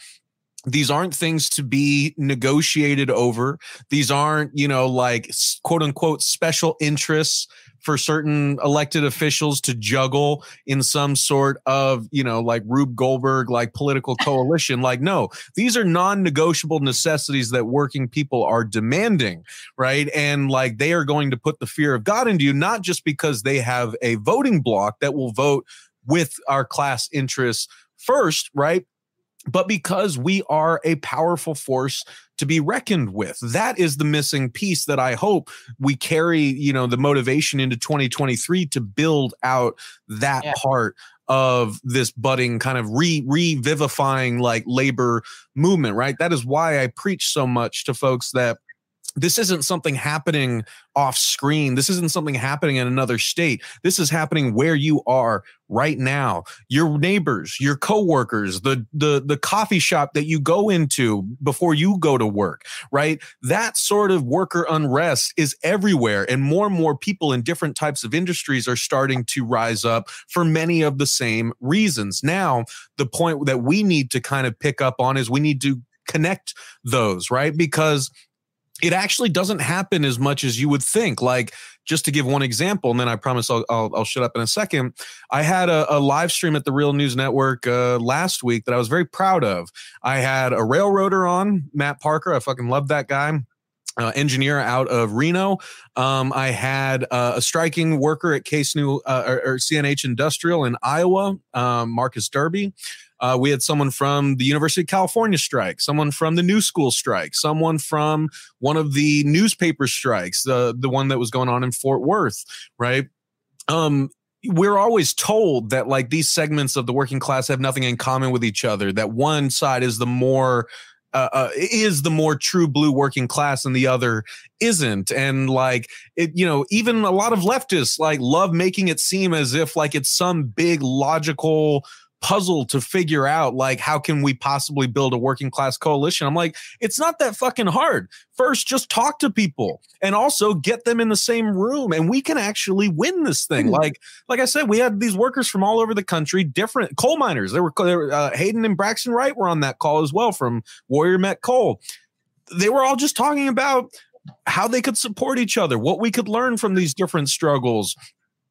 these aren't things to be negotiated over these aren't you know like quote unquote special interests for certain elected officials to juggle in some sort of, you know, like Rube Goldberg, like political coalition. like, no, these are non negotiable necessities that working people are demanding, right? And like they are going to put the fear of God into you, not just because they have a voting block that will vote with our class interests first, right? but because we are a powerful force to be reckoned with. That is the missing piece that I hope we carry, you know, the motivation into 2023 to build out that yeah. part of this budding kind of re revivifying like labor movement, right? That is why I preach so much to folks that this isn't something happening off screen. This isn't something happening in another state. This is happening where you are right now. Your neighbors, your coworkers, the the the coffee shop that you go into before you go to work, right? That sort of worker unrest is everywhere and more and more people in different types of industries are starting to rise up for many of the same reasons. Now, the point that we need to kind of pick up on is we need to connect those, right? Because it actually doesn't happen as much as you would think. Like, just to give one example, and then I promise I'll, I'll, I'll shut up in a second. I had a, a live stream at the Real News Network uh, last week that I was very proud of. I had a railroader on, Matt Parker. I fucking love that guy. Uh, engineer out of Reno. Um, I had uh, a striking worker at Case New uh, or, or, CNH Industrial in Iowa, um, Marcus Derby. Uh, we had someone from the University of California strike, someone from the New School strike, someone from one of the newspaper strikes, the the one that was going on in Fort Worth, right? Um, we're always told that like these segments of the working class have nothing in common with each other. That one side is the more uh, uh, is the more true blue working class and the other isn't and like it you know even a lot of leftists like love making it seem as if like it's some big logical puzzle to figure out like how can we possibly build a working class coalition? I'm like it's not that fucking hard. First just talk to people and also get them in the same room and we can actually win this thing. Mm-hmm. like like i said we had these workers from all over the country different coal miners. They were, they were uh, Haeden and braxton wright were on that call as well from warrior met coal. They were all just talking about how they could support each other what we could learn from these different struggles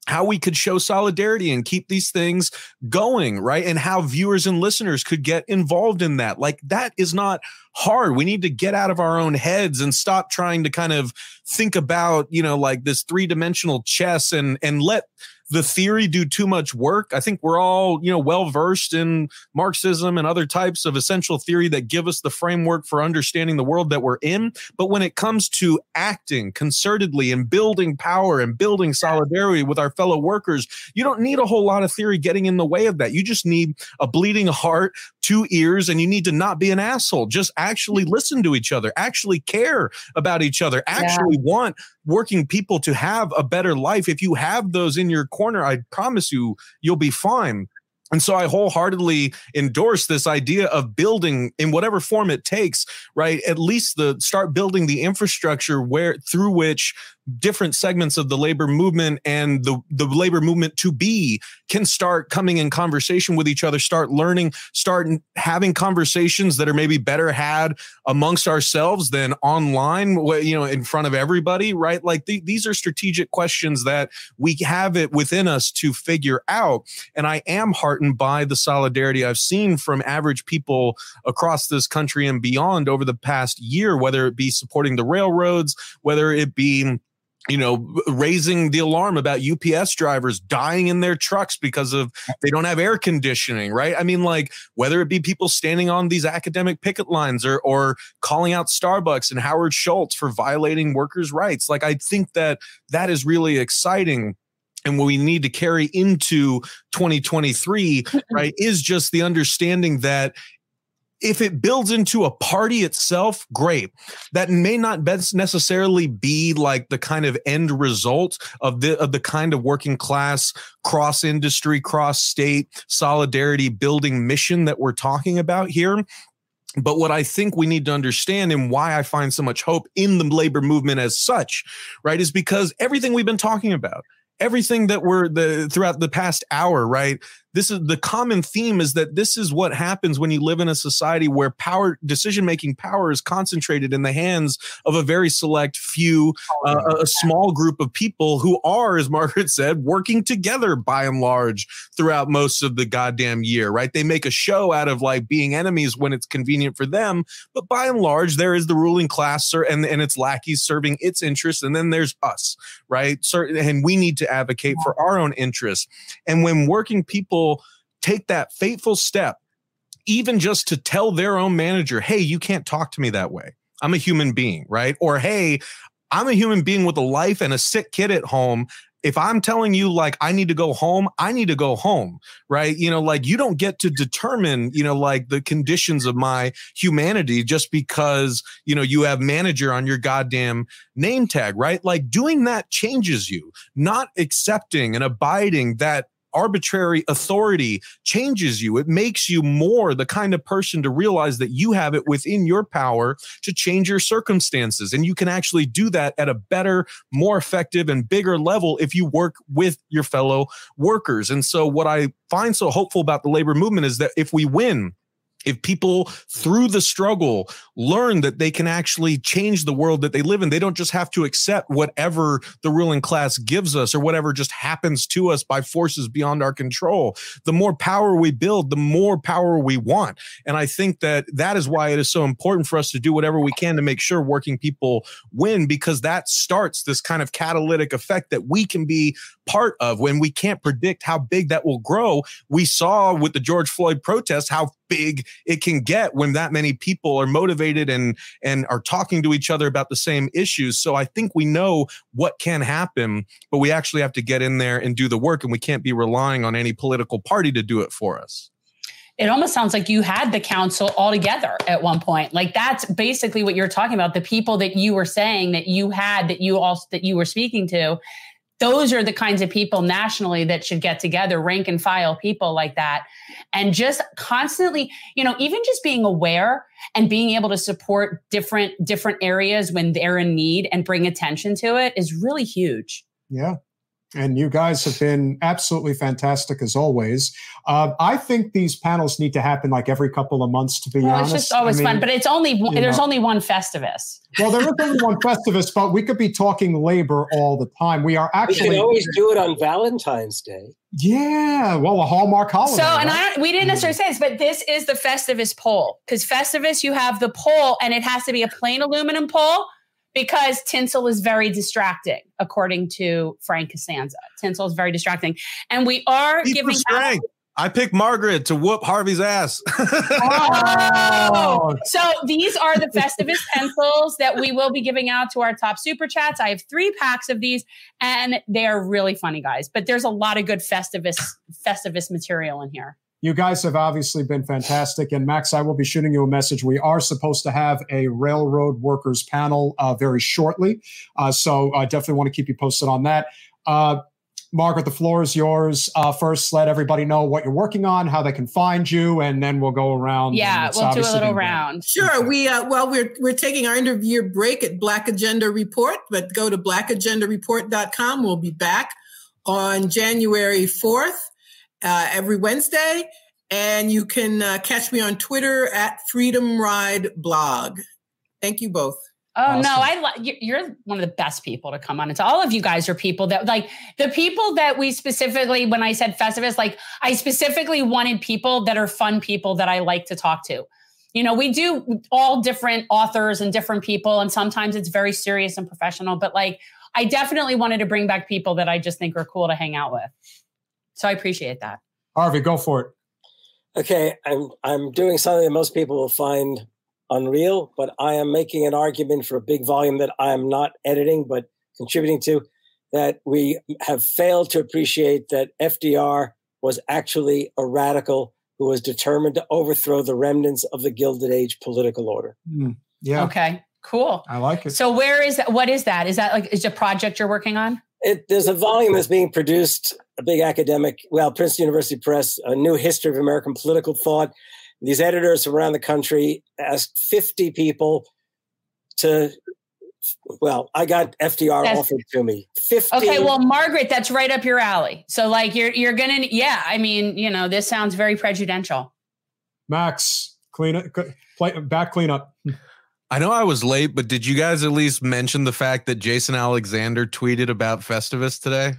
how we could show solidarity and keep these things going, right? And how viewers and listeners could get involved in that. Like that is not hard. We need to get out of our own heads and stop trying to kind of think about, you know, like this three-dimensional chess and and let the theory do too much work. I think we're all, you know, well versed in Marxism and other types of essential theory that give us the framework for understanding the world that we're in. But when it comes to acting concertedly and building power and building solidarity with our fellow workers, you don't need a whole lot of theory getting in the way of that. You just need a bleeding heart, two ears, and you need to not be an asshole. Just actually mm-hmm. listen to each other, actually care about each other, actually yeah. want working people to have a better life. If you have those in your corner, I promise you, you'll be fine. And so I wholeheartedly endorse this idea of building in whatever form it takes, right? At least the start building the infrastructure where through which different segments of the labor movement and the, the labor movement to be can start coming in conversation with each other, start learning, start having conversations that are maybe better had amongst ourselves than online, you know, in front of everybody, right? Like the, these are strategic questions that we have it within us to figure out. And I am heartened by the solidarity I've seen from average people across this country and beyond over the past year, whether it be supporting the railroads, whether it be you know, raising the alarm about UPS drivers dying in their trucks because of they don't have air conditioning, right? I mean, like whether it be people standing on these academic picket lines or or calling out Starbucks and Howard Schultz for violating workers' rights. Like I think that that is really exciting and what we need to carry into 2023 right is just the understanding that if it builds into a party itself, great. That may not necessarily be like the kind of end result of the of the kind of working class cross industry, cross state solidarity building mission that we're talking about here. But what I think we need to understand and why I find so much hope in the labor movement as such, right, is because everything we've been talking about, everything that we're the throughout the past hour, right? This is the common theme is that this is what happens when you live in a society where power decision making power is concentrated in the hands of a very select few, uh, a small group of people who are, as Margaret said, working together by and large throughout most of the goddamn year, right? They make a show out of like being enemies when it's convenient for them, but by and large, there is the ruling class and, and its lackeys serving its interests, and then there's us, right? And we need to advocate for our own interests. And when working people take that fateful step, even just to tell their own manager, hey, you can't talk to me that way. I'm a human being, right? Or, hey, I'm a human being with a life and a sick kid at home if I'm telling you like I need to go home, I need to go home, right? You know, like you don't get to determine, you know, like the conditions of my humanity just because, you know, you have manager on your goddamn name tag, right? Like doing that changes you. Not accepting and abiding that arbitrary authority changes you. It makes you more the kind of person to realize that you have it within your power to change your circumstances. And you can actually do that at a better, more effective, and bigger level if you work with your fellow workers. And so, what I find so hopeful about the labor movement is that if we win, if people through the struggle learn that they can actually change the world that they live in, they don't just have to accept whatever the ruling class gives us or whatever just happens to us by forces beyond our control. The more power we build, the more power we want. And I think that that is why it is so important for us to do whatever we can to make sure working people win, because that starts this kind of catalytic effect that we can be part of when we can't predict how big that will grow. We saw with the George Floyd protests how big it can get when that many people are motivated and and are talking to each other about the same issues. So I think we know what can happen, but we actually have to get in there and do the work and we can't be relying on any political party to do it for us it almost sounds like you had the council all together at one point. Like that's basically what you're talking about. The people that you were saying that you had that you also that you were speaking to, those are the kinds of people nationally that should get together, rank and file people like that. And just constantly, you know, even just being aware and being able to support different different areas when they're in need and bring attention to it is really huge. Yeah. And you guys have been absolutely fantastic as always. Uh, I think these panels need to happen like every couple of months. To be well, honest, it's just always I mean, fun. But it's only there's know. only one Festivus. Well, there is only one Festivus, but we could be talking labor all the time. We are actually we can always do it on Valentine's Day. Yeah, well, a Hallmark holiday. So, and right? I we didn't necessarily say this, but this is the Festivus pole because Festivus you have the pole, and it has to be a plain aluminum pole because tinsel is very distracting, according to Frank Costanza. Tinsel is very distracting. And we are Keep giving out- I picked Margaret to whoop Harvey's ass. oh. So these are the Festivus pencils that we will be giving out to our top super chats. I have three packs of these, and they are really funny, guys. But there's a lot of good Festivus Festivus material in here. You guys have obviously been fantastic. And Max, I will be shooting you a message. We are supposed to have a railroad workers panel uh, very shortly. Uh, so I definitely want to keep you posted on that. Uh, Margaret, the floor is yours. Uh, first, let everybody know what you're working on, how they can find you, and then we'll go around. Yeah, we'll do a little round. Sure. We uh, well, we're we're taking our interview break at Black Agenda Report, but go to blackagendareport.com. We'll be back on January 4th uh, every Wednesday. And you can uh, catch me on Twitter at Freedom Ride Blog. Thank you both. Oh awesome. no, I lo- you're one of the best people to come on. It's all of you guys are people that like the people that we specifically when I said Festivus, like I specifically wanted people that are fun people that I like to talk to. You know, we do all different authors and different people, and sometimes it's very serious and professional. But like, I definitely wanted to bring back people that I just think are cool to hang out with. So I appreciate that. Harvey, go for it. Okay, I'm I'm doing something that most people will find unreal, but I am making an argument for a big volume that I am not editing but contributing to that we have failed to appreciate that FDR was actually a radical who was determined to overthrow the remnants of the Gilded Age political order. Mm, yeah. Okay. Cool. I like it. So where is that? What is that? Is that like is it a project you're working on? It, there's a volume that's being produced, a big academic, well, Princeton University Press, a new history of American political thought. These editors from around the country asked 50 people to Well, I got FDR Yes. offered to me. 15 Okay, well, Margaret, that's right up your alley. So, like, you're you're gonna, yeah. I mean, you know, this sounds very prejudicial. Max, clean it, play, back cleanup. I know I was late, but did you guys at least mention the fact that Jason Alexander tweeted about Festivus today?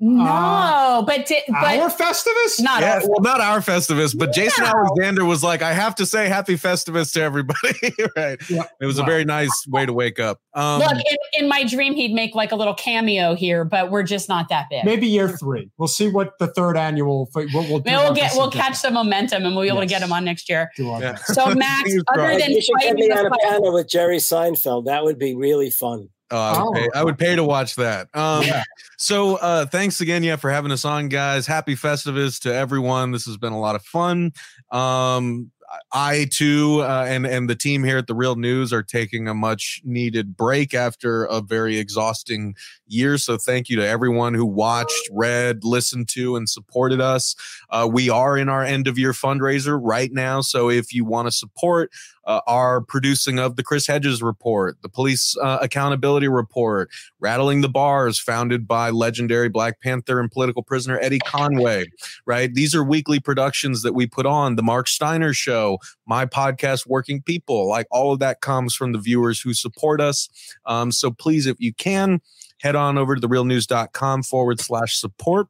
No, but di- but Our Festivus? not Yeah, all. well, not our Festivus, but Jason Alexander was like, I have to say happy Festivus to everybody. right. Yeah. It was a very nice way to wake up. Um, Look, in, in my dream, he'd make like a little cameo here, but we're just not that big. Maybe year three. We'll see what the third annual. We'll, we'll, do we'll get we'll catch some momentum and we'll be able to get Yes. him on next year. Yeah. So Max, other than you should get me the on a panel with Jerry Seinfeld. That would be really fun. Oh, I, would Oh. pay, I would pay to watch that. Um, Yeah. So uh, thanks again, yeah, for having us on, guys. Happy Festivus to everyone. This has been a lot of fun. Um, I too, uh, and and the team here at the Real News are taking a much needed break after a very exhausting year. So thank you to everyone who watched, read, listened to, and supported us. Uh, we are in our end of year fundraiser right now. So if you want to support uh, our producing of the Chris Hedges report, the police uh, accountability report, Rattling the Bars, founded by legendary Black Panther and political prisoner Eddie Conway, right? These are weekly productions that we put on. The Marc Steiner Show, my podcast, Working People, like all of that comes from the viewers who support us. Um, so please, if you can, head on over to therealnews.com forward slash support.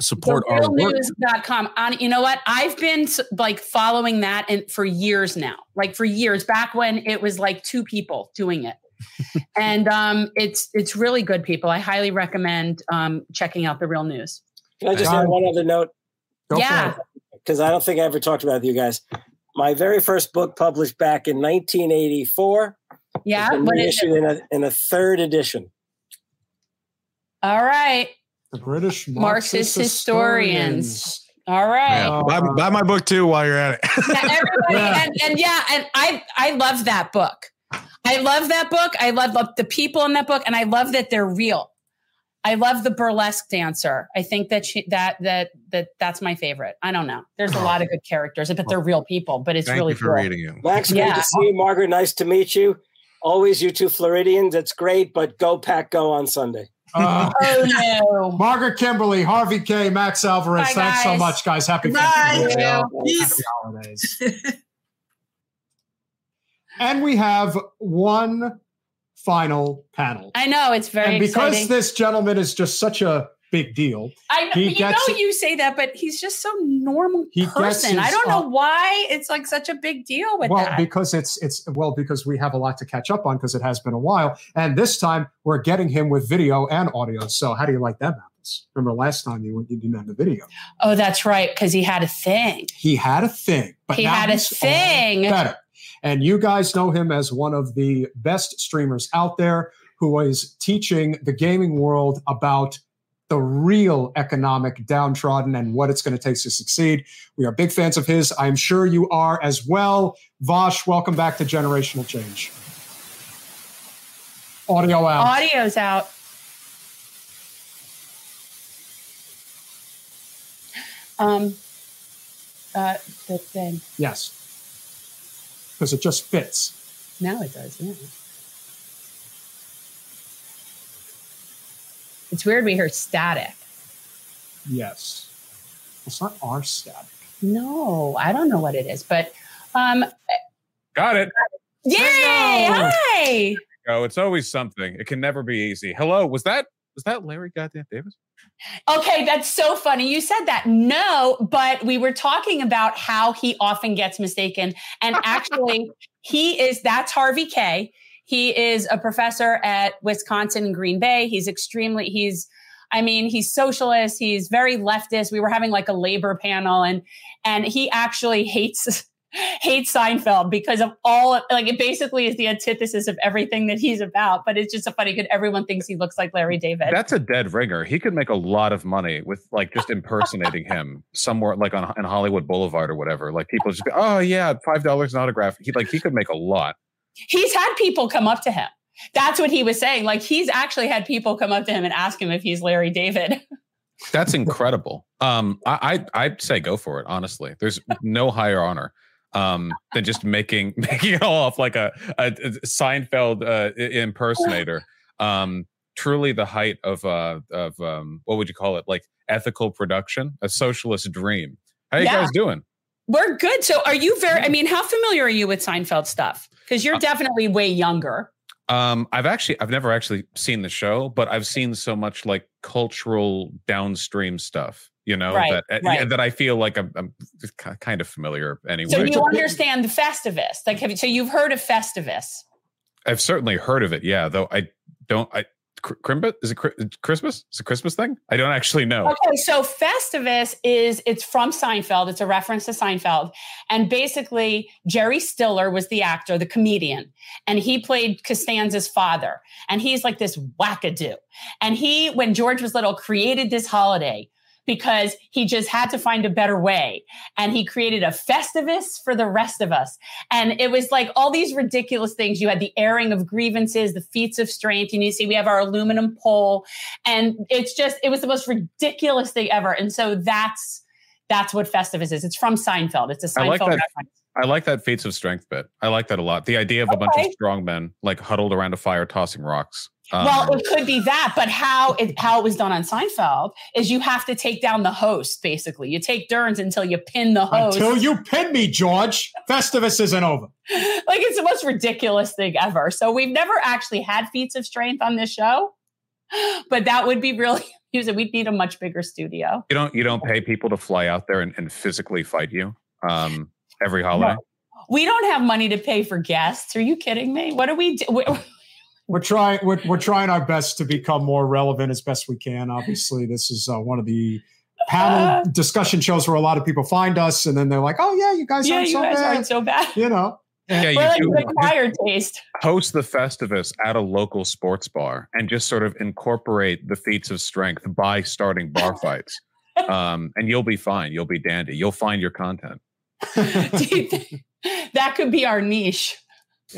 Support our work. realnews.com on you know what i've been like following that and for years now like for years back when it was like two people doing it and um it's it's really good people i highly recommend um checking out the real news Can I just Got add one other note? Go yeah. Because I don't think I ever talked about it with you guys. My very first book published back in 1984. yeah has been what is it? reissued in a, in a third edition. All right The British Marxist Marxist, historians. historians. all right Yeah. Buy, buy my book too while you're at it. Yeah, everybody, Yeah. And, and yeah, and I I love that book. I love that book. I love, love the people in that book, and I love that they're real. I love the burlesque dancer. I think that she, that that that that's my favorite. I don't know. There's a lot of good characters, but they're real people. But it's Thank really you for cool. reading it. Max, great Yeah. to see you. Margaret, nice to meet you. Always you two Floridians. It's great, but go pack, go on Sunday. Uh, Oh no! Margaret Kimberley, Harvey Kaye, Max Alvarez. Bye, Thanks so much, guys. Happy Bye. Happy holidays. and we have one final panel. I know it's very and because exciting. this gentleman is just such a big deal, I know, he you gets- know you say that, but he's just so normal person. I don't know uh, why it's like such a big deal with well, that. because it's it's well because we have a lot to catch up on because it has been a while, and this time we're getting him with video and audio. So how do you like that, Mathis? Remember last time you you didn't have the video? oh, that's right, because he had a thing. He had a thing, but He had a thing. better. And you guys know him as one of the best streamers out there who is teaching the gaming world about the real economic downtrodden and what it's going to take to succeed. We are big fans of his. I'm sure you are as well. Vaush, welcome back to Generational Change. Audio out. Audio's out. Um, uh, the thing. yes. Because it just fits. Now it does, yeah. It's weird we hear static. Yes. It's not our static. No, I don't know what it is, but um, Got it. yay! Hello. Hi. Oh, it's always something. It can never be easy. Hello, was that was that Larry Goddamn Davis? Okay, that's so funny. You said that. No, but we were talking about how he often gets mistaken. And actually, he is that's Harvey Kaye. He is a professor at Wisconsin Green Bay. He's extremely, he's, I mean, he's socialist, he's very leftist. We were having like a labor panel and and he actually hates hates Seinfeld because of all like it basically is the antithesis of everything that he's about. But it's just so funny because everyone thinks he looks like Larry David. That's a dead ringer. He could make a lot of money with like just impersonating him somewhere like on in Hollywood Boulevard or whatever. Like people just be, oh yeah, five dollars an autograph. He like he could make a lot. He's had people come up to him. That's what he was saying. Like he's actually had people come up to him and ask him if he's Larry David. That's incredible. Um, I, I I'd say go for it. Honestly, there's no higher honor. um, than just making making it all off like a, a, a Seinfeld uh, impersonator. Um, truly the height of uh of um what would you call it like ethical production a socialist dream how you Yeah. guys doing We're good. So are you very I mean, how familiar are you with Seinfeld stuff? Because you're Uh, definitely way younger. um i've actually i've never actually seen the show but i've seen so much like cultural downstream stuff you know Right, that uh, right. yeah, that i feel like i'm, I'm kind of familiar anyway So you understand the Festivus. Like have you, so you've heard of Festivus. i've certainly heard of it yeah though i don't i Crimbus? Is it Christmas? Is it Christmas thing? I don't actually know. Okay, so Festivus is it's from Seinfeld. It's a reference to Seinfeld, and basically Jerry Stiller was the actor, the comedian, and he played Costanza's father. And he's like this wackadoo. And he, when George was little, created this holiday because he just had to find a better way. And he created a Festivus for the rest of us. And it was like all these ridiculous things. You had the airing of grievances, the feats of strength. And you see, we have our aluminum pole. And it's just, it was the most ridiculous thing ever. And so that's that's what Festivus is. It's from Seinfeld. It's a Seinfeld I like that. reference. I like that feats of strength bit. I like that a lot. The idea of a bunch of strong men like huddled around a fire tossing rocks. Um, well, it could be that, but how it how it was done on Seinfeld is you have to take down the host. Basically, you take turns until you pin the host. Until you pin me, George, Festivus isn't over. like it's the most ridiculous thing ever. So we've never actually had feats of strength on this show, but that would be really amusing. We'd need a much bigger studio. you don't you don't pay people to fly out there and, and physically fight you um, every holiday. We don't have money to pay for guests. Are you kidding me? What do we do? We- We're trying. We're, we're trying our best to become more relevant as best we can. Obviously, this is uh, one of the panel discussion shows where a lot of people find us, and then they're like, "Oh yeah, you guys yeah, aren't you so guys bad." aren't so bad. you know, Yeah, you like do acquired taste. host the Festivus at a local sports bar and just sort of incorporate the feats of strength by starting bar fights. Um, and you'll be fine. You'll be dandy. You'll find your content. Do you think that could be our niche?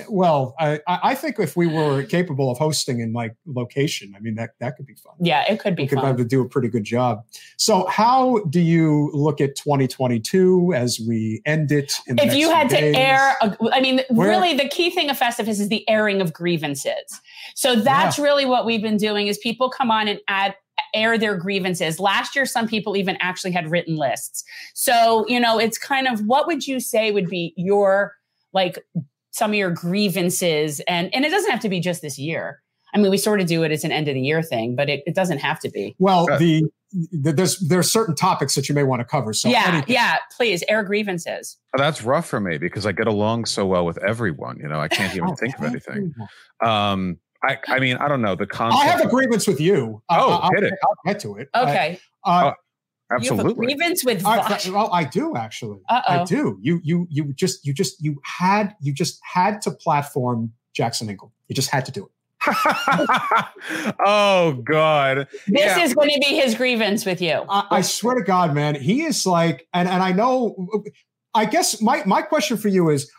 Well, I, I think if we were capable of hosting in like location, I mean that that could be fun. Yeah, it could be we could fun. have to do a pretty good job. So, how do you look at 2022 as we end it? If you had to air, a, I mean, Where- really, the key thing of Festivus is the airing of grievances. So that's really what we've been doing: is people come on and add air their grievances. Last year, some people even actually had written lists. So you know, it's kind of what would you say would be your like some of your grievances, and and it doesn't have to be just this year. I mean, we sort of do it as an end of the year thing, but it, it doesn't have to be. Well, Uh, the, the there's there's certain topics that you may want to cover. So, yeah, anything. yeah. Please air grievances. Oh, That's rough for me because I get along so well with everyone. You know, I can't even think of anything. Um, I, I mean, I don't know the concept. I have a grievance with you. Uh, Oh, I'll, hit it. I'll get to it. Okay, Uh, you have a Absolutely. grievance with I, Vaush. well, I do actually. Uh-oh. I do. You you you just you just you had you just had to platform Jackson Hinkle. You just had to do it. oh God. This Yeah. is going to be his grievance with you. I, I swear to God, man, he is like, and and I know. I guess my my question for you is.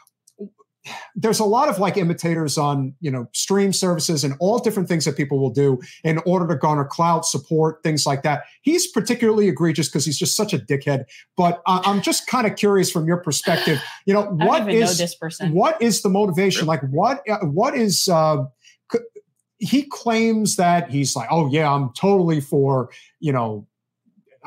There's a lot of like imitators on, you know, stream services and all different things that people will do in order to garner clout support, things like that. He's particularly egregious because he's just such a dickhead. But I, I'm just kind of curious from your perspective, you know, I don't what even know is this person. what is the motivation? Like, what uh, what is? Uh, c- he claims that he's like, oh yeah, I'm totally for you know,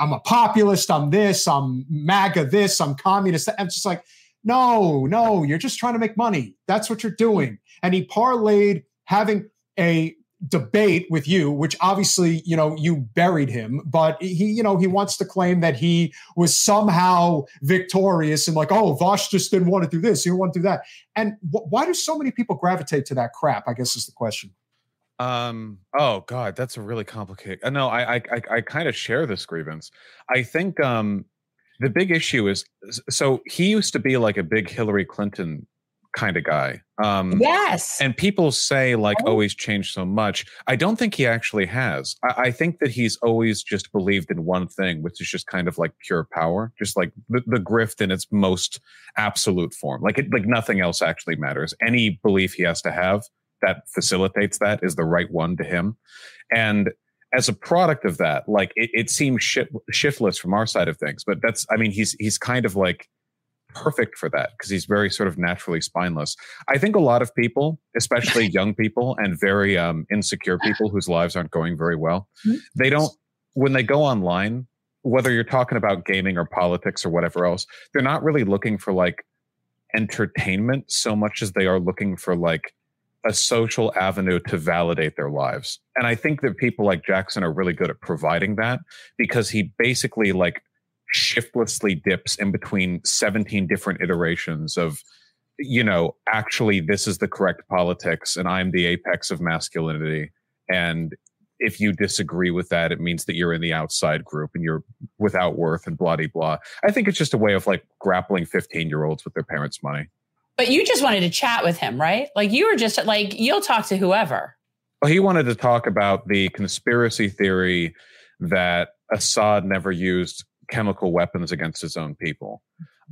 I'm a populist. I'm this. I'm MAGA. This. I'm communist. I'm just like, no, no, you're just trying to make money. That's what you're doing. And he parlayed having a debate with you which obviously you know you buried him but he you know he wants to claim that he was somehow victorious and like oh Vaush just didn't want to do this he didn't want to do that and wh- why do so many people gravitate to that crap i guess is the question Um. Oh God, that's a really complicated. No, I, I, I, I kind of share this grievance. I think um, the big issue is so he used to be like a big Hillary Clinton kind of guy. Um, yes. and people say like, oh, he's changed so much. I don't think he actually has. I, I think that he's always just believed in one thing, which is just kind of like pure power, just like the, the grift in its most absolute form. Like it, like nothing else actually matters. Any belief he has to have that facilitates that is the right one to him. And as a product of that, like it, it seems shit, shiftless from our side of things, but that's, I mean, he's, he's kind of like, perfect for that because he's very sort of naturally spineless. I think a lot of people, especially young people and very um, insecure people whose lives aren't going very well, mm-hmm. they don't, when they go online, whether you're talking about gaming or politics or whatever else, they're not really looking for like entertainment so much as they are looking for like a social avenue to validate their lives. And I think that people like Jackson are really good at providing that because he basically like shiftlessly dips in between 17 different iterations of you know actually this is the correct politics and i'm the apex of masculinity. And if you disagree with that it means that you're in the outside group and you're without worth and blah blah blah. I think it's just a way of like grappling 15 year olds with their parents money but you just wanted to chat with him right like you were just like you'll talk to whoever well he wanted to talk about the conspiracy theory that assad never used chemical weapons against his own people.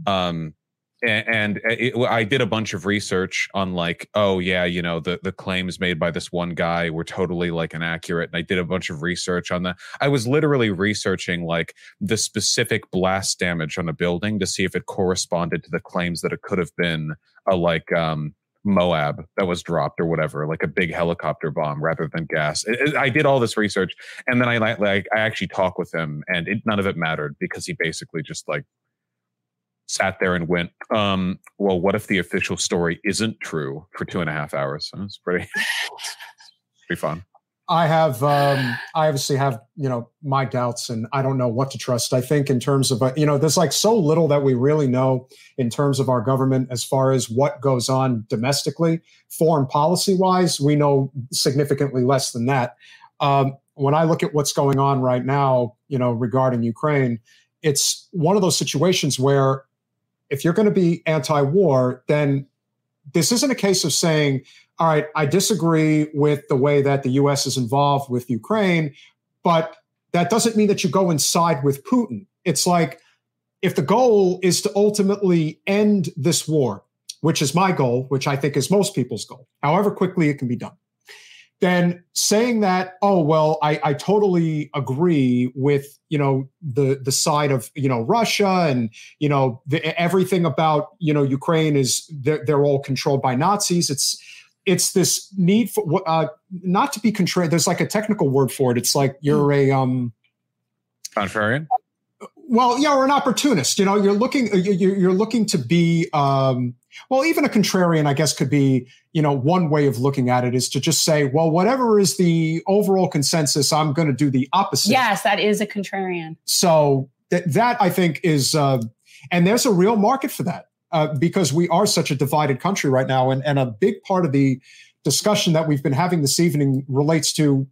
Um, and, and it, I did a bunch of research on like, oh yeah, you know, the the claims made by this one guy were totally like inaccurate. And I did a bunch of research on that. I was literally researching like the specific blast damage on a building to see if it corresponded to the claims that it could have been a like um Moab that was dropped or whatever, like a big helicopter bomb rather than gas. It, it, I did all this research, and then I like, I actually talked with him, and none of it mattered because he basically just like sat there and went, um, "Well, what if the official story isn't true?" for two and a half hours. So it's pretty, pretty fun. I have, um, I obviously have, you know, my doubts, and I don't know what to trust. I think in terms of, uh, you know, there's like so little that we really know in terms of our government as far as what goes on domestically, foreign policy wise. We know significantly less than that. Um, when I look at what's going on right now, you know, regarding Ukraine, it's one of those situations where if you're going to be anti-war, then this isn't a case of saying, all right, I disagree with the way that the US is involved with Ukraine, but that doesn't mean that you go inside with Putin. It's like if the goal is to ultimately end this war, which is my goal, which I think is most people's goal, however quickly it can be done, then saying that, oh well, I, I totally agree with you know the the side of you know Russia and you know the, everything about you know Ukraine is they're, they're all controlled by Nazis. It's it's this need for uh, not to be contrary. There's like a technical word for it. It's like you're a um, contrarian. Well, yeah, or an opportunist. You know, you're looking you're, you're looking to be um, well, even a contrarian, I guess, could be you know one way of looking at it is to just say, well, whatever is the overall consensus, I'm going to do the opposite. Yes, that is a contrarian. So that that I think is, uh, and there's a real market for that uh, because we are such a divided country right now. And, and a big part of the discussion that we've been having this evening relates to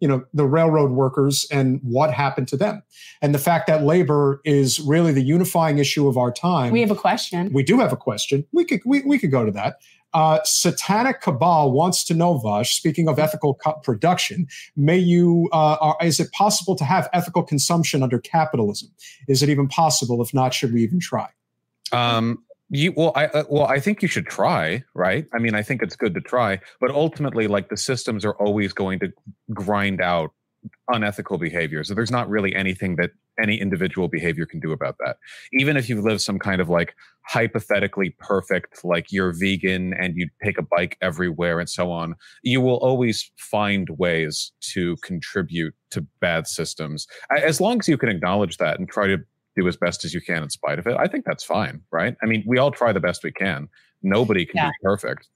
you know the railroad workers and what happened to them. And the fact that labor is really the unifying issue of our time. We have a question. We do have a question. We could we, we could go to that. Uh, satanic cabal wants to know Vaush speaking of ethical co- production may you uh, are, is it possible to have ethical consumption under capitalism? Is it even possible? If not should we even try? Um, you well, I uh, well, I think you should try, right? I mean, I think it's good to try, but ultimately, like the systems are always going to grind out unethical behavior. So there's not really anything that any individual behavior can do about that. Even if you live some kind of like hypothetically perfect, like you're vegan and you take a bike everywhere and so on, you will always find ways to contribute to bad systems. As long as you can acknowledge that and try to do as best as you can in spite of it. I think that's fine, right? I mean, we all try the best we can. Nobody can yeah. be perfect.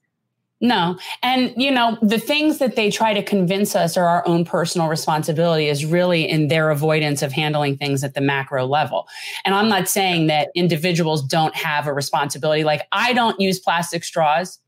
No. And, you know, the things that they try to convince us are our own personal responsibility is really in their avoidance of handling things at the macro level. And I'm not saying that individuals don't have a responsibility. Like, I don't use plastic straws.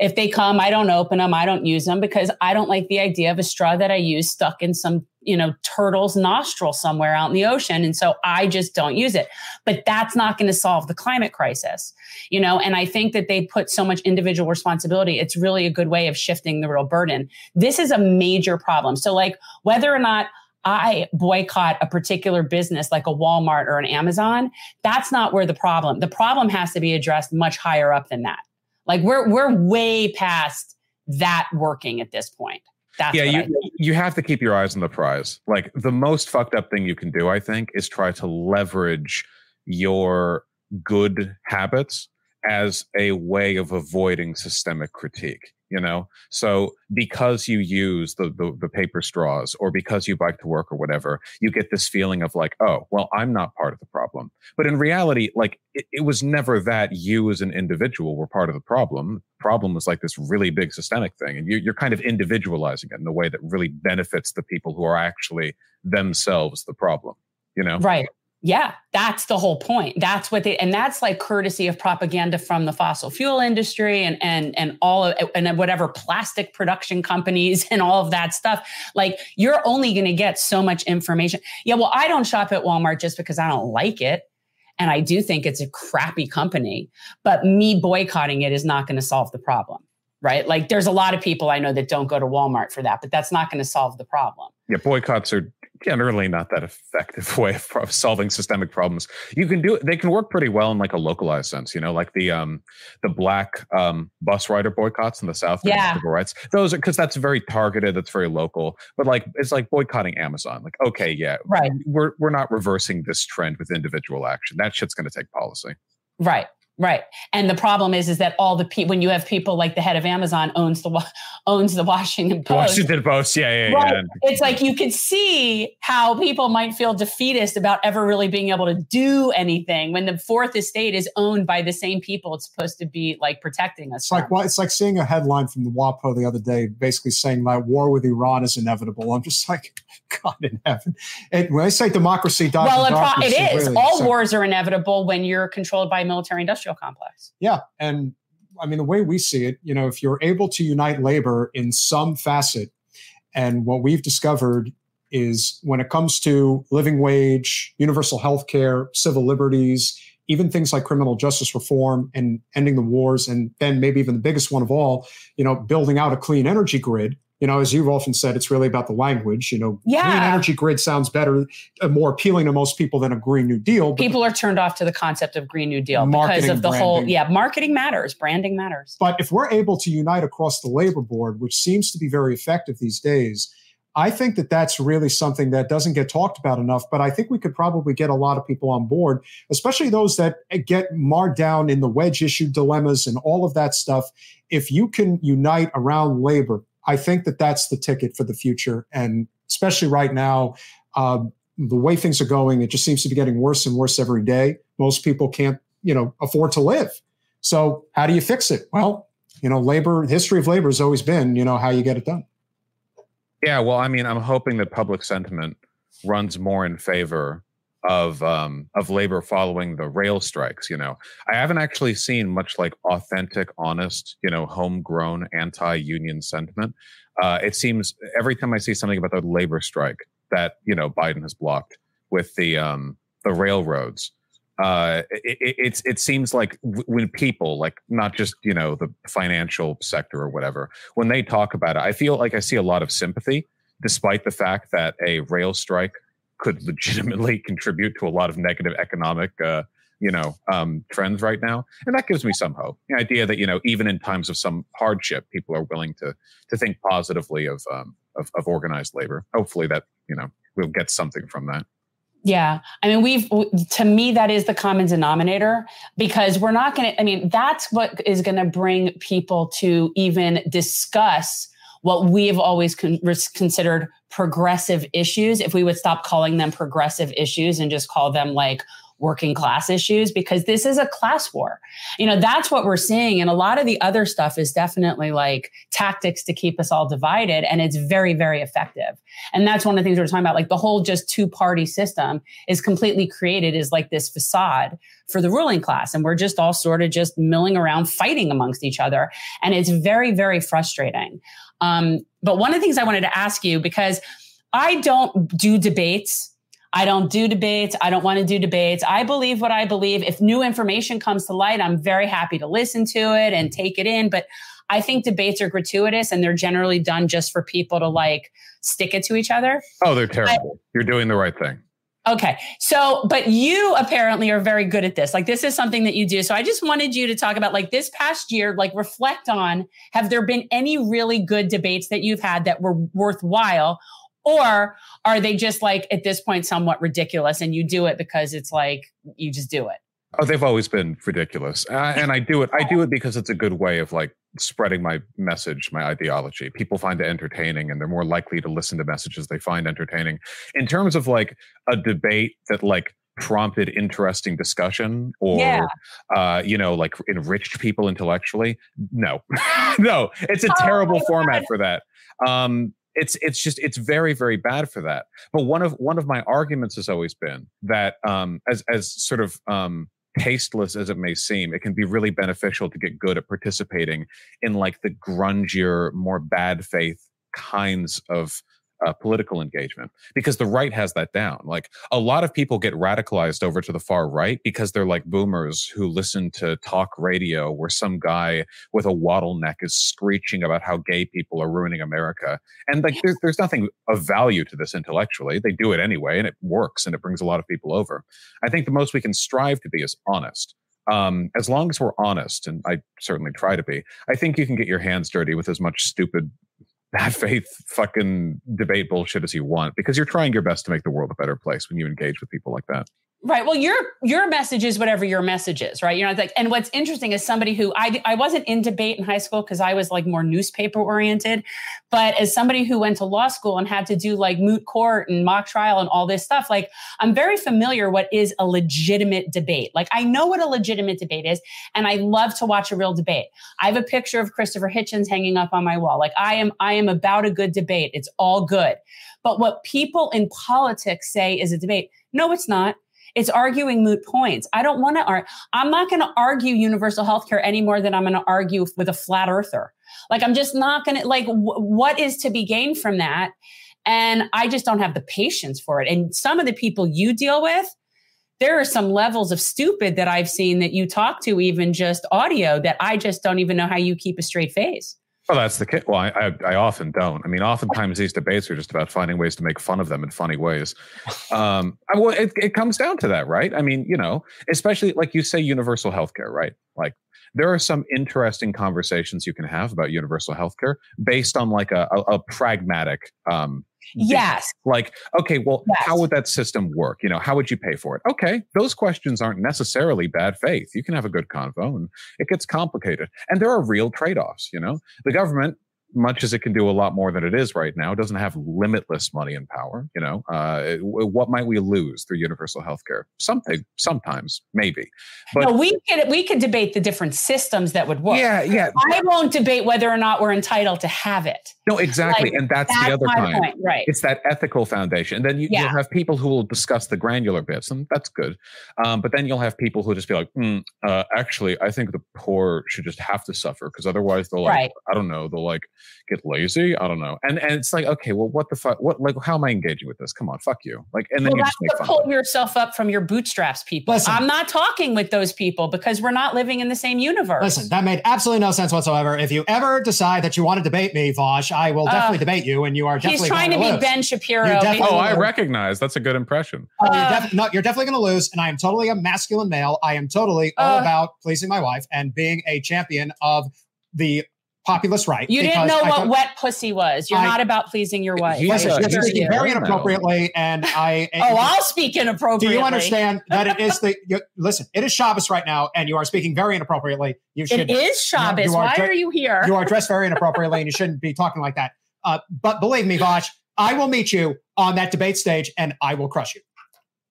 If they come, I don't open them, I don't use them because I don't like the idea of a straw that I use stuck in some you know, turtle's nostril somewhere out in the ocean. And so I just don't use it. But that's not going to solve the climate crisis, you know, and I think that they put so much individual responsibility. It's really a good way of shifting the real burden. This is a major problem. So, like, whether or not I boycott a particular business like a Walmart or an Amazon, that's not where the problem. The problem has to be addressed much higher up than that. Like we're we're way past that working at this point. That's yeah, you you have to keep your eyes on the prize. Like the most fucked up thing you can do, I think, is try to leverage your good habits as a way of avoiding systemic critique you know? So because you use the, the, the paper straws or because you bike to work or whatever you get this feeling of like oh well i'm not part of the problem. But in reality like it, it was never that you as an individual were part of the problem. Problem was like this really big systemic thing and you, you're kind of individualizing it in a way that really benefits the people who are actually themselves the problem you know? Right yeah, that's the whole point. That's what they and that's like courtesy of propaganda from the fossil fuel industry and and and all of and whatever plastic production companies and all of that stuff. Like you're only going to get so much information. Yeah, well, I don't shop at Walmart just because I don't like it. And I do think it's a crappy company, but me boycotting it is not going to solve the problem. Right. Like there's a lot of people I know that don't go to Walmart for that, but that's not going to solve the problem. Yeah, boycotts are generally not that effective way of solving systemic problems. You can do it; they can work pretty well in like a localized sense, you know, like the um the black um bus rider boycotts in the South yeah. civil rights. Those are because that's very targeted, that's very local. But like it's like boycotting Amazon. Like, okay, yeah, right. We're we're not reversing this trend with individual action. That shit's gonna take policy. Right. Right. And the problem is, is that all the people, when you have people like the head of Amazon owns the, owns the Washington Post. Washington Post. Yeah. Yeah. Right. yeah. It's like you could see how people might feel defeatist about ever really being able to do anything when the fourth estate is owned by the same people it's supposed to be like protecting us. It's from. like, well, it's like seeing a headline from the WAPO the other day, basically saying that war with Iran is inevitable. I'm just like, God in heaven. And when I say democracy, well, it, pro- it is. Really, all so. wars are inevitable when you're controlled by a military industrial industrial complex. Yeah. And I mean, the way we see it, you know, if you're able to unite labor in some facet, and what we've discovered is when it comes to living wage, universal health care, civil liberties, even things like criminal justice reform and ending the wars, and then maybe even the biggest one of all, you know, building out a clean energy grid you know, as you've often said, it's really about the language. You know, yeah. clean energy grid sounds better, uh, more appealing to most people than a Green New Deal. People are turned off to the concept of Green New Deal because of the branding. whole, yeah, marketing matters, branding matters. But if we're able to unite across the labor board, which seems to be very effective these days, I think that that's really something that doesn't get talked about enough. But I think we could probably get a lot of people on board, especially those that get marred down in the wedge issue dilemmas and all of that stuff. If you can unite around labor, I think that that's the ticket for the future. And especially right now, uh, the way things are going, it just seems to be getting worse and worse every day. Most people can't, you know, afford to live. So how do you fix it? Well, you know, labor history of labor has always been, you know, how you get it done. Yeah, well, I mean, I'm hoping that public sentiment runs more in favor of um, of labor following the rail strikes. You know, I haven't actually seen much like authentic, honest, you know, homegrown anti-union sentiment. Uh, it seems every time I see something about the labor strike that you know Biden has blocked with the um, the railroads, uh, it, it, it seems like when people like not just you know the financial sector or whatever when they talk about it, I feel like I see a lot of sympathy, despite the fact that a rail strike could legitimately contribute to a lot of negative economic uh, you know um, trends right now and that gives me some hope. The idea that you know even in times of some hardship people are willing to to think positively of um, of, of organized labor. Hopefully that you know we'll get something from that. Yeah. I mean, we've, to me, that is the common denominator because we're not going to, I mean, that's what is going to bring people to even discuss what we've always con- considered progressive issues if we would stop calling them progressive issues and just call them like working class issues because this is a class war. You know, that's what we're seeing. And a lot of the other stuff is definitely like tactics to keep us all divided. And it's very, very effective. And that's one of the things we're talking about. Like the whole just two party system is completely created as like this facade for the ruling class. And we're just all sort of just milling around fighting amongst each other. And it's very, very frustrating. Um, but one of the things I wanted to ask you, because I don't do debates I don't do debates. I don't want to do debates. I believe what I believe. If new information comes to light, I'm very happy to listen to it and take it in. But I think debates are gratuitous and they're generally done just for people to like stick it to each other. Oh, they're terrible. I, You're doing the right thing. Okay. So, but you apparently are very good at this. Like, this is something that you do. So, I just wanted you to talk about, like, this past year, like, reflect on have there been any really good debates that you've had that were worthwhile? Or are they just like at this point somewhat ridiculous and you do it because it's like you just do it? Oh, they've always been ridiculous, uh, and I do it. I do it because it's a good way of like spreading my message, my ideology. People find it entertaining, and they're more likely to listen to messages they find entertaining. In terms of like a debate that like prompted interesting discussion or yeah. uh, you know like enriched people intellectually no no it's a oh, terrible format for that um, it's it's just it's very very bad for that but one of one of my arguments has always been that um, as as sort of um, tasteless as it may seem, it can be really beneficial to get good at participating in like the grungier, more bad faith kinds of uh, political engagement because the right has that down. Like a lot of people get radicalized over to the far right because they're like boomers who listen to talk radio where some guy with a wattle neck is screeching about how gay people are ruining America. And like there's, there's nothing of value to this intellectually. They do it anyway and it works and it brings a lot of people over. I think the most we can strive to be is honest. Um, as long as we're honest, and I certainly try to be, I think you can get your hands dirty with as much stupid bad faith fucking debate bullshit as you want because you're trying your best to make the world a better place when you engage with people like that. Right. Well, your your message is whatever your message is, right? You know, like, and what's interesting is somebody who I I wasn't in debate in high school because I was like more newspaper oriented, but as somebody who went to law school and had to do like moot court and mock trial and all this stuff, like I'm very familiar what is a legitimate debate. Like I know what a legitimate debate is, and I love to watch a real debate. I have a picture of Christopher Hitchens hanging up on my wall. Like I am I am about a good debate. It's all good. But what people in politics say is a debate. No, it's not it's arguing moot points. I don't want to argue. I'm not going to argue universal health care any more than I'm going to argue with a flat earther. Like, I'm just not going to, like, w- what is to be gained from that? And I just don't have the patience for it. And some of the people you deal with, there are some levels of stupid that I've seen that you talk to, even just audio, that I just don't even know how you keep a straight face. Well, that's the case. Well, I, I, I, often don't. I mean, oftentimes these debates are just about finding ways to make fun of them in funny ways. Um, I, well, it, it comes down to that, right? I mean, you know, especially like you say, universal healthcare, right? Like there are some interesting conversations you can have about universal healthcare based on like a, a, a pragmatic um, Yes. Like, okay, well, yes. how would that system work? You know, how would you pay for it? Okay, those questions aren't necessarily bad faith. You can have a good convo and it gets complicated. And there are real trade offs. You know, the government much as it can do a lot more than it is right now, it doesn't have limitless money and power. You know, uh, what might we lose through universal health care? Something, sometimes, maybe. But no, we could we could debate the different systems that would work. Yeah, yeah. I won't debate whether or not we're entitled to have it. No, exactly, like, and that's, that's the other kind. Point, right? It's that ethical foundation. And then you, will have people who will discuss the granular bits, and that's good. Um, but then you'll have people who just be like, mm, uh, actually, I think the poor should just have to suffer because otherwise they'll like, right. I don't know, they'll like get lazy. I don't know. And and it's like, okay, well, what the fuck? What like how am I engaging with this? Come on, fuck you. Like, and then well, you just make fun pull yourself up from your bootstraps, people. Listen, I'm not talking with those people because we're not living in the same universe. Listen, that made absolutely no sense whatsoever. If you ever decide that you want to debate me, Vaush, I will definitely uh, debate you, and you are definitely he's trying to, to be Ben Shapiro. Oh, I recognize that's a good impression. Uh, you're def- no, you're definitely going to lose, and I am totally a masculine male. I am totally all uh, about pleasing my wife and being a champion of the populist right. You didn't know I what wet pussy was. You're I, not about pleasing your wife. Yes, you're speaking very inappropriately, and I. oh, I'll speak inappropriately. Do you understand that it is the? You, listen, it is Shabbos right now, and you are speaking very inappropriately. You should. It is Shabbos. You know, are Why are you here? You are dressed very inappropriately, and you shouldn't be talking like that. Uh, but believe me, Vaush, I will meet you on that debate stage, and I will crush you.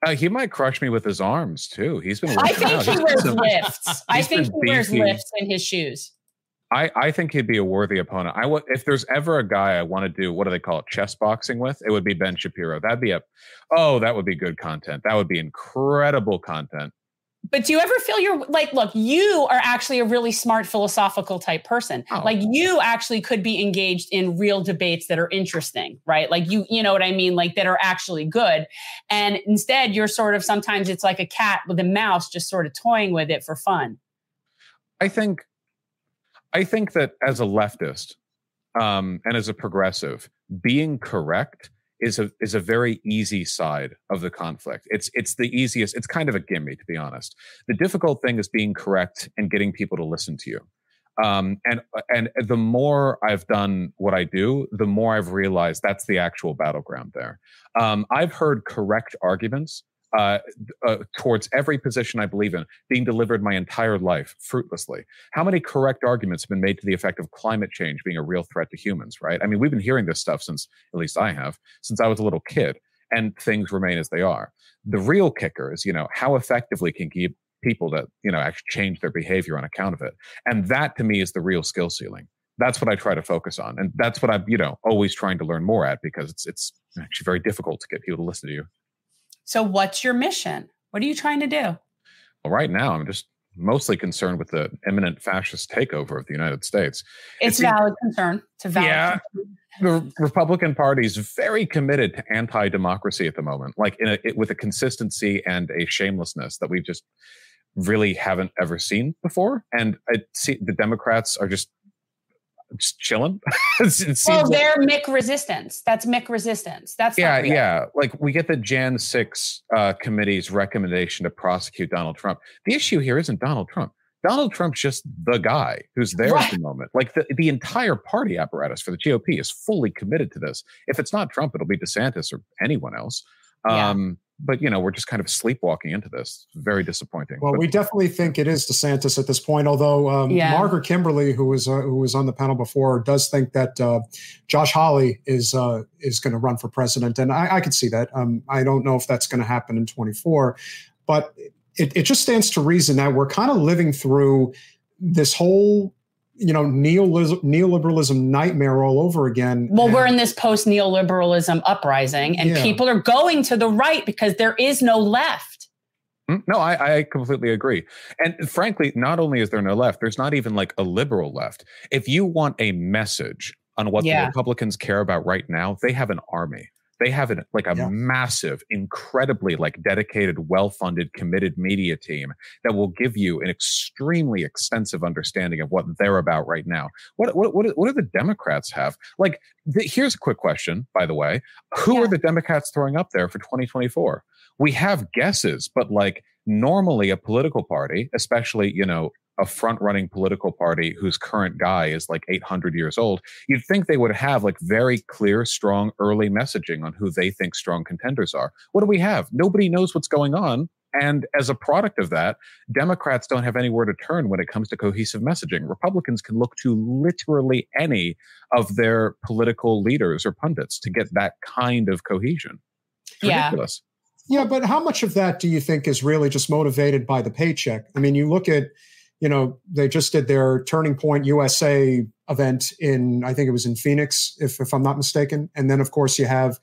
Uh, he might crush me with his arms too. He's been. I think out. he wears lifts. I think he wears lifts in his shoes. I, I think he'd be a worthy opponent. I would if there's ever a guy I want to do what do they call it chess boxing with, it would be Ben Shapiro. That'd be a oh that would be good content. That would be incredible content. But do you ever feel you're like, look, you are actually a really smart philosophical type person. Oh. Like you actually could be engaged in real debates that are interesting, right? Like you, you know what I mean? Like that are actually good. And instead you're sort of sometimes it's like a cat with a mouse just sort of toying with it for fun. I think I think that as a leftist um, and as a progressive, being correct is a is a very easy side of the conflict. It's it's the easiest. It's kind of a gimme, to be honest. The difficult thing is being correct and getting people to listen to you. Um, and and the more I've done what I do, the more I've realized that's the actual battleground there. Um, I've heard correct arguments uh, uh, towards every position I believe in being delivered my entire life fruitlessly? How many correct arguments have been made to the effect of climate change being a real threat to humans, right? I mean, we've been hearing this stuff since, at least I have, since I was a little kid, and things remain as they are. The real kicker is, you know, how effectively can keep people to, you know, actually change their behavior on account of it. And that to me is the real skill ceiling. That's what I try to focus on. And that's what I'm, you know, always trying to learn more at because it's it's actually very difficult to get people to listen to you. So, what's your mission? What are you trying to do? Well, right now, I'm just mostly concerned with the imminent fascist takeover of the United States. It's, a valid concern. It's a valid yeah, concern. the Republican Party is very committed to anti-democracy at the moment, like in a, it, with a consistency and a shamelessness that we just really haven't ever seen before. And I see the Democrats are just just chilling. it well, they're like, McResistance. That's McResistance. That's yeah, yeah. Like we get the Jan six uh, committee's recommendation to prosecute Donald Trump. The issue here isn't Donald Trump. Donald Trump's just the guy who's there right. at the moment. Like the, the entire party apparatus for the GOP is fully committed to this. If it's not Trump, it'll be DeSantis or anyone else. Um, but you know we're just kind of sleepwalking into this. very disappointing. Well, but, we definitely think it is DeSantis at this point. Although um, yeah. Margaret Kimberley, who was uh, who was on the panel before, does think that uh, Josh Hawley is uh, is going to run for president, and I, I could see that. Um, I don't know if that's going to happen in 24, but it, it just stands to reason that we're kind of living through this whole you know neoliberalism nightmare all over again well and, we're in this post neoliberalism uprising and yeah. people are going to the right because there is no left mm, no I, I completely agree and frankly not only is there no left there's not even like a liberal left if you want a message on what yeah. the republicans care about right now they have an army they have an, like a yeah. massive incredibly like dedicated well-funded committed media team that will give you an extremely extensive understanding of what they're about right now what what what, what do the democrats have like the, here's a quick question by the way who yeah. are the democrats throwing up there for 2024 we have guesses but like normally a political party especially you know a front running political party whose current guy is like 800 years old, you'd think they would have like very clear, strong early messaging on who they think strong contenders are. What do we have? Nobody knows what's going on. And as a product of that, Democrats don't have anywhere to turn when it comes to cohesive messaging. Republicans can look to literally any of their political leaders or pundits to get that kind of cohesion. It's yeah. ridiculous. Yeah, but how much of that do you think is really just motivated by the paycheck? I mean, you look at you know, they just did their Turning Point USA event in, I think it was in Phoenix, if, if I'm not mistaken. And then, of course, you have,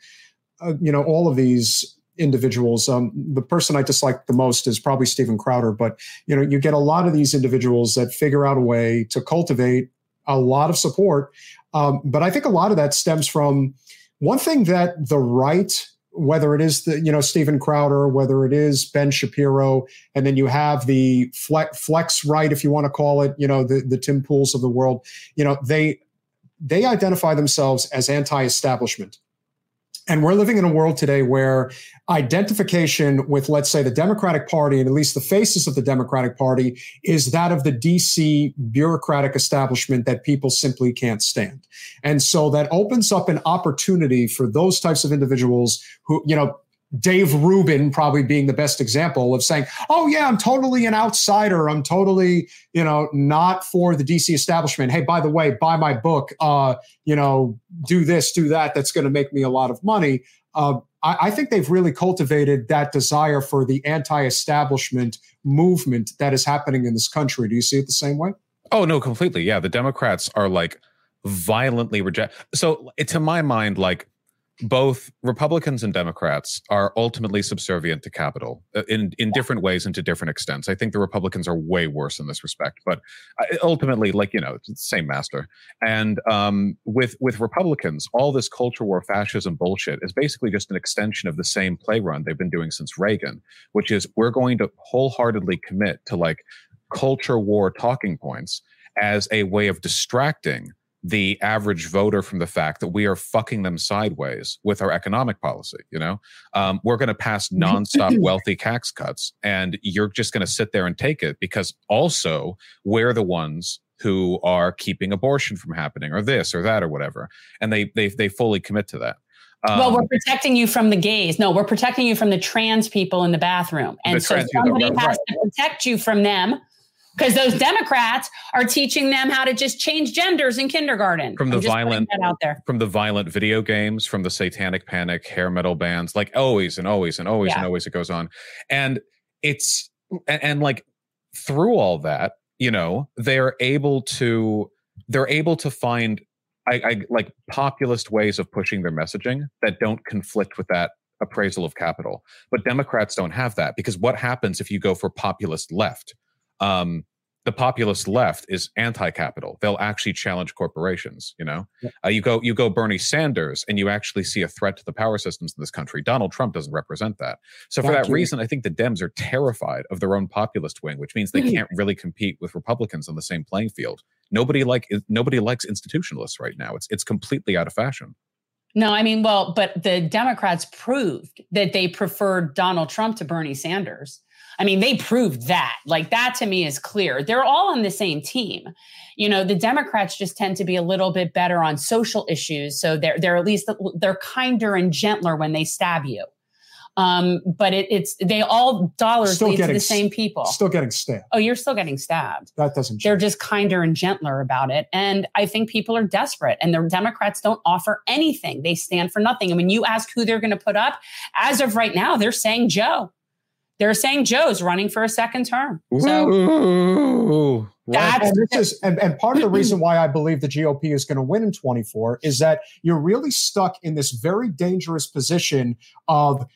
uh, you know, all of these individuals. Um, the person I dislike the most is probably Stephen Crowder, but, you know, you get a lot of these individuals that figure out a way to cultivate a lot of support. Um, but I think a lot of that stems from one thing that the right whether it is the you know Stephen Crowder, whether it is Ben Shapiro, and then you have the flex, flex right, if you want to call it, you know the the Tim Pools of the world. You know they they identify themselves as anti-establishment, and we're living in a world today where identification with, let's say, the Democratic Party, and at least the faces of the Democratic Party, is that of the DC bureaucratic establishment that people simply can't stand. And so that opens up an opportunity for those types of individuals who, you know, Dave Rubin probably being the best example of saying, "Oh yeah, I'm totally an outsider. I'm totally, you know, not for the DC establishment. Hey, by the way, buy my book. Uh, you know, do this, do that. That's going to make me a lot of money." Uh, I, I think they've really cultivated that desire for the anti-establishment movement that is happening in this country. Do you see it the same way? Oh no, completely. Yeah, the Democrats are like violently reject. So to my mind, like both Republicans and Democrats are ultimately subservient to capital uh, in in different ways and to different extents. I think the Republicans are way worse in this respect, but uh, ultimately, like you know, it's the same master. And um, with with Republicans, all this culture war, fascism bullshit is basically just an extension of the same play run they've been doing since Reagan, which is we're going to wholeheartedly commit to like culture war talking points as a way of distracting the average voter from the fact that we are fucking them sideways with our economic policy. You know, um, we're going to pass nonstop wealthy tax cuts, and you're just going to sit there and take it because also we're the ones who are keeping abortion from happening, or this or that or whatever, and they they they fully commit to that. Um, well, we're protecting you from the gays. No, we're protecting you from the trans people in the bathroom. And the so somebody has right. to protect you from them because those Democrats are teaching them how to just change genders in kindergarten. From the violent out there. From the violent video games, from the satanic panic, hair metal bands, like always and always and always yeah. and always it goes on. And it's and, and like through all that, you know, they're able to they're able to find I, I like populist ways of pushing their messaging that don't conflict with that appraisal of capital. But Democrats don't have that because what happens if you go for populist left? Um, the populist left is anti-capital. They'll actually challenge corporations. You know, yeah. uh, you go you go Bernie Sanders, and you actually see a threat to the power systems in this country. Donald Trump doesn't represent that. So for Thank that you. reason, I think the Dems are terrified of their own populist wing, which means they can't really compete with Republicans on the same playing field. Nobody like nobody likes institutionalists right now. It's it's completely out of fashion. No, I mean, well, but the Democrats proved that they preferred Donald Trump to Bernie Sanders. I mean, they proved that. Like that to me is clear. They're all on the same team. You know, the Democrats just tend to be a little bit better on social issues, so they're they're at least they're kinder and gentler when they stab you. Um, but it, it's they all dollars still lead getting, to the same people. Still getting stabbed. Oh, you're still getting stabbed. That doesn't. Change. They're just kinder and gentler about it, and I think people are desperate. And the Democrats don't offer anything; they stand for nothing. And when you ask who they're going to put up, as of right now, they're saying Joe they're saying Joe's running for a second term. So Ooh, that's and, is, and, and part of the reason why I believe the GOP is going to win in 24 is that you're really stuck in this very dangerous position of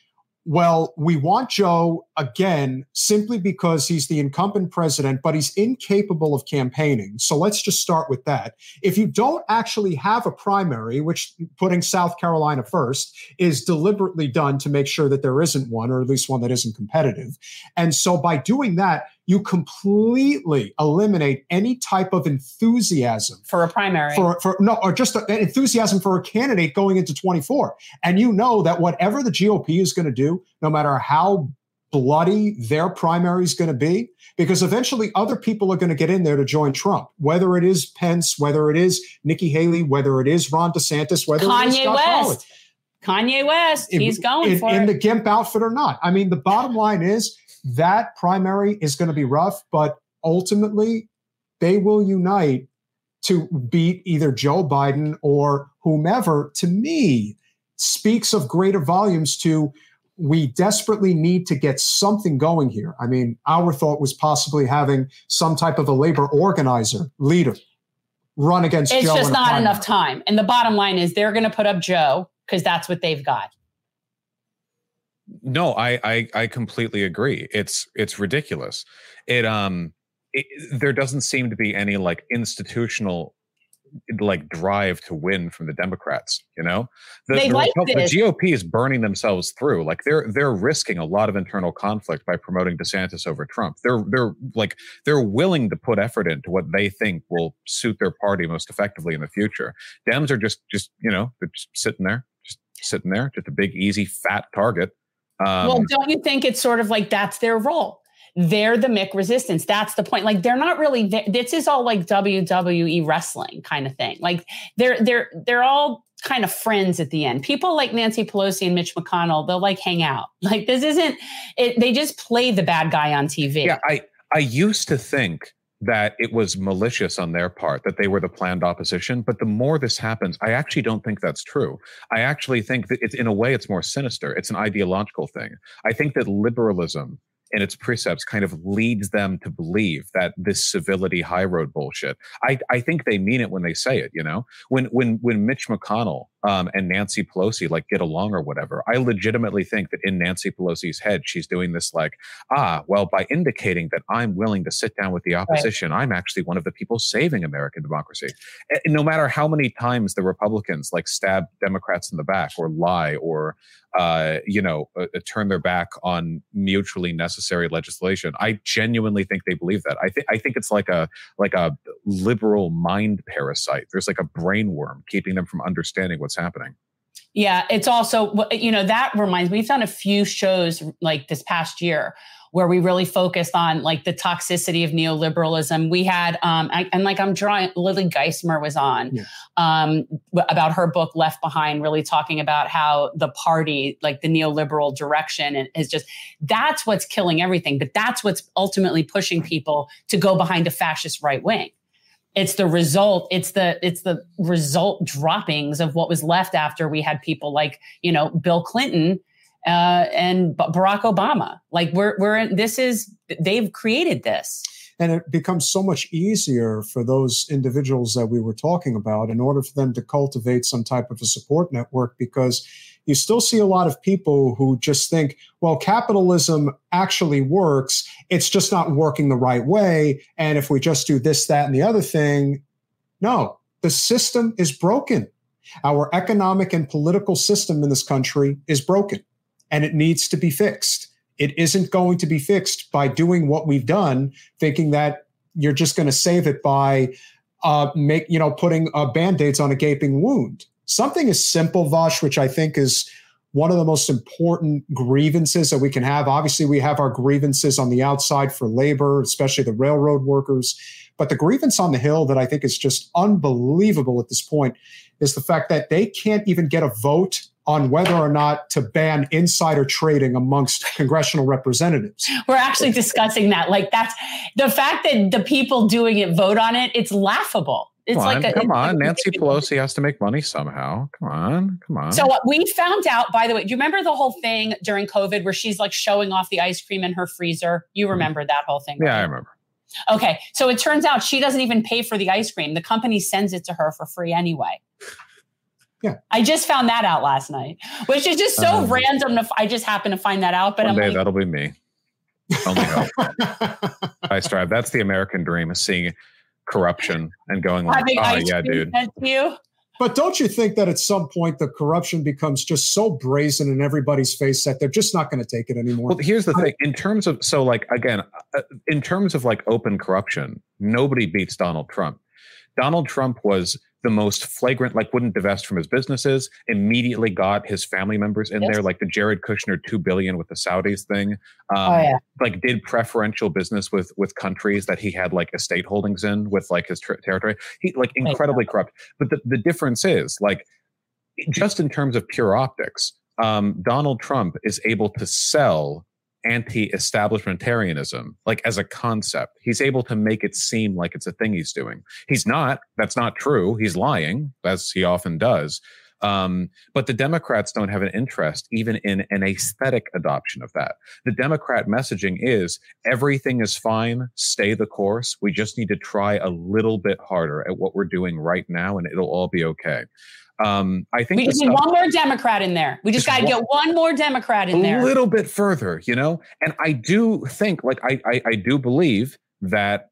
well, we want Joe again simply because he's the incumbent president, but he's incapable of campaigning. So let's just start with that. If you don't actually have a primary, which putting South Carolina first is deliberately done to make sure that there isn't one, or at least one that isn't competitive. And so by doing that, you completely eliminate any type of enthusiasm for a primary for, for no or just a, enthusiasm for a candidate going into 24 and you know that whatever the gop is going to do no matter how bloody their primary is going to be because eventually other people are going to get in there to join Trump, whether it is Pence, whether it is Nikki Haley, whether it is Ron DeSantis, whether Kanye it is Scott West. Kanye West, he's going in, for in it. the GIMP outfit or not. I mean, the bottom line is that primary is going to be rough, but ultimately they will unite to beat either Joe Biden or whomever. To me, speaks of greater volumes to we desperately need to get something going here. I mean, our thought was possibly having some type of a labor organizer leader run against it's Joe. It's just not enough time. And the bottom line is they're going to put up Joe because that's what they've got. No, I, I I completely agree. It's it's ridiculous. It um it, there doesn't seem to be any like institutional like drive to win from the Democrats. You know, the, they the, like the GOP is burning themselves through. Like they're they're risking a lot of internal conflict by promoting DeSantis over Trump. They're they're like they're willing to put effort into what they think will suit their party most effectively in the future. Dems are just just you know they're just sitting there, just sitting there, just a big easy fat target. Um, well, don't you think it's sort of like that's their role? They're the McResistance. That's the point. Like they're not really. This is all like WWE wrestling kind of thing. Like they're they're they're all kind of friends at the end. People like Nancy Pelosi and Mitch McConnell, they'll like hang out. Like this isn't. It, they just play the bad guy on TV. Yeah, I I used to think that it was malicious on their part that they were the planned opposition but the more this happens i actually don't think that's true i actually think that it's in a way it's more sinister it's an ideological thing i think that liberalism and its precepts kind of leads them to believe that this civility high road bullshit. I, I think they mean it when they say it, you know? When when when Mitch McConnell um, and Nancy Pelosi like get along or whatever, I legitimately think that in Nancy Pelosi's head, she's doing this like, ah, well, by indicating that I'm willing to sit down with the opposition, right. I'm actually one of the people saving American democracy. And no matter how many times the Republicans like stab Democrats in the back or lie or uh, you know, uh, uh, turn their back on mutually necessary legislation. I genuinely think they believe that. I think I think it's like a like a liberal mind parasite. There's like a brain worm keeping them from understanding what's happening. Yeah, it's also you know that reminds me. We've done a few shows like this past year where we really focused on like the toxicity of neoliberalism. We had, um, I, and like I'm drawing, Lily Geismer was on yeah. um, about her book Left Behind, really talking about how the party, like the neoliberal direction, is just that's what's killing everything. But that's what's ultimately pushing people to go behind a fascist right wing it's the result it's the it's the result droppings of what was left after we had people like you know bill clinton uh, and barack obama. Like we're we're this is they've created this. And it becomes so much easier for those individuals that we were talking about in order for them to cultivate some type of a support network because you still see a lot of people who just think, well, capitalism actually works. It's just not working the right way. And if we just do this, that, and the other thing, no, the system is broken. Our economic and political system in this country is broken and it needs to be fixed. It isn't going to be fixed by doing what we've done, thinking that you're just going to save it by uh, make you know putting uh, band-aids on a gaping wound something as simple, Vaush, which I think is one of the most important grievances that we can have. Obviously, we have our grievances on the outside for labor, especially the railroad workers. But the grievance on the Hill that I think is just unbelievable at this point is the fact that they can't even get a vote on whether or not to ban insider trading amongst congressional representatives. We're actually discussing that. Like that's the fact that the people doing it vote on it, it's laughable. It's come like on, a, come on. Nancy Pelosi has to make money somehow. Come on, come on. So we found out, by the way, do you remember the whole thing during COVID where she's like showing off the ice cream in her freezer? You mm-hmm. remember that whole thing? Yeah. I remember. Okay, so it turns out she doesn't even pay for the ice cream. The company sends it to her for free anyway. Yeah. I just found that out last night, which is just so um, random. To, I just happened to find that out. But one I'm day like, that'll be me. Only hope. I strive. That's the American dream: is seeing corruption and going like, oh yeah, dude. You. But don't you think that at some point the corruption becomes just so brazen in everybody's face that they're just not going to take it anymore? Well, here's the thing: in terms of so, like again, uh, in terms of like open corruption, nobody beats Donald Trump. Donald Trump was the most flagrant, like wouldn't divest from his businesses, immediately got his family members in yes. there, like the Jared Kushner two billion with the Saudis thing. Um, oh, yeah. Like did preferential business with with countries that he had like estate holdings in with like his ter- territory. He like incredibly corrupt. But the, the difference is like just in terms of pure optics, um, Donald Trump is able to sell anti-establishmentarianism like as a concept he's able to make it seem like it's a thing he's doing he's not that's not true he's lying as he often does um, but the Democrats don't have an interest even in an aesthetic adoption of that. The Democrat messaging is everything is fine, stay the course. We just need to try a little bit harder at what we're doing right now, and it'll all be okay. Um, I think we just need one more Democrat in there. We just, got to get one more Democrat in a there. A little bit further, you know? And I do think, like, I, I, I do believe that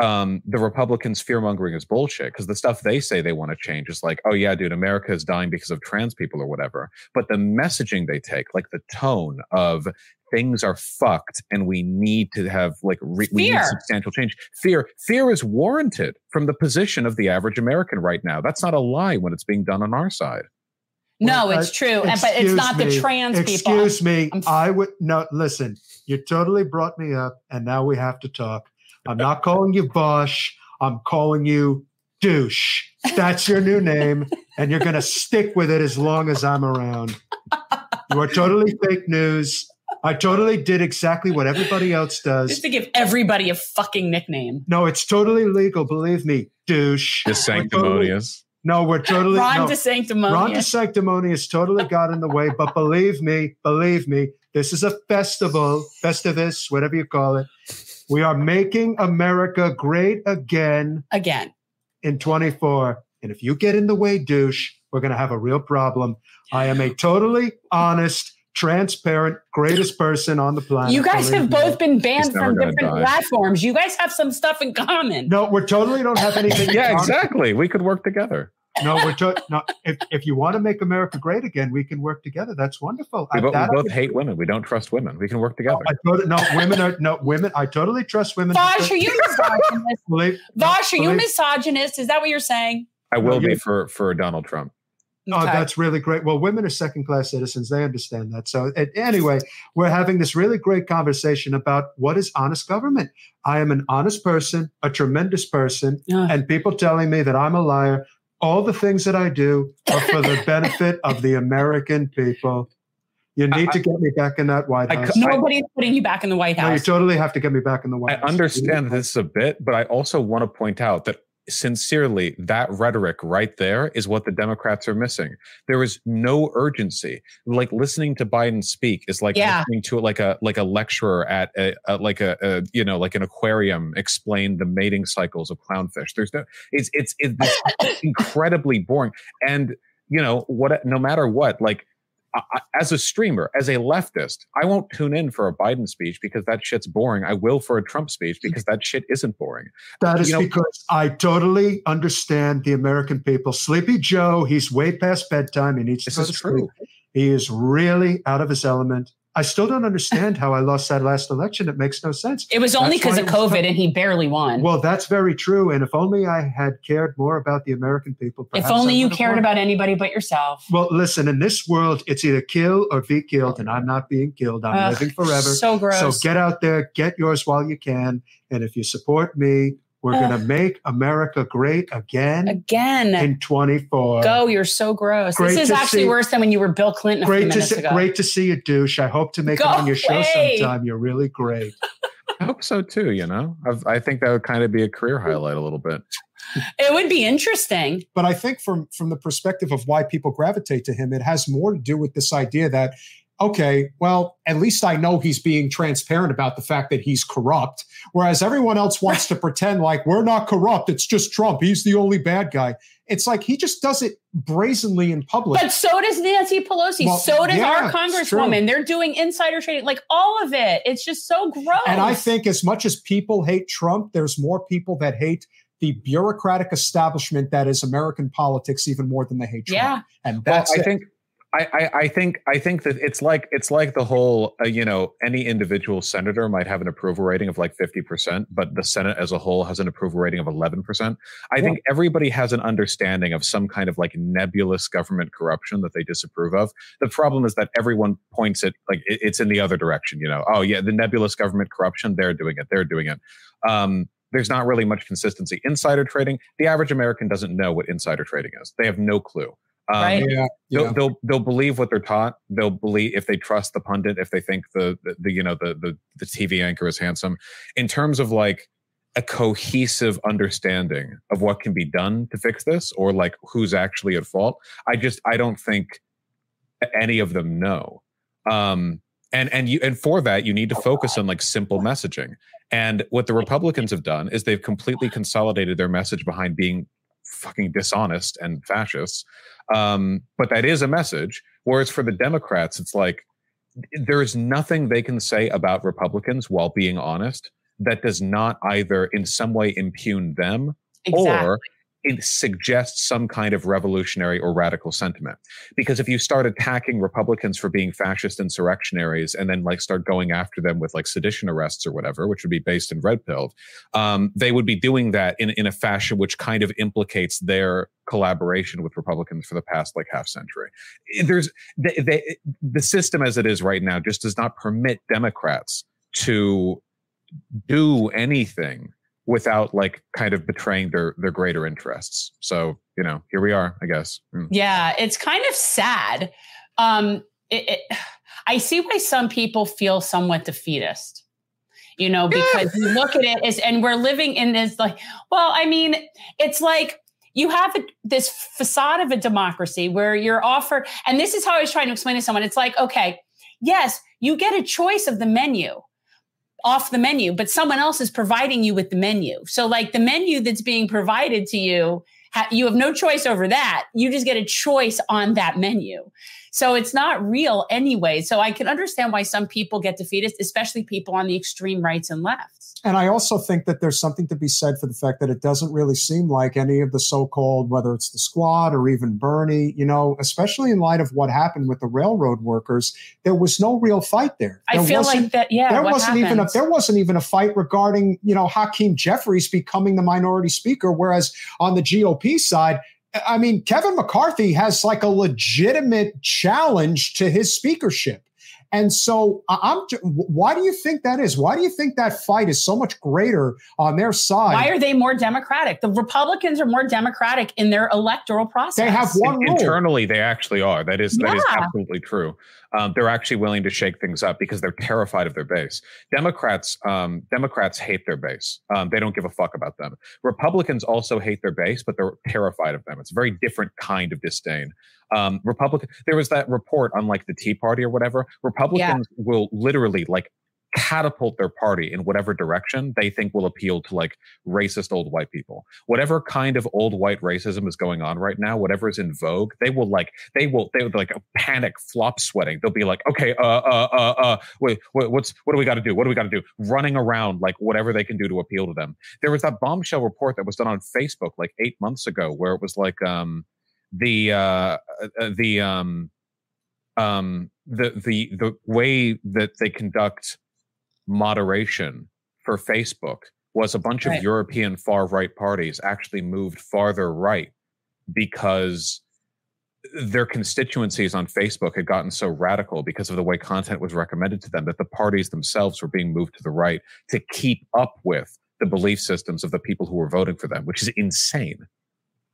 um, the Republicans' fear mongering is bullshit because the stuff they say they want to change is like, oh, yeah, dude, America is dying because of trans people or whatever. But the messaging they take, like the tone of things are fucked and we need to have like re- we need substantial change. Fear, fear is warranted from the position of the average American right now. That's not a lie when it's being done on our side. No, well, it's true, but it's not me, the trans excuse people. Excuse me, I would no. Listen, you totally brought me up, and now we have to talk. I'm not calling you Bosch. I'm calling you douche. That's your new name, and you're going to stick with it as long as I'm around. You are totally fake news. I totally did exactly what everybody else does. Just to give everybody a fucking nickname. No, it's totally legal. Believe me, douche. The sanctimonious. no, we're totally Ron no, DeSanctimonious. Ron DeSanctimonious totally got in the way. But believe me, believe me, this is a festival, festivus, whatever you call it. We are making America great again. Again. In 24. And if you get in the way, douche, we're going to have a real problem. I am a totally honest, transparent, greatest person on the planet. You guys have both been banned from different die. platforms. You guys have some stuff in common. No, we totally don't have anything. yeah, exactly. We could work together. No, we're to- no. If, if you want to make America great again, we can work together. That's wonderful. We, bo- we both hate women. We don't trust women. We can work together. No, totally, no women are no women. I totally trust women. Vaush, are you misogynist? believe, Vaush, are you misogynist? Is that what you're saying? I will no, be for for Donald Trump. Oh, that's really great. Well, women are second class citizens. They understand that. So, anyway, we're having this really great conversation about what is honest government. I am an honest person, a tremendous person, yeah. and people telling me that I'm a liar. All the things that I do are for the benefit of the American people. You need I, to get me back in that White House. I, Nobody's putting you back in the White House. No, you totally have to get me back in the White I House. I understand this a bit, but I also want to point out that sincerely, that rhetoric right there is what the Democrats are missing. There is no urgency. Like listening to Biden speak is like yeah. listening to like a like a lecturer at a, a like a, a, you know like an aquarium explain the mating cycles of clownfish. There's no it's it's it's incredibly boring. And you know what? No matter what, like as a streamer, as a leftist, I won't tune in for a Biden speech because that shit's boring. I will for a Trump speech because that shit isn't boring. That is you know, because I totally understand the American people. Sleepy Joe, he's way past bedtime. He needs to go to sleep. He is really out of his element. I still don't understand how I lost that last election. It makes no sense. It was only because of COVID and he barely won. Well, that's very true. And if only I had cared more about the American people. If only you cared won. about anybody but yourself. Well, listen, in this world, it's either kill or be killed. And I'm not being killed. I'm Ugh, living forever. So gross. So get out there, get yours while you can. And if you support me, we're going to make America great again. Again. In 24. Go, you're so gross. Great this is actually see, worse than when you were Bill Clinton great to see, ago. Great to see you, douche. I hope to make Go it on your away. show sometime. You're really great. I hope so too, you know? I've, I think that would kind of be a career highlight a little bit. It would be interesting. But I think from from the perspective of why people gravitate to him, it has more to do with this idea that okay, well, at least I know he's being transparent about the fact that he's corrupt. Whereas everyone else wants to pretend like we're not corrupt. It's just Trump. He's the only bad guy. It's like he just does it brazenly in public. But so does Nancy Pelosi. Well, so does yeah, our congresswoman. They're doing insider trading, like all of it. It's just so gross. And I think as much as people hate Trump, there's more people that hate the bureaucratic establishment that is American politics even more than they hate Trump. Yeah. And that's well, I it. think I, I, think I think that it's like it's like the whole uh, you know any individual senator might have an approval rating of like fifty percent, but the Senate as a whole has an approval rating of eleven percent. I yeah. think everybody has an understanding of some kind of like nebulous government corruption that they disapprove of. The problem is that everyone points it like it, it's in the other direction. You know, oh yeah, the nebulous government corruption, they're doing it, they're doing it. Um, there's not really much consistency. Insider trading, the average American doesn't know what insider trading is. They have no clue. Um, right. Yeah, yeah. They'll, they'll, they'll believe what they're taught. They'll believe if they trust the pundit, if they think the the, the you know the, the the TV anchor is handsome. In terms of like a cohesive understanding of what can be done to fix this, or like who's actually at fault, I just I don't think any of them know. Um, and and you and for that you need to focus on like simple messaging. And what the Republicans have done is they've completely consolidated their message behind being fucking dishonest and fascists. Um, but that is a message. Whereas for the Democrats, it's like there's nothing they can say about Republicans while being honest that does not either in some way impugn them exactly. or it suggests some kind of revolutionary or radical sentiment. Because if you start attacking Republicans for being fascist insurrectionaries and then like start going after them with like sedition arrests or whatever, which would be based in red pill, um, they would be doing that in, in a fashion which kind of implicates their collaboration with Republicans for the past like half century. There's they, they, the system as it is right now just does not permit Democrats to do anything without like kind of betraying their their greater interests. So you know, here we are, I guess. Mm. Yeah, it's kind of sad. Um, it, it, I see why some people feel somewhat defeatist. You know, because you look at it as, and we're living in this like, well, I mean, it's like you have a, this facade of a democracy where you're offered, and this is how I was trying to explain to someone. It's like, okay, yes, you get a choice of the menu off the menu, but someone else is providing you with the menu. So, like the menu that's being provided to you, ha- you have no choice over that. You just get a choice on that menu. So it's not real anyway. So I can understand why some people get defeated, especially people on the extreme rights and lefts. And I also think that there's something to be said for the fact that it doesn't really seem like any of the so-called, whether it's the squad or even Bernie, you know, especially in light of what happened with the railroad workers, there was no real fight there. there I feel like that. Yeah, there wasn't happened? even a there wasn't even a fight regarding you know Hakeem Jeffries becoming the minority speaker, whereas on the GOP side I mean, Kevin McCarthy has like a legitimate challenge to his speakership. And so I'm why do you think that is? Why do you think that fight is so much greater on their side? Why are they more democratic? The Republicans are more democratic in their electoral process. They have one rule. Internally they actually are. That is yeah. that is absolutely true. Um, they're actually willing to shake things up because they're terrified of their base. Democrats, um, Democrats hate their base. Um, they don't give a fuck about them. Republicans also hate their base, but they're terrified of them. It's a very different kind of disdain um, Republican. There was that report on like the Tea Party or whatever. Republicans yeah. will literally like catapult their party in whatever direction they think will appeal to like racist old white people. Whatever kind of old white racism is going on right now, whatever is in vogue, they will like they will they would like panic flop sweating. They'll be like, okay, uh uh uh uh wait, wait what's what do we got to do? What do we got to do? Running around like whatever they can do to appeal to them. There was that bombshell report that was done on Facebook like 8 months ago where it was like um the uh, uh, the um um the the the way that they conduct moderation for Facebook was a bunch right. of European far right parties actually moved farther right because their constituencies on Facebook had gotten so radical because of the way content was recommended to them that the parties themselves were being moved to the right to keep up with the belief systems of the people who were voting for them, which is insane.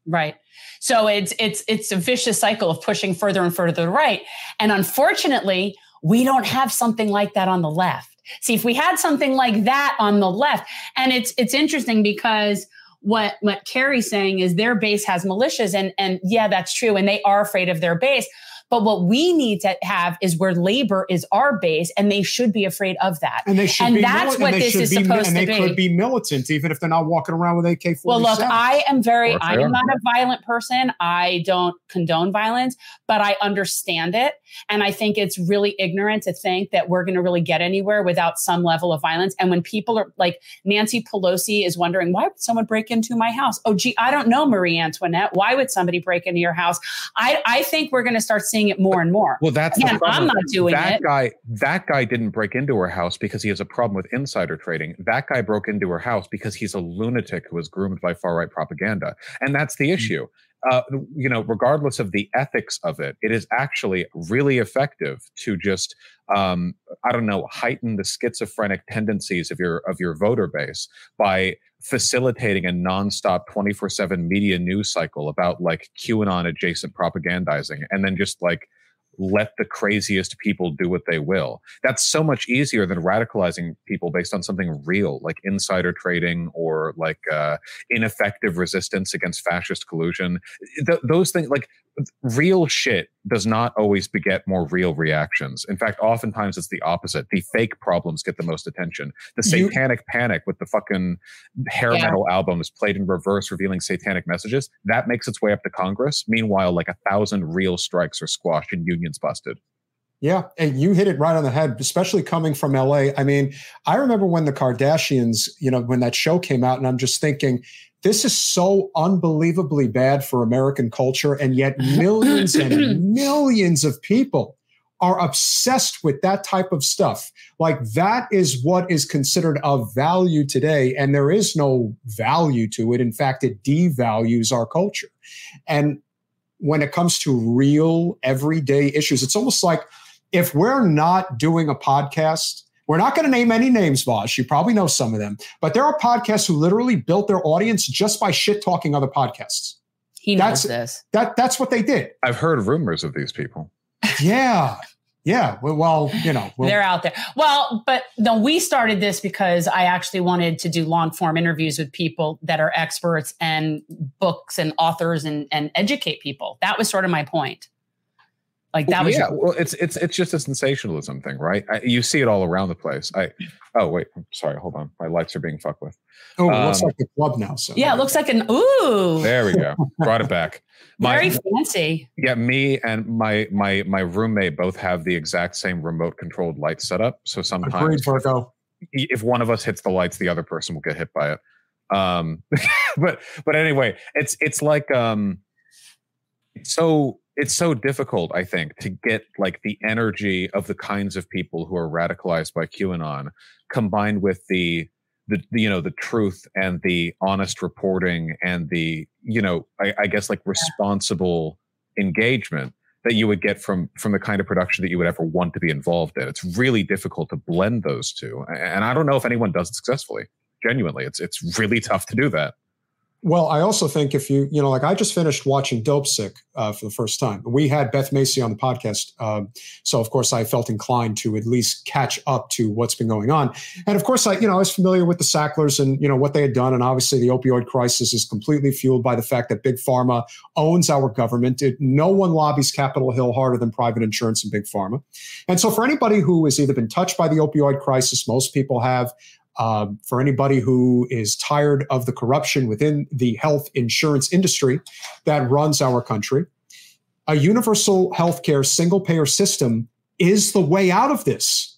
Right. So it's it's it's a vicious cycle of pushing further and further to the right. And unfortunately, we don't have something like that on the left. See, if we had something like that on the left, and it's it's interesting because what what Carrie's saying is their base has militias, and and yeah, that's true, and they are afraid of their base. But what we need to have is where labor is our base, and they should be afraid of that. And they should and be that's mili- what this is be, supposed to be. And they could be militant, even if they're not walking around with AK 47. Well, look, I am very, I am not a violent person. I don't condone violence, but I understand it. And I think it's really ignorant to think that we're going to really get anywhere without some level of violence. And when people are like Nancy Pelosi is wondering, why would someone break into my house? Oh, gee, I don't know, Marie Antoinette. Why would somebody break into your house? I, I think we're going to start seeing it more and more. Well, that's Again, I'm not doing that it. guy. That guy didn't break into her house because he has a problem with insider trading. That guy broke into her house because he's a lunatic who was groomed by far right propaganda, and that's the mm-hmm. issue. Uh, you know, regardless of the ethics of it, it is actually really effective to just, um, I don't know, heighten the schizophrenic tendencies of your of your voter base by facilitating a nonstop 24/7 media news cycle about like QAnon adjacent propagandizing, and then just like let the craziest people do what they will. That's so much easier than radicalizing people based on something real, like insider trading or like uh, ineffective resistance against fascist collusion. Th- those things, like real shit does not always beget more real reactions. In fact, oftentimes it's the opposite. The fake problems get the most attention. The satanic you, panic with the fucking hair yeah. metal albums played in reverse, revealing satanic messages, that makes its way up to Congress. Meanwhile, like a thousand real strikes are squashed and unions busted. Yeah, and you hit it right on the head, especially coming from LA. I mean, I remember when the Kardashians, you know, when that show came out, and I'm just thinking, this is so unbelievably bad for American culture. And yet, millions and millions of people are obsessed with that type of stuff. Like, that is what is considered of value today. And there is no value to it. In fact, it devalues our culture. And when it comes to real everyday issues, it's almost like if we're not doing a podcast we're not going to name any names, Vaush. You probably know some of them, but there are podcasts who literally built their audience just by shit talking other podcasts. He knows that's, this. That that's what they did. I've heard rumors of these people. Yeah. Yeah, well, you know, they're out there. Well, but no, we started this because I actually wanted to do long form interviews with people that are experts and books and authors and and educate people. That was sort of my point. Like that well, was yeah. Your- well, it's it's it's just a sensationalism thing, right? I, you see it all around the place. I oh wait, sorry, hold on, my lights are being fucked with. Oh, it um, looks like the club now. So yeah, it looks like an ooh. There we go. Brought it back. My, Very fancy. Yeah, me and my my my roommate both have the exact same remote controlled light setup. So sometimes Agreed, Virgo. if one of us hits the lights, the other person will get hit by it. Um, but but anyway, it's it's like um, so it's so difficult, I think, to get like the energy of the kinds of people who are radicalized by QAnon combined with the the, the you know the truth and the honest reporting and the you know I, I guess like responsible engagement that you would get from from the kind of production that you would ever want to be involved in. It's really difficult to blend those two, and I don't know if anyone does it successfully. Genuinely, it's it's really tough to do that. Well, I also think if you, you know, like I just finished watching Dopesick uh, for the first time. We had Beth Macy on the podcast. Um, so, of course, I felt inclined to at least catch up to what's been going on. And of course, I, you know, I was familiar with the Sacklers and, you know, what they had done. And obviously, the opioid crisis is completely fueled by the fact that Big Pharma owns our government. It, no one lobbies Capitol Hill harder than private insurance and Big Pharma. And so, for anybody who has either been touched by the opioid crisis, most people have, um, for anybody who is tired of the corruption within the health insurance industry that runs our country, a universal healthcare single payer system is the way out of this.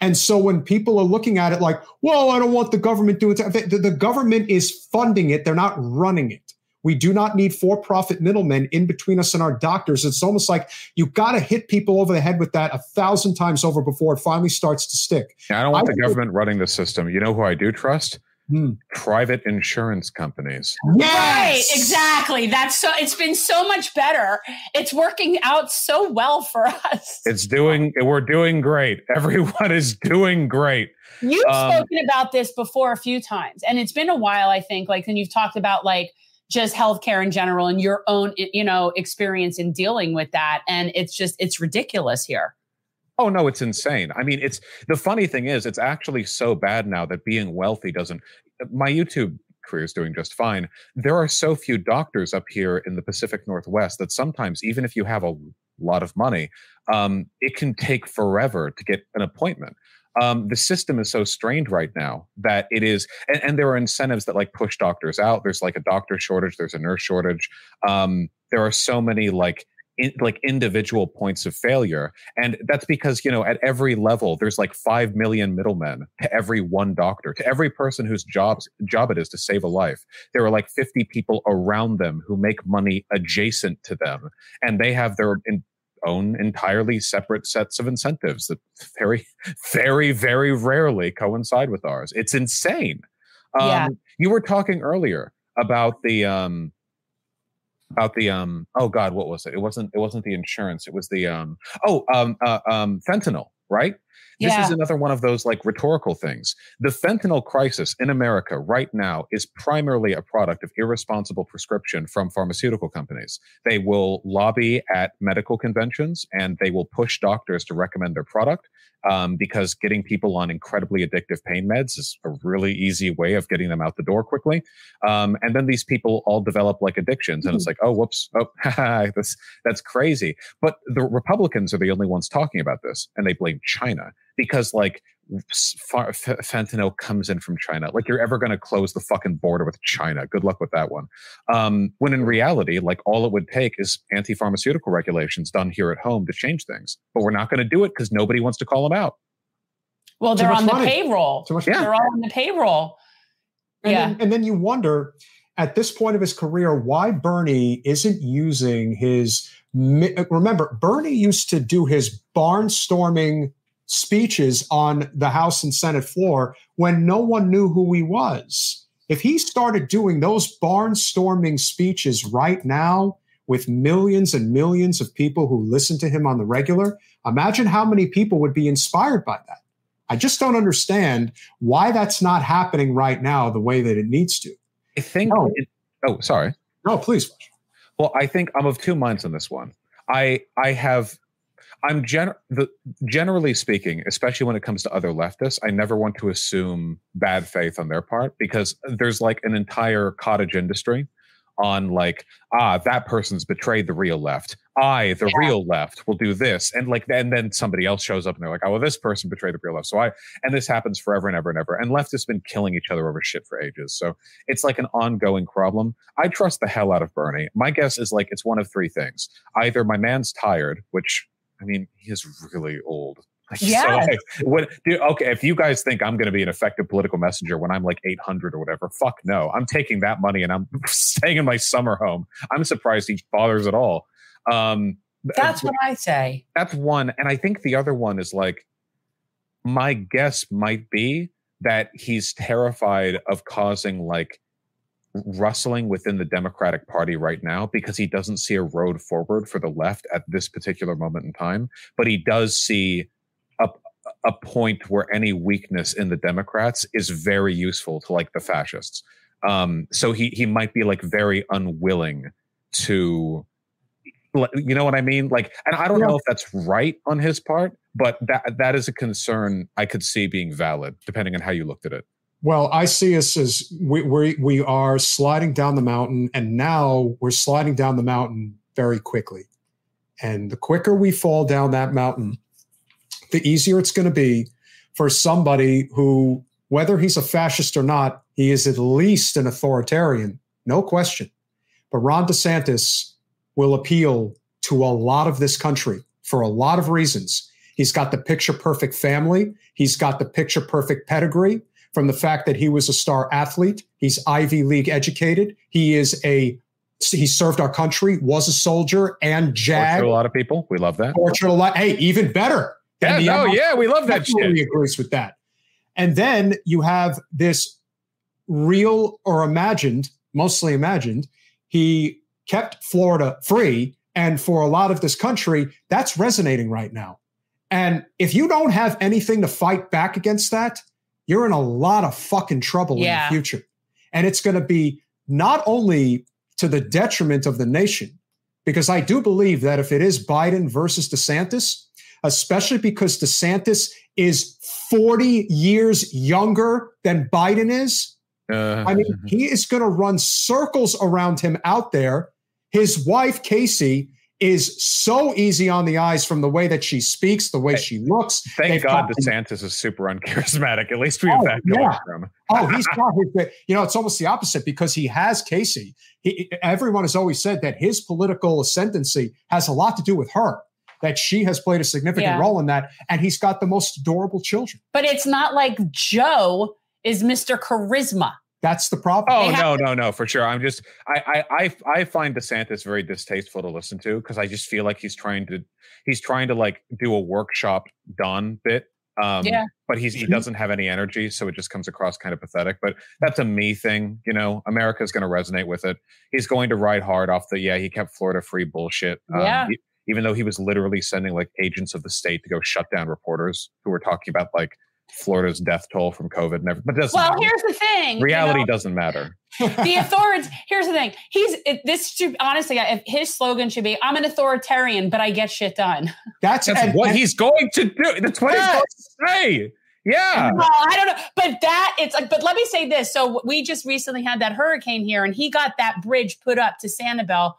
And so when people are looking at it like, well, I don't want the government doing it, the, the government is funding it, they're not running it. We do not need for profit middlemen in between us and our doctors. It's almost like you've got to hit people over the head with that a thousand times over before it finally starts to stick. I don't want I the government running the system. You know who I do trust? Hmm. Private insurance companies. Yes! Right, exactly. That's so it's been so much better. It's working out so well for us. It's doing we're doing great. Everyone is doing great. You've um, spoken about this before a few times, and it's been a while, I think, like, and you've talked about like just healthcare in general and your own you know experience in dealing with that. And it's just it's ridiculous here. Oh no it's insane. I mean it's the funny thing is it's actually so bad now that being wealthy doesn't my youtube career is doing just fine. There are so few doctors up here in the pacific northwest that sometimes even if you have a lot of money um, it can take forever to get an appointment um, the system is so strained right now that it is, and, and, there are incentives that like push doctors out. There's like a doctor shortage, there's a nurse shortage. Um, there are so many like in, like individual points of failure, and that's because you know at every level there's like five million middlemen to every one doctor, to every person whose jobs job it is to save a life. There are like 50 people around them who make money adjacent to them, and they have their in, own entirely separate sets of incentives that very, very, very rarely coincide with ours. It's insane. Um, yeah. You were talking earlier about the um, about the um oh god what was it it wasn't it wasn't the insurance it was the um oh um uh, um fentanyl right this yeah. is another one of those like rhetorical things. The fentanyl crisis in America right now is primarily a product of irresponsible prescription from pharmaceutical companies. They will lobby at medical conventions and they will push doctors to recommend their product um, because getting people on incredibly addictive pain meds is a really easy way of getting them out the door quickly. Um, and then these people all develop like addictions, and it's mm-hmm. like, oh, whoops, oh, that's that's crazy. But the Republicans are the only ones talking about this, and they blame China because like fentanyl comes in from China. Like you're ever going to close the fucking border with China? Good luck with that one. Um, when in reality, like all it would take is anti-pharmaceutical regulations done here at home to change things. But we're not going to do it because nobody wants to call them out. Well, they're on money. the payroll. Much yeah. They're all on the payroll. And yeah. Then, and then you wonder at this point of his career why Bernie isn't using his. Remember, Bernie used to do his barnstorming speeches on the House and Senate floor when no one knew who he was. If he started doing those barnstorming speeches right now with millions and millions of people who listen to him on the regular, imagine how many people would be inspired by that. I just don't understand why that's not happening right now the way that it needs to. I think. Oh, it, oh sorry. No, please. Well, I think I'm of two minds on this one. I I have I'm gen- the, generally speaking, especially when it comes to other leftists, I never want to assume bad faith on their part because there's like an entire cottage industry on like ah that person's betrayed the real left. I the yeah. real left will do this. And like and then somebody else shows up and they're like oh well this person betrayed the real left. So i and this happens forever and ever and ever. And leftists been killing each other over shit for ages. So it's like an ongoing problem. I trust the hell out of bernie. My guess is like it's one of three things. Either my man's tired which I mean, he is really old. Yeah. So, what, dude, okay, if you guys think I'm going to be an effective political messenger when I'm like 800 or whatever, fuck no. I'm taking that money and I'm staying in my summer home. I'm surprised he bothers at all. Um, that's what I say. That's one. And I think the other one is like, my guess might be that he's terrified of causing like rustling within the Democratic Party right now because he doesn't see a road forward for the left at this particular moment in time. But he does see a, a point where any weakness in the Democrats is very useful to like the fascists. Um, so he he might be like very unwilling to you know what I mean? Like, and I don't yeah. know if that's right on his part, but that that is a concern I could see being valid, depending on how you looked at it. Well, I see us as we we we are sliding down the mountain, and now we're sliding down the mountain very quickly. And the quicker we fall down that mountain, the easier it's going to be for somebody who, whether he's a fascist or not, he is at least an authoritarian, no question. But Ron DeSantis will appeal to a lot of this country for a lot of reasons. He's got the picture perfect family. He's got the picture perfect pedigree from the fact that he was a star athlete. He's Ivy League educated. He is a he served our country, was a soldier, and JAG. a lot of people. We love that. Tortured a lot. Hey, even better. Yeah, no, yeah, we love that shit. agrees with that. And then you have this real or imagined, mostly imagined. He kept Florida free, and for a lot of this country, that's resonating right now. And if you don't have anything to fight back against that, you're in a lot of fucking trouble yeah. in the future. And it's going to be not only to the detriment of the nation, because I do believe that if it is Biden versus DeSantis, especially because DeSantis is 40 years younger than Biden is, uh, I mean, he is going to run circles around him out there. His wife, Casey, is so easy on the eyes from the way that she speaks, the way she looks. Thank They've God DeSantis is super uncharismatic. At least we have oh, that going yeah. for him. oh, he's got his, you know, it's almost the opposite because he has Casey. He, everyone has always said that his political ascendancy has a lot to do with her that she has played a significant yeah. role in that. And he's got the most adorable children. But it's not like Joe is Mr. Charisma. That's the problem. Oh no, no, no, for sure. I'm just I I I, I find DeSantis very distasteful to listen to because I just feel like he's trying to he's trying to like do a workshop Don bit. Um, yeah. but he's he mm-hmm. doesn't have any energy, so it just comes across kind of pathetic. But that's a me thing, you know. America's going to resonate with it. He's going to ride hard off the yeah. He kept Florida free bullshit. Um, yeah. He, even though he was literally sending like agents of the state to go shut down reporters who were talking about like Florida's death toll from COVID never. But doesn't well, matter. here's the thing. Reality you know, doesn't matter. the authorities. Here's the thing. He's it, this should honestly. If his slogan should be, "I'm an authoritarian, but I get shit done." That's, That's and, what and, he's going to do. That's what yes. he's going to say. Yeah. Well, I don't know. But that it's like, but let me say this. So we just recently had that hurricane here and he got that bridge put up to Sanibel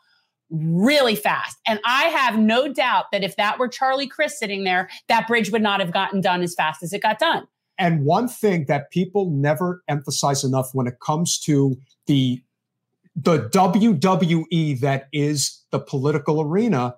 really fast. And I have no doubt that if that were Charlie Crist sitting there, that bridge would not have gotten done as fast as it got done. And one thing that people never emphasize enough when it comes to the the WWE that is the political arena,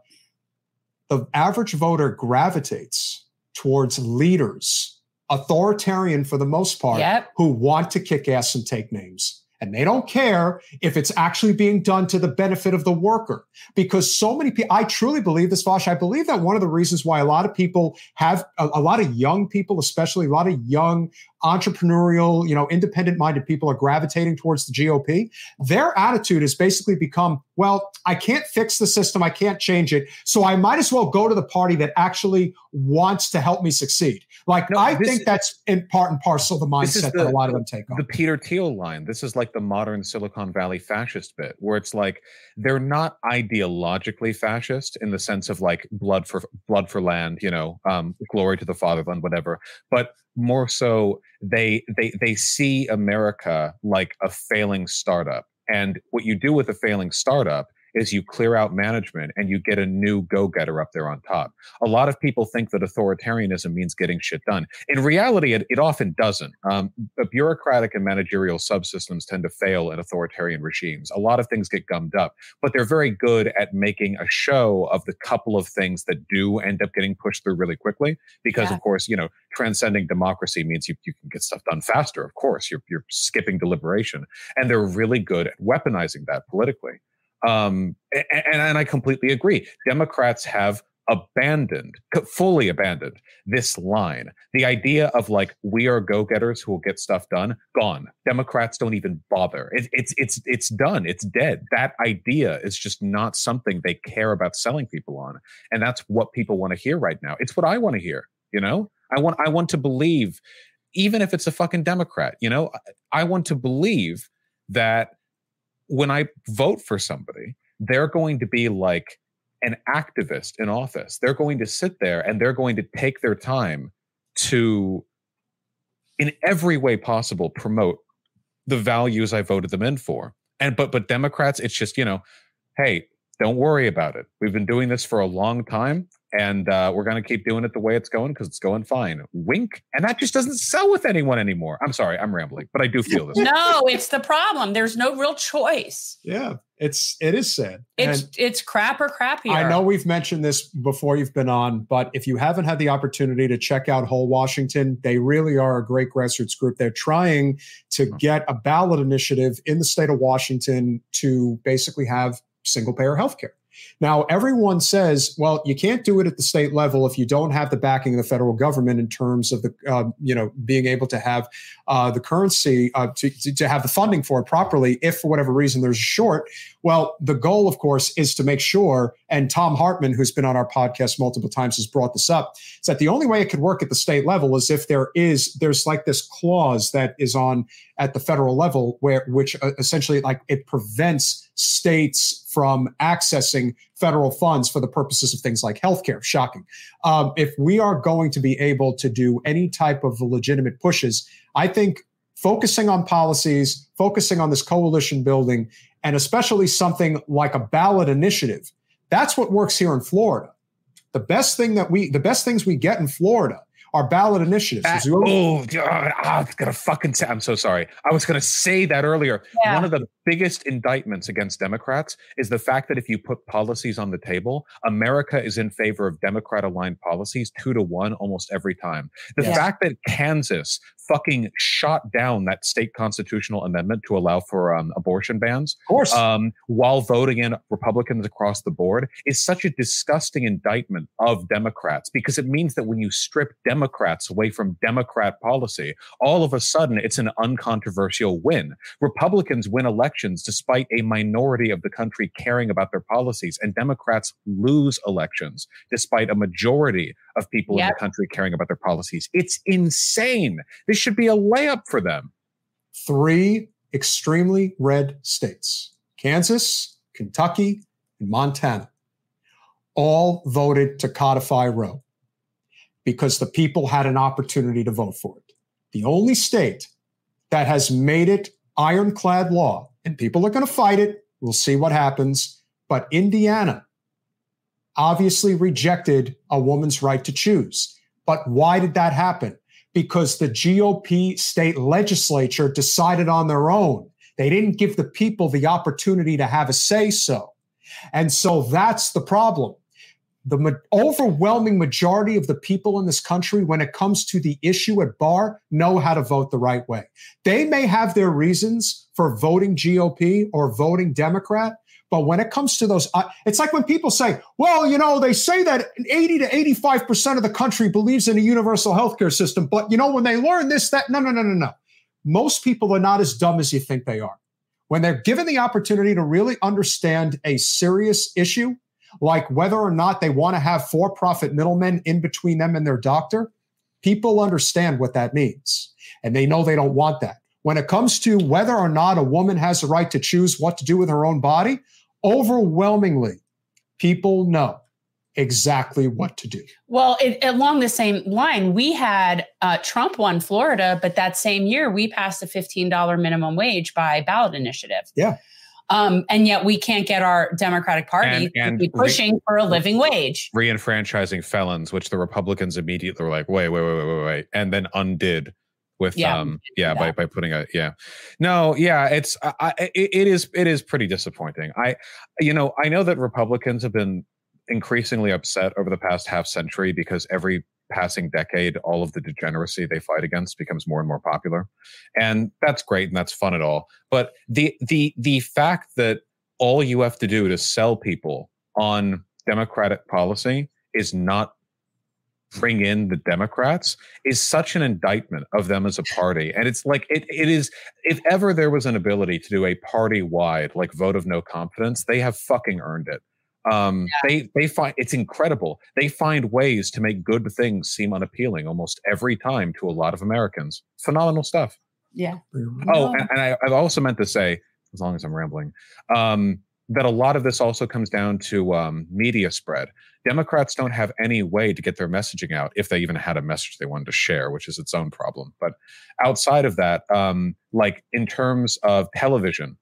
the average voter gravitates towards leaders, authoritarian for the most part, yep. who want to kick ass and take names. And they don't care if it's actually being done to the benefit of the worker. Because so many people, I truly believe this, Vaush. I believe that one of the reasons why a lot of people have, a, a lot of young people, especially a lot of young entrepreneurial, you know, independent minded people are gravitating towards the GOP. Their attitude has basically become, well, I can't fix the system. I can't change it. So I might as well go to the party that actually wants to help me succeed. Like, no, I think that's in part and parcel the mindset the, that a lot of them take on. The Peter Thiel line. This is like the modern Silicon Valley fascist bit, where it's like they're not ideologically fascist in the sense of like blood for blood for land, you know, um, glory to the fatherland, whatever. But more so they they they see America like a failing startup. And what you do with a failing startup is you clear out management and you get a new go-getter up there on top. A lot of people think that authoritarianism means getting shit done. In reality, it, it often doesn't. Um, the bureaucratic and managerial subsystems tend to fail in authoritarian regimes. A lot of things get gummed up, but they're very good at making a show of the couple of things that do end up getting pushed through really quickly. Because yeah. of course, you know, transcending democracy means you, you can get stuff done faster. Of course, you're, you're skipping deliberation, and they're really good at weaponizing that politically. Um, and, and I completely agree. Democrats have abandoned, fully abandoned this line. The idea of like we are go-getters who will get stuff done, gone. Democrats don't even bother. It, it's it's it's done. It's dead. That idea is just not something they care about selling people on, and that's what people want to hear right now. It's what I want to hear. You know, I want I want to believe, even if it's a fucking Democrat. You know, I want to believe that when I vote for somebody, they're going to be like an activist in office. They're going to sit there and they're going to take their time to, in every way possible, promote the values I voted them in for. And but but Democrats, it's just you know, hey, don't worry about it. We've been doing this for a long time and uh, we're going to keep doing it the way it's going because it's going fine. Wink, and that just doesn't sell with anyone anymore. I'm sorry, I'm rambling, but I do feel this. no, it's the problem. There's no real choice. Yeah, it's it is sad. It's and it's crap or crappier. I know we've mentioned this before you've been on, but if you haven't had the opportunity to check out Whole Washington, they really are a great grassroots group. They're trying to hmm. get a ballot initiative in the state of Washington to basically have single payer health care. Now, everyone says, well, you can't do it at the state level if you don't have the backing of the federal government in terms of the, uh, you know, being able to have uh, the currency uh, to, to have the funding for it properly. If for whatever reason there's a short, well, the goal, of course, is to make sure. And Thom Hartmann, who's been on our podcast multiple times, has brought this up. Is that the only way it could work at the state level is if there is there's like this clause that is on at the federal level where which uh, essentially like it prevents states from accessing federal funds for the purposes of things like healthcare. Shocking. Um, if we are going to be able to do any type of legitimate pushes, I think focusing on policies, focusing on this coalition building, and especially something like a ballot initiative, that's what works here in Florida. The best thing that we, the best things we get in Florida our ballot initiatives. That, oh, God, I was gonna fucking say. I'm so sorry. I was gonna say that earlier. Yeah. One of the biggest indictments against Democrats is the fact that if you put policies on the table, America is in favor of Democrat-aligned policies two to one almost every time. The yeah. fact that Kansas fucking shot down that state constitutional amendment to allow for um, abortion bans, of course, um, while voting in Republicans across the board is such a disgusting indictment of Democrats because it means that when you strip Democrats away from Democrat policy, all of a sudden it's an uncontroversial win. Republicans win elections despite a minority of the country caring about their policies, and Democrats lose elections despite a majority of people yep. in the country caring about their policies. It's insane. This should be a layup for them. Three extremely red states Kansas, Kentucky, and Montana all voted to codify Roe because the people had an opportunity to vote for it. The only state that has made it ironclad law, and people are going to fight it. We'll see what happens. But Indiana obviously rejected a woman's right to choose. But why did that happen? Because the GOP state legislature decided on their own. They didn't give the people the opportunity to have a say so. And so that's the problem. The overwhelming majority of the people in this country, when it comes to the issue at bar, know how to vote the right way. They may have their reasons for voting GOP or voting Democrat, but when it comes to those, uh, it's like when people say, well, you know, they say that 80 to 85% of the country believes in a universal healthcare system. But, you know, when they learn this, that, no, no, no, no, no. Most people are not as dumb as you think they are. When they're given the opportunity to really understand a serious issue, like whether or not they want to have for profit middlemen in between them and their doctor, people understand what that means. And they know they don't want that. When it comes to whether or not a woman has the right to choose what to do with her own body, overwhelmingly, people know exactly what to do. Well, it, along the same line, we had uh, Trump won Florida, but that same year we passed a $15 minimum wage by ballot initiative. Yeah. Um, and yet we can't get our Democratic Party and, and to be pushing re- for a living wage. Reenfranchising felons, which the Republicans immediately were like, wait, wait, wait, wait, wait, wait, and then undid with yeah, um yeah by, by putting a yeah. No yeah it's I, it, it is it is pretty disappointing. I you know i know that republicans have been increasingly upset over the past half century because every passing decade all of the degeneracy they fight against becomes more and more popular. And that's great and that's fun at all but the the the fact that all you have to do to sell people on democratic policy is not bring in the Democrats is such an indictment of them as a party. And it's like it it is if ever there was an ability to do a party wide like vote of no confidence, they have fucking earned it. Um, yeah. they they find it's incredible. They find ways to make good things seem unappealing almost every time to a lot of Americans. Phenomenal stuff. Yeah. Oh, and, and I, I've also meant to say, as long as I'm rambling, um, that a lot of this also comes down to um, media spread. Democrats don't have any way to get their messaging out if they even had a message they wanted to share, which is its own problem. But outside of that, um, like in terms of television,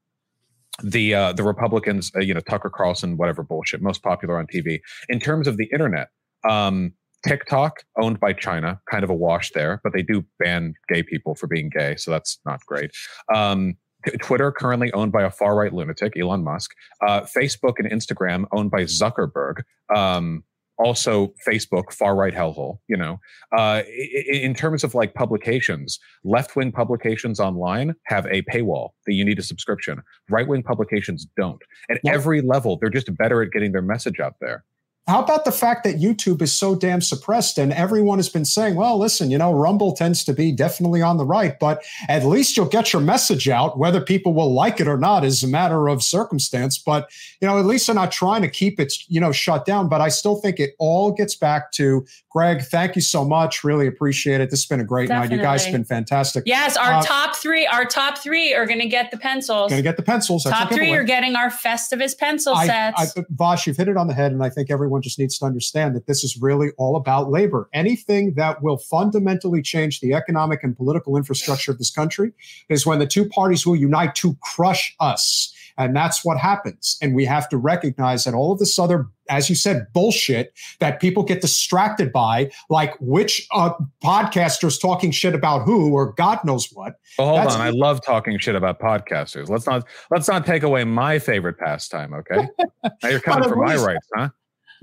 the uh, the Republicans, uh, you know, Tucker Carlson, whatever bullshit, most popular on TV. In terms of the internet, um, TikTok, owned by China, kind of a wash there, but they do ban gay people for being gay, so that's not great. Um, Twitter, currently owned by a far right lunatic, Elon Musk. Uh, Facebook and Instagram, owned by Zuckerberg. Um, also, Facebook, far right hellhole. You know, uh, in terms of like publications, left wing publications online have a paywall that you need a subscription. Right wing publications don't. At every level, they're just better at getting their message out there. How about the fact that YouTube is so damn suppressed and everyone has been saying, well, listen, you know, Rumble tends to be definitely on the right, but at least you'll get your message out. Whether people will like it or not is a matter of circumstance. But, you know, at least they're not trying to keep it, you know, shut down. But I still think it all gets back to Greg. Thank you so much. Really appreciate it. This has been a great definitely. night. You guys have been fantastic. Yes, our uh, top three, our top three are going to get the pencils. Going to get the pencils. Top three are getting our Festivus pencil I, sets. I, Vaush, you've hit it on the head. And I think everyone everyone just needs to understand that this is really all about labor. Anything that will fundamentally change the economic and political infrastructure of this country is when the two parties will unite to crush us. And that's what happens. And we have to recognize that all of this other, as you said, bullshit that people get distracted by, like which uh, podcasters talking shit about who or God knows what. Well, hold on. I love talking shit about podcasters. Let's not let's not take away my favorite pastime, okay? now you're coming for my rights, huh?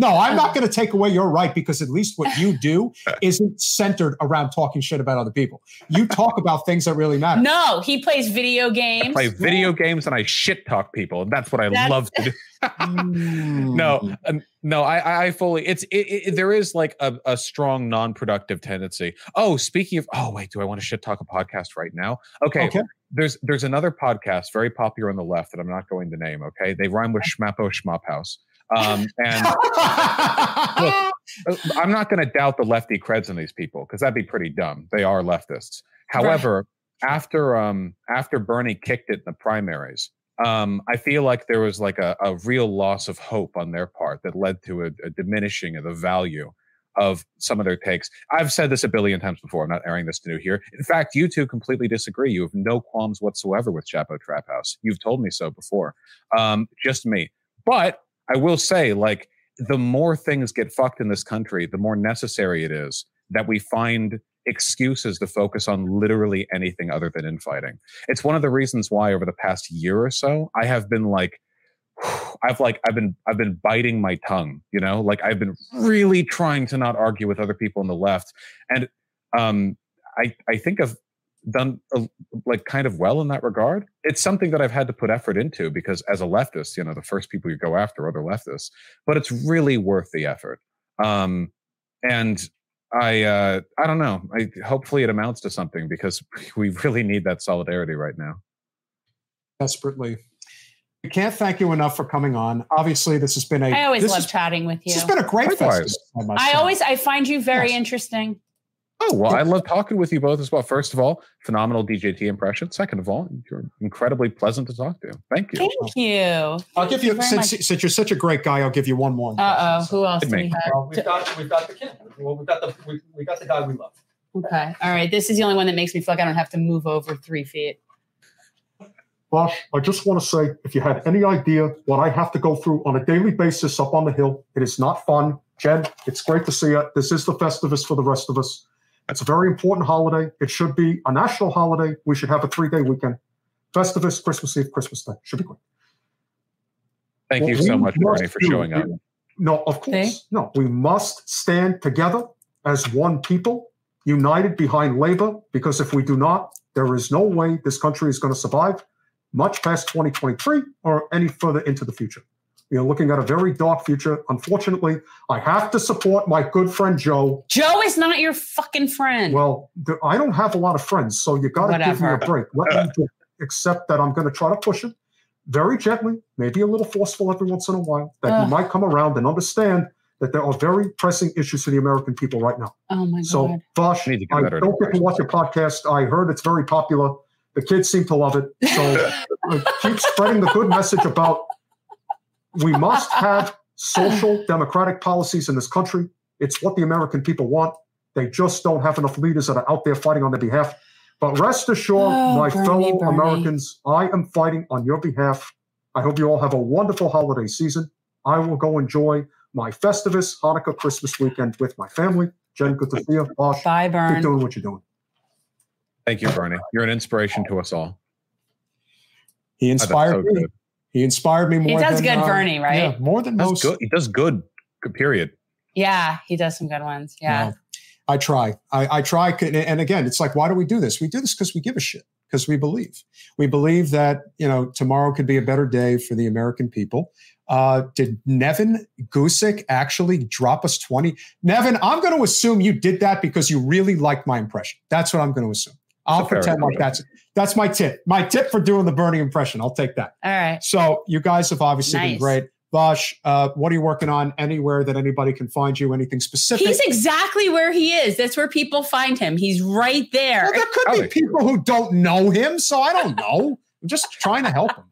No, I'm not going to take away your right because at least what you do isn't centered around talking shit about other people. You talk about things that really matter. No, he plays video games. I play video games and I shit talk people, and that's what I that's- love to do. no, hmm. um, no, I, I fully. It's it, it, there is like a, a strong non-productive tendency. Oh, speaking of, oh wait, do I want to shit talk a podcast right now? Okay, okay. There's there's another podcast very popular on the left that I'm not going to name. Okay, they rhyme with Schmappo Schmophouse. Um, and look, I'm not going to doubt the lefty creds in these people because that'd be pretty dumb. They are leftists. However, right. after um, after Bernie kicked it in the primaries, um, I feel like there was like a, a, real loss of hope on their part that led to a, a, diminishing of the value of some of their takes. I've said this a billion times before. I'm not airing this to new here. In fact, you two completely disagree. You have no qualms whatsoever with Chapo Trap House. You've told me so before. Um, just me. But I will say, like, the more things get fucked in this country, the more necessary it is that we find excuses to focus on literally anything other than infighting. It's one of the reasons why over the past year or so, I have been like, I've like I've been I've been biting my tongue, you know, like I've been really trying to not argue with other people on the left, and um, I I think of done uh, like kind of well in that regard. It's something that I've had to put effort into because as a leftist, you know, the first people you go after are the leftists, but it's really worth the effort. Um, and I, uh, I don't know. I, hopefully it amounts to something because we really need that solidarity right now. Desperately. We can't thank you enough for coming on. Obviously, this has been a. I always love is, chatting with you. This has been a great festival. I always I find you very yes. interesting. Oh, well, I love talking with you both as well. First of all, phenomenal DJT impression. Second of all, you're incredibly pleasant to talk to. Thank you. Thank you. I'll Thank give you, you since, since you're such a great guy, I'll give you one more. Uh oh, who else do we have? Well, we've got we've got the kid. Well, we've got the we, we got the guy we love. Okay. All right. This is the only one that makes me feel like I don't have to move over three feet. Vaush, I just want to say if you had any idea what I have to go through on a daily basis up on the hill, it is not fun. Jen, it's great to see you. This is the Festivus for the rest of us. It's a very important holiday. It should be a national holiday. We should have a three day weekend. Festivus, Christmas Eve, Christmas Day. Should be great. Thank what you so much, Bernie, for showing up. No, of course. No, we must stand together as one people, united behind labor, because if we do not, there is no way this country is going to survive much past 2023 or any further into the future. We are looking at a very dark future. Unfortunately, I have to support my good friend Joe. Joe is not your fucking friend. Well, I don't have a lot of friends, so you got to give me a break. Let me accept that I'm going to try to push it very gently, maybe a little forceful every once in a while, that Ugh. you might come around and understand that there are very pressing issues for the American people right now. oh my So, god. So, Vaush, I need to I don't get to watch your podcast. I heard it's very popular. The kids seem to love it. So, keep spreading the good message about we must have social democratic policies in this country. It's what the American people want. They just don't have enough leaders that are out there fighting on their behalf. But rest assured, Oh, my Bernie, fellow Bernie. Americans, I am fighting on your behalf. I hope you all have a wonderful holiday season. I will go enjoy my Festivus Hanukkah Christmas weekend with my family. Jen, good to see you. Vaush, Bye, keep doing what you're doing. Thank you, Bernie. You're an inspiration to us all. He inspired so me. good. He inspired me more. He does than, good, uh, Bernie, right? Yeah, more than That's most. good. He does good. Good period. Yeah, he does some good ones. Yeah. No, I try. I, I try. And- And again, it's like, why do we do this? We do this because we give a shit, because we believe. We believe that, you know, tomorrow could be a better day for the American people. Uh, did Nevin Gusick actually drop us 20? Nevin, I'm going to assume you did that because you really liked my impression. That's what I'm going to assume. I'll It's a pretend like that's that's my tip. My tip for doing the Bernie impression. I'll take that. All right. So you guys have obviously been great. Vaush, uh, what are you working on? Anywhere that anybody can find you? Anything specific? He's exactly where he is. That's where people find him. He's right there. Well, there could be Howdy. people who don't know him, so I don't know. I'm just trying to help him.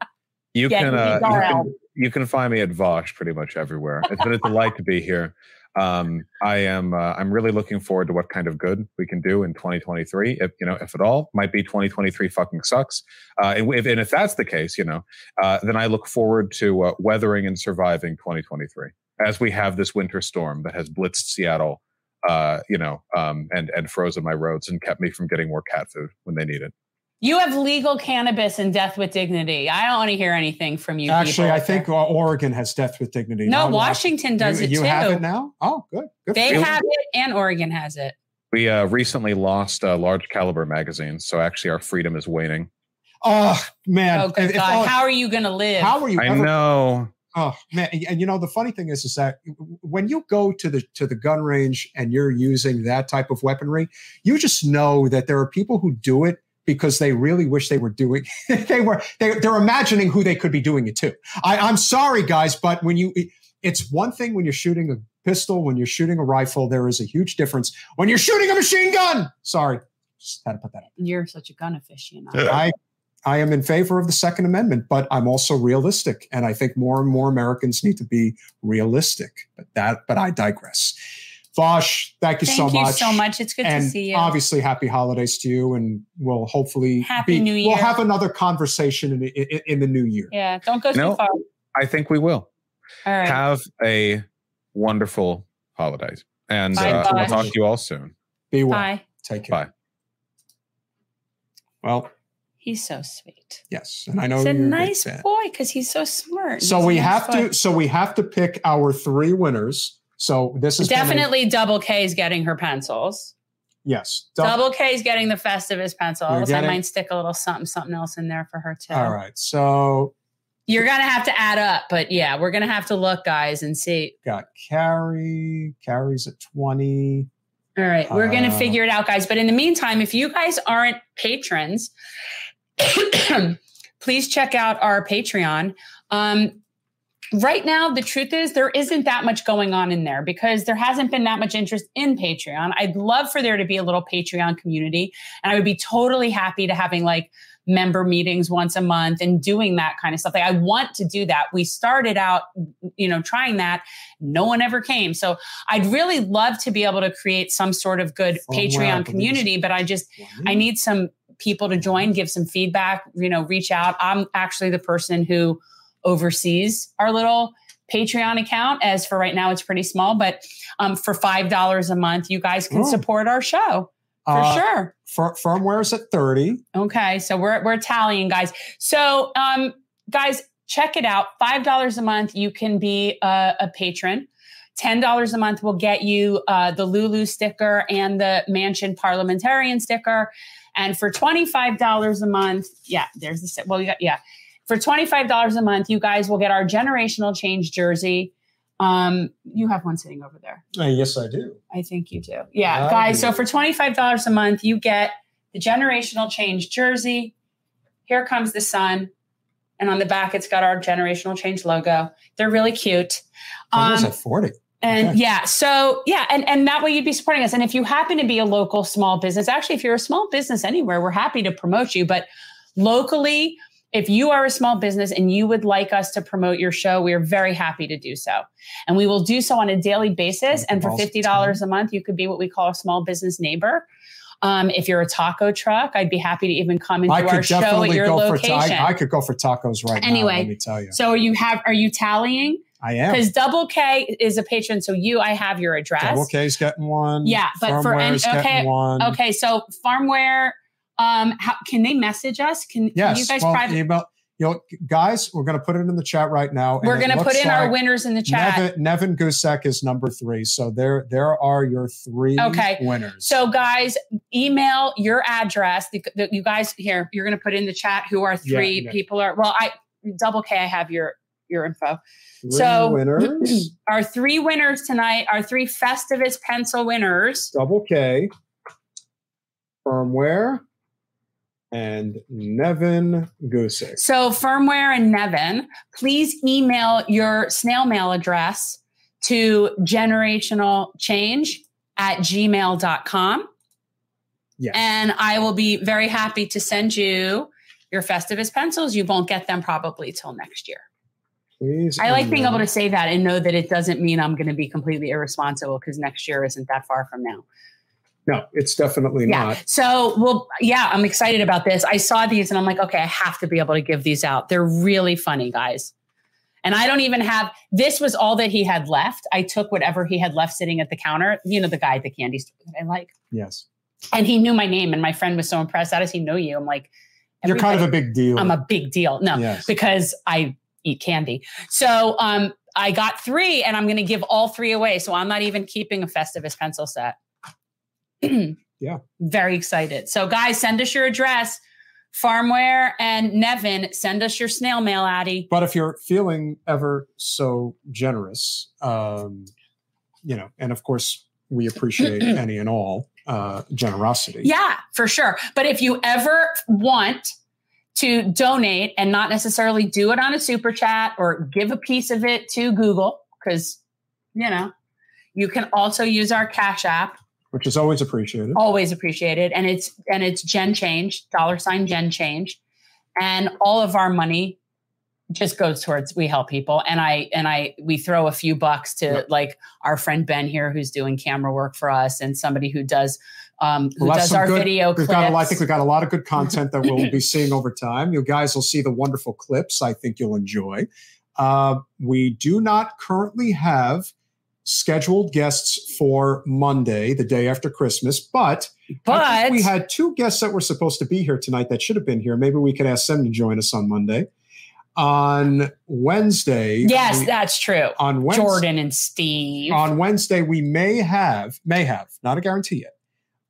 You Yeah, can, uh, you can you can find me at Vaush pretty much everywhere. It's been a delight to be here. Um, I am uh, I'm really looking forward to what kind of good we can do in 2023. If you know, if at all, might be 2023 fucking sucks. Uh, and if and if that's the case, you know, uh, then I look forward to uh, weathering and surviving 2023 as we have this winter storm that has blitzed Seattle. Uh, you know, um, and and frozen my roads and kept me from getting more cat food when they need it. You have legal cannabis and death with dignity. I don't want to hear anything from you. Actually. I think uh, Oregon has death with dignity. no. Now, Washington does you, it you too. have it now. Oh, good. good They for you. have it, and Oregon has it. We uh, recently lost uh, large caliber magazine, so actually our freedom is waning. Oh man. Oh, good If- if- God! oh, How are you going to live? how are you I ever? know. Oh man, and you know the funny thing is, is that when you go to the to the gun range and you're using that type of weaponry, you just know that there are people who do it because they really wish they were doing. they were they, they're imagining who they could be doing it to. I, I'm sorry, guys, but when you, it's one thing when you're shooting a pistol, when you're shooting a rifle, there is a huge difference. When you're shooting a machine gun, sorry, just had to put that up. You're such a gun aficionado. I I am in favor of the Second Amendment, but I'm also realistic, and I think more and more Americans need to be realistic. But that, but I digress. Vaush, thank you Thank so you much. Thank you so much. It's good and to see you. obviously, happy holidays to you, and we'll hopefully Happy be- New We'll have another conversation in, in, in the new year. yeah, don't go too No. far. I think we will All right. have a wonderful holidays, and bye, uh, we'll talk to you all soon. Be well. Bye. Take care. Bye. Well, He's so sweet. yes, and I know He's a you're nice fan. boy because he's so smart. So He's we nice have boy. to. So we have to pick our three winners. So this is gonna- Definitely Double K is getting her pencils. yes. Double K is getting the Festivus pencils. You're I might stick a little something, something else in there for her too. All right. So You're gonna have to add up, but yeah, we're gonna have to look, guys, and see. got Carrie. Carrie's at 20. All right, we're gonna Uh, figure it out, guys. But in the meantime, if you guys aren't patrons, please check out our Patreon. Um, right now, the truth is there isn't that much going on in there because there hasn't been that much interest in Patreon. I'd love for there to be a little Patreon community, and I would be totally happy to having like member meetings once a month and doing that kind of stuff. Like I want to do that. We started out, you know, trying that. No one ever came. So I'd really love to be able to create some sort of good Oh, Patreon community, but I just I need some people to join, give some feedback, you know, reach out. I'm actually the person who oversees our little Patreon account. As for right now, it's pretty small, but um, for $5 a month, you guys can Oh. support our show for Uh, sure. Fir- firmware's at 30. Okay, so we're we're tallying, guys. So, um, guys, check it out. Five dollars a month, you can be a, a patron. Ten dollars a month will get you uh, the Lulu sticker and the Manchin Parliamentarian sticker. And for twenty five dollars a month, yeah, there's the well, you got yeah. For $25 a month, you guys will get our generational change jersey. Um, you have one sitting over there. Uh, yes, I do. I think you do. Yeah, I guys. do. So for $25 a month, you get the generational change jersey. Here comes the sun. And on the back, it's got our generational change logo. They're really cute. Was Um, it? Forty. and Okay. yeah, so yeah, and and that way you'd be supporting us. And if you happen to be a local small business, actually, if you're a small business anywhere, we're happy to promote you. But locally, if you are a small business and you would like us to promote your show, we are very happy to do so. And we will do so on a daily basis. And for fifty dollars a month, you could be what we call a small business neighbor. Um, if you're a taco truck, I'd be happy to even come and do our could show at definitely your go location. for. ta- I, I could go for tacos right now. Anyway, Let me tell you, so you have are you tallying? I am. Because Double K is a patron, so you I have your address. Double K's getting one. Yeah, but for any- okay, one. Okay, so farmware, um, how can they message us? Can, can you guys well, private? email. You know, guys, we're going to put it in the chat right now. and We're gonna put looks in our winners in the chat. Nevin, Nevin Gusek is number three. So there, there are your three Okay. winners. So, guys, email your address. The, the- you guys here, you're going to put in the chat who our Yeah, three yeah. people are. Well, I double K. I have your your info. Three so- winners. Our three winners tonight, our three Festivus pencil winners. Double K, firmware, and Nevin Gusek. So, firmware and Nevin, please email your snail mail address to generationalchange at gmail.com. Yes. And I will be very happy to send you your Festivus pencils. You won't get them probably till next year. Please. I like being able to say that and know that it doesn't mean I'm going to be completely irresponsible because next year isn't that far from now. No, it's definitely Yeah. not. So, well, yeah, I'm excited about this. I saw these and I'm like, okay, I have to be able to give these out. They're really funny, guys. And I don't even have this was all that he had left. I took whatever he had left sitting at the counter, you know, the guy at the candy store that I like. Yes. And he knew my name, and my friend was so impressed. How does he know you? I'm like, You're kind of a big deal. I'm a big deal. No, Yes. because I eat candy. So um, I got three, and I'm going to give all three away. So I'm not even keeping a Festivus pencil set. Yeah. Very excited. So guys, send us your address. Farmware and Nevin, send us your snail mail, Addie. But if you're feeling ever so generous, um, you know, and of course we appreciate any and all uh, generosity. Yeah, for sure. But if you ever want to donate and not necessarily do it on a super chat or give a piece of it to Google, because, you know, you can also use our Cash App. Which is always appreciated. Always appreciated. And it's and it's Gen Change, dollar sign Gen Change. And all of our money just goes towards we help people. And I and I we throw a few bucks to Yep. like our friend Ben here who's doing camera work for us and somebody who does um who We'll does our good- video We've clips. got, a lot- I think we've got a lot of good content that we'll be seeing over time. You guys will see the wonderful clips. I think you'll enjoy. Uh, we do not currently have scheduled guests for Monday, the day after Christmas, but but we had two guests that were supposed to be here tonight that should have been here. Maybe we could ask them to join us on Monday. On Wednesday, yes, we- that's true. on Wednesday, Jordan and Steve. on Wednesday, we may have, may have, not a guarantee yet,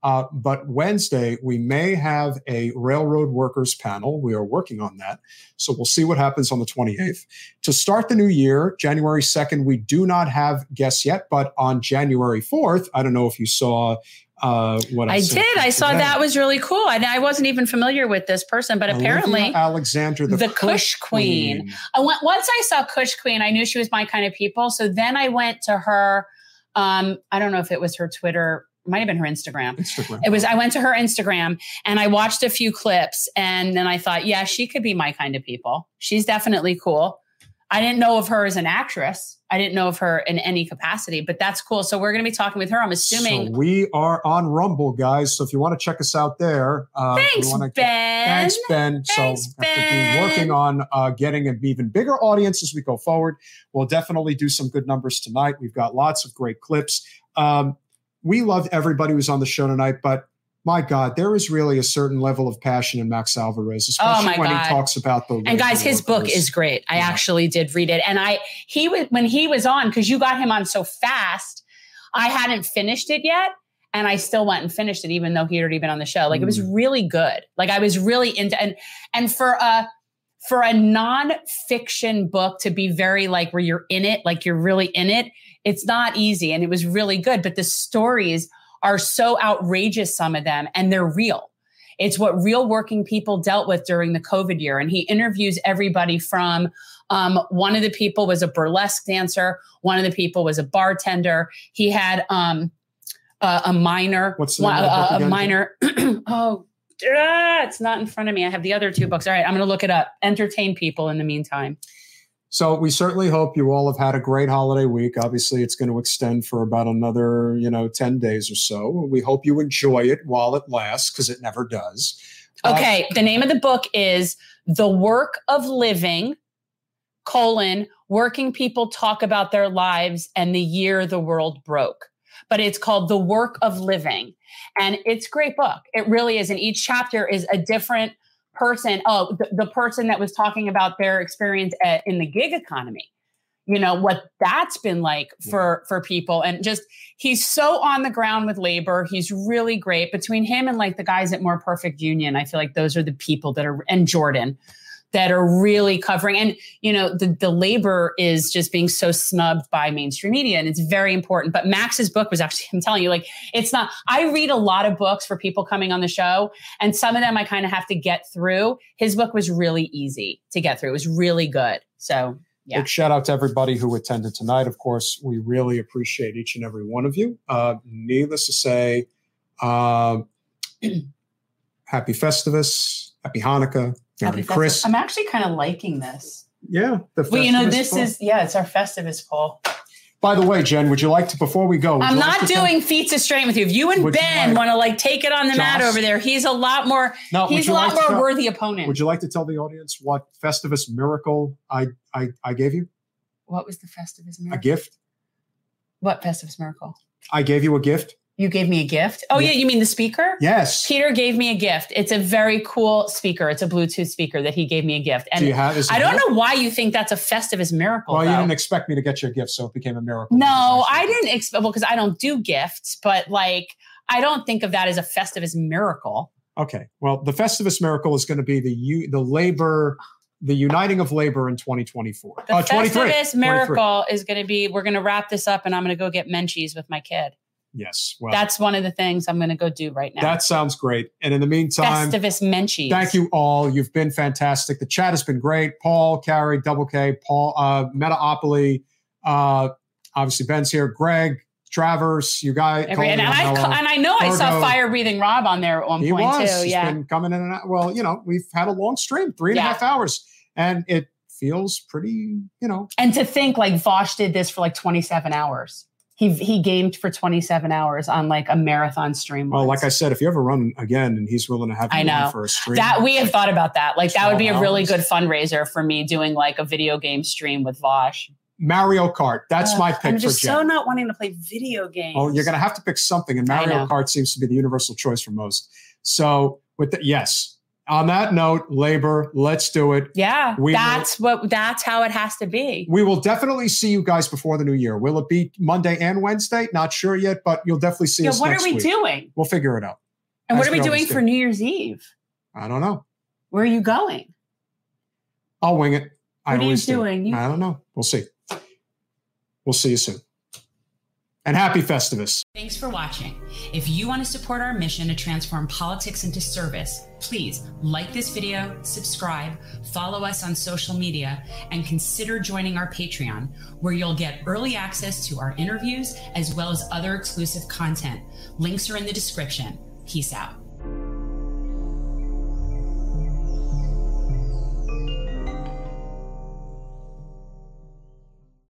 uh, but Wednesday, we may have a railroad workers panel. We are working on that. So we'll see what happens on the 28th. To start the new year, January 2nd, we do not have guests yet, but on January 4th, I don't know if you saw uh, what I, I did. I saw today. that was really cool. And I wasn't even familiar with this person, but Olivia apparently Alexander, the, the Kush Queen. I went, once I saw Kush Queen, I knew she was my kind of people. So then I went to her. Um, I don't know if it was her Twitter, it might have been her Instagram. Instagram. It was. I went to her Instagram and I watched a few clips, and then I thought, yeah, she could be my kind of people. She's definitely cool. I didn't know of her as an actress. I didn't know of her in any capacity, but that's cool. So we're going to be talking with her. I'm assuming. So we are on Rumble, guys. So if you want to check us out there, uh, Thanks, wanna- Ben. Thanks, Ben. Thanks, so Ben. be working on uh, getting an even bigger audience as we go forward. We'll definitely do some good numbers tonight. We've got lots of great clips. Um, we love everybody who's on the show tonight, but my God, there is really a certain level of passion in Max Alvarez, especially Oh, when God. he talks about the And guys, his book is great. I Yeah. actually did read it, and I he was when he was on because you got him on so fast. I hadn't finished it yet, and I still went and finished it, even though he had already been on the show. Like it was Mm. really good. Like I was really into and and for a for a nonfiction book to be very like where you're in it, like you're really in it, it's not easy. And it was really good. But the stories are so outrageous, some of them, and they're real. It's what real working people dealt with during the COVID year. And he interviews everybody from um, one of the people was a burlesque dancer, one of the people was a bartender. He had um, uh, a minor, What's the one, name of book a, a minor. oh, ah, it's not in front of me. I have the other two books. All right, I'm going to look it up. Entertain people in the meantime. So we certainly hope you all have had a great holiday week. Obviously, it's going to extend for about another, you know, 10 days or so. We hope you enjoy it while it lasts because it never does. Uh, Okay, the name of the book is The Work of Living, colon, working people talk about their lives and the year the world broke. But it's called The Work of Living. And it's a great book. It really is. And each chapter is a different person. Oh, the, the person that was talking about their experience at, in the gig economy. You know what that's been like for for people, and just he's so on the ground with labor. He's really great. Between him and like the guys at More Perfect Union, I feel like those are the people that are and Jordan that are really covering and you know the the labor is just being so snubbed by mainstream media and it's very important but max's book was actually i'm telling you like it's not i read a lot of books for people coming on the show and some of them i kind of have to get through his book was really easy to get through it was really good so yeah Big shout out to everybody who attended tonight. Of course, we really appreciate each and every one of you. Uh, needless to say, uh, happy Festivus, happy Hanukkah, Merry Happy Chris. Festivus. i'm actually kind of liking this Yeah, the well you know this poll. is yeah it's our festivus poll By the way, Jen, would you like to before we go? I'm you like not tell- doing feats of strength with you. If you and Would Ben like- want to like take it on the mat over there, he's a lot more. No, he's a lot like more tell- worthy opponent. Would you like to tell the audience what Festivus miracle I I, I gave you? what was the Festivus miracle? A gift? What Festivus miracle? I gave you a gift. You gave me a gift. Oh yeah, Yeah. you mean the speaker? Yes. Peter gave me a gift. It's a very cool speaker. It's a Bluetooth speaker that he gave me a gift. Do you And have? I don't here? know why you think that's a Festivus miracle. Well, you though. didn't expect me to get you a gift, so it became a miracle. No, I didn't expect well because I don't do gifts, but like I don't think of that as a Festivus miracle. Okay. Well, the Festivus miracle is going to be the the labor, the uniting of labor in 2024. The Uh, Festivus miracle is going to be we're going to wrap this up and I'm going to go get Menchie's with my kid. Yes. Well, That's one of the things I'm going to go do right now. that sounds great. And in the meantime, Festivus Menchie's. thank you all. You've been fantastic. The chat has been great. Paul, Carrie, Double K, Paul, uh, Metaopoly, uh, obviously Ben's here. Greg, Travers, you guys. Every, and, I, and I know I saw fire breathing Rob on there at one He point was. too. He's Yeah. been coming in and out. Well, you know, we've had a long stream, three and a half hours, and it feels pretty, you know, And to think like Vaush did this for like 27 hours. He he gamed for 27 hours on like a marathon stream. well, once. like I said, if you ever run again and he's willing to have you I know. for a stream, that we have thought about that. Like that would be a 12 really hours. good fundraiser for me doing like a video game stream with Vaush. Mario Kart. That's Ugh, my pick I'm just Jen. so not wanting to play video games. Oh, you're going to have to pick something, and Mario. Kart seems to be the universal choice for most. So, with the, yes, on that note, labor, let's do it. Yeah, We that's what that's how it has to be. We will definitely see you guys before the new year. Will it be Monday and Wednesday? Not sure yet, but you'll definitely see us. Yeah, us what are we week. doing? We'll figure it out. And what are we we doing always do. for New Year's Eve? I don't know. Where are you going? I'll wing it. I What are you always do. doing? You- I don't know. We'll see. We'll see you soon. And happy Festivus. Thanks for watching. If you want to support our mission to transform politics into service, please like this video, subscribe, follow us on social media, and consider joining our Patreon, where you'll get early access to our interviews as well as other exclusive content. Links are in the description. Peace out.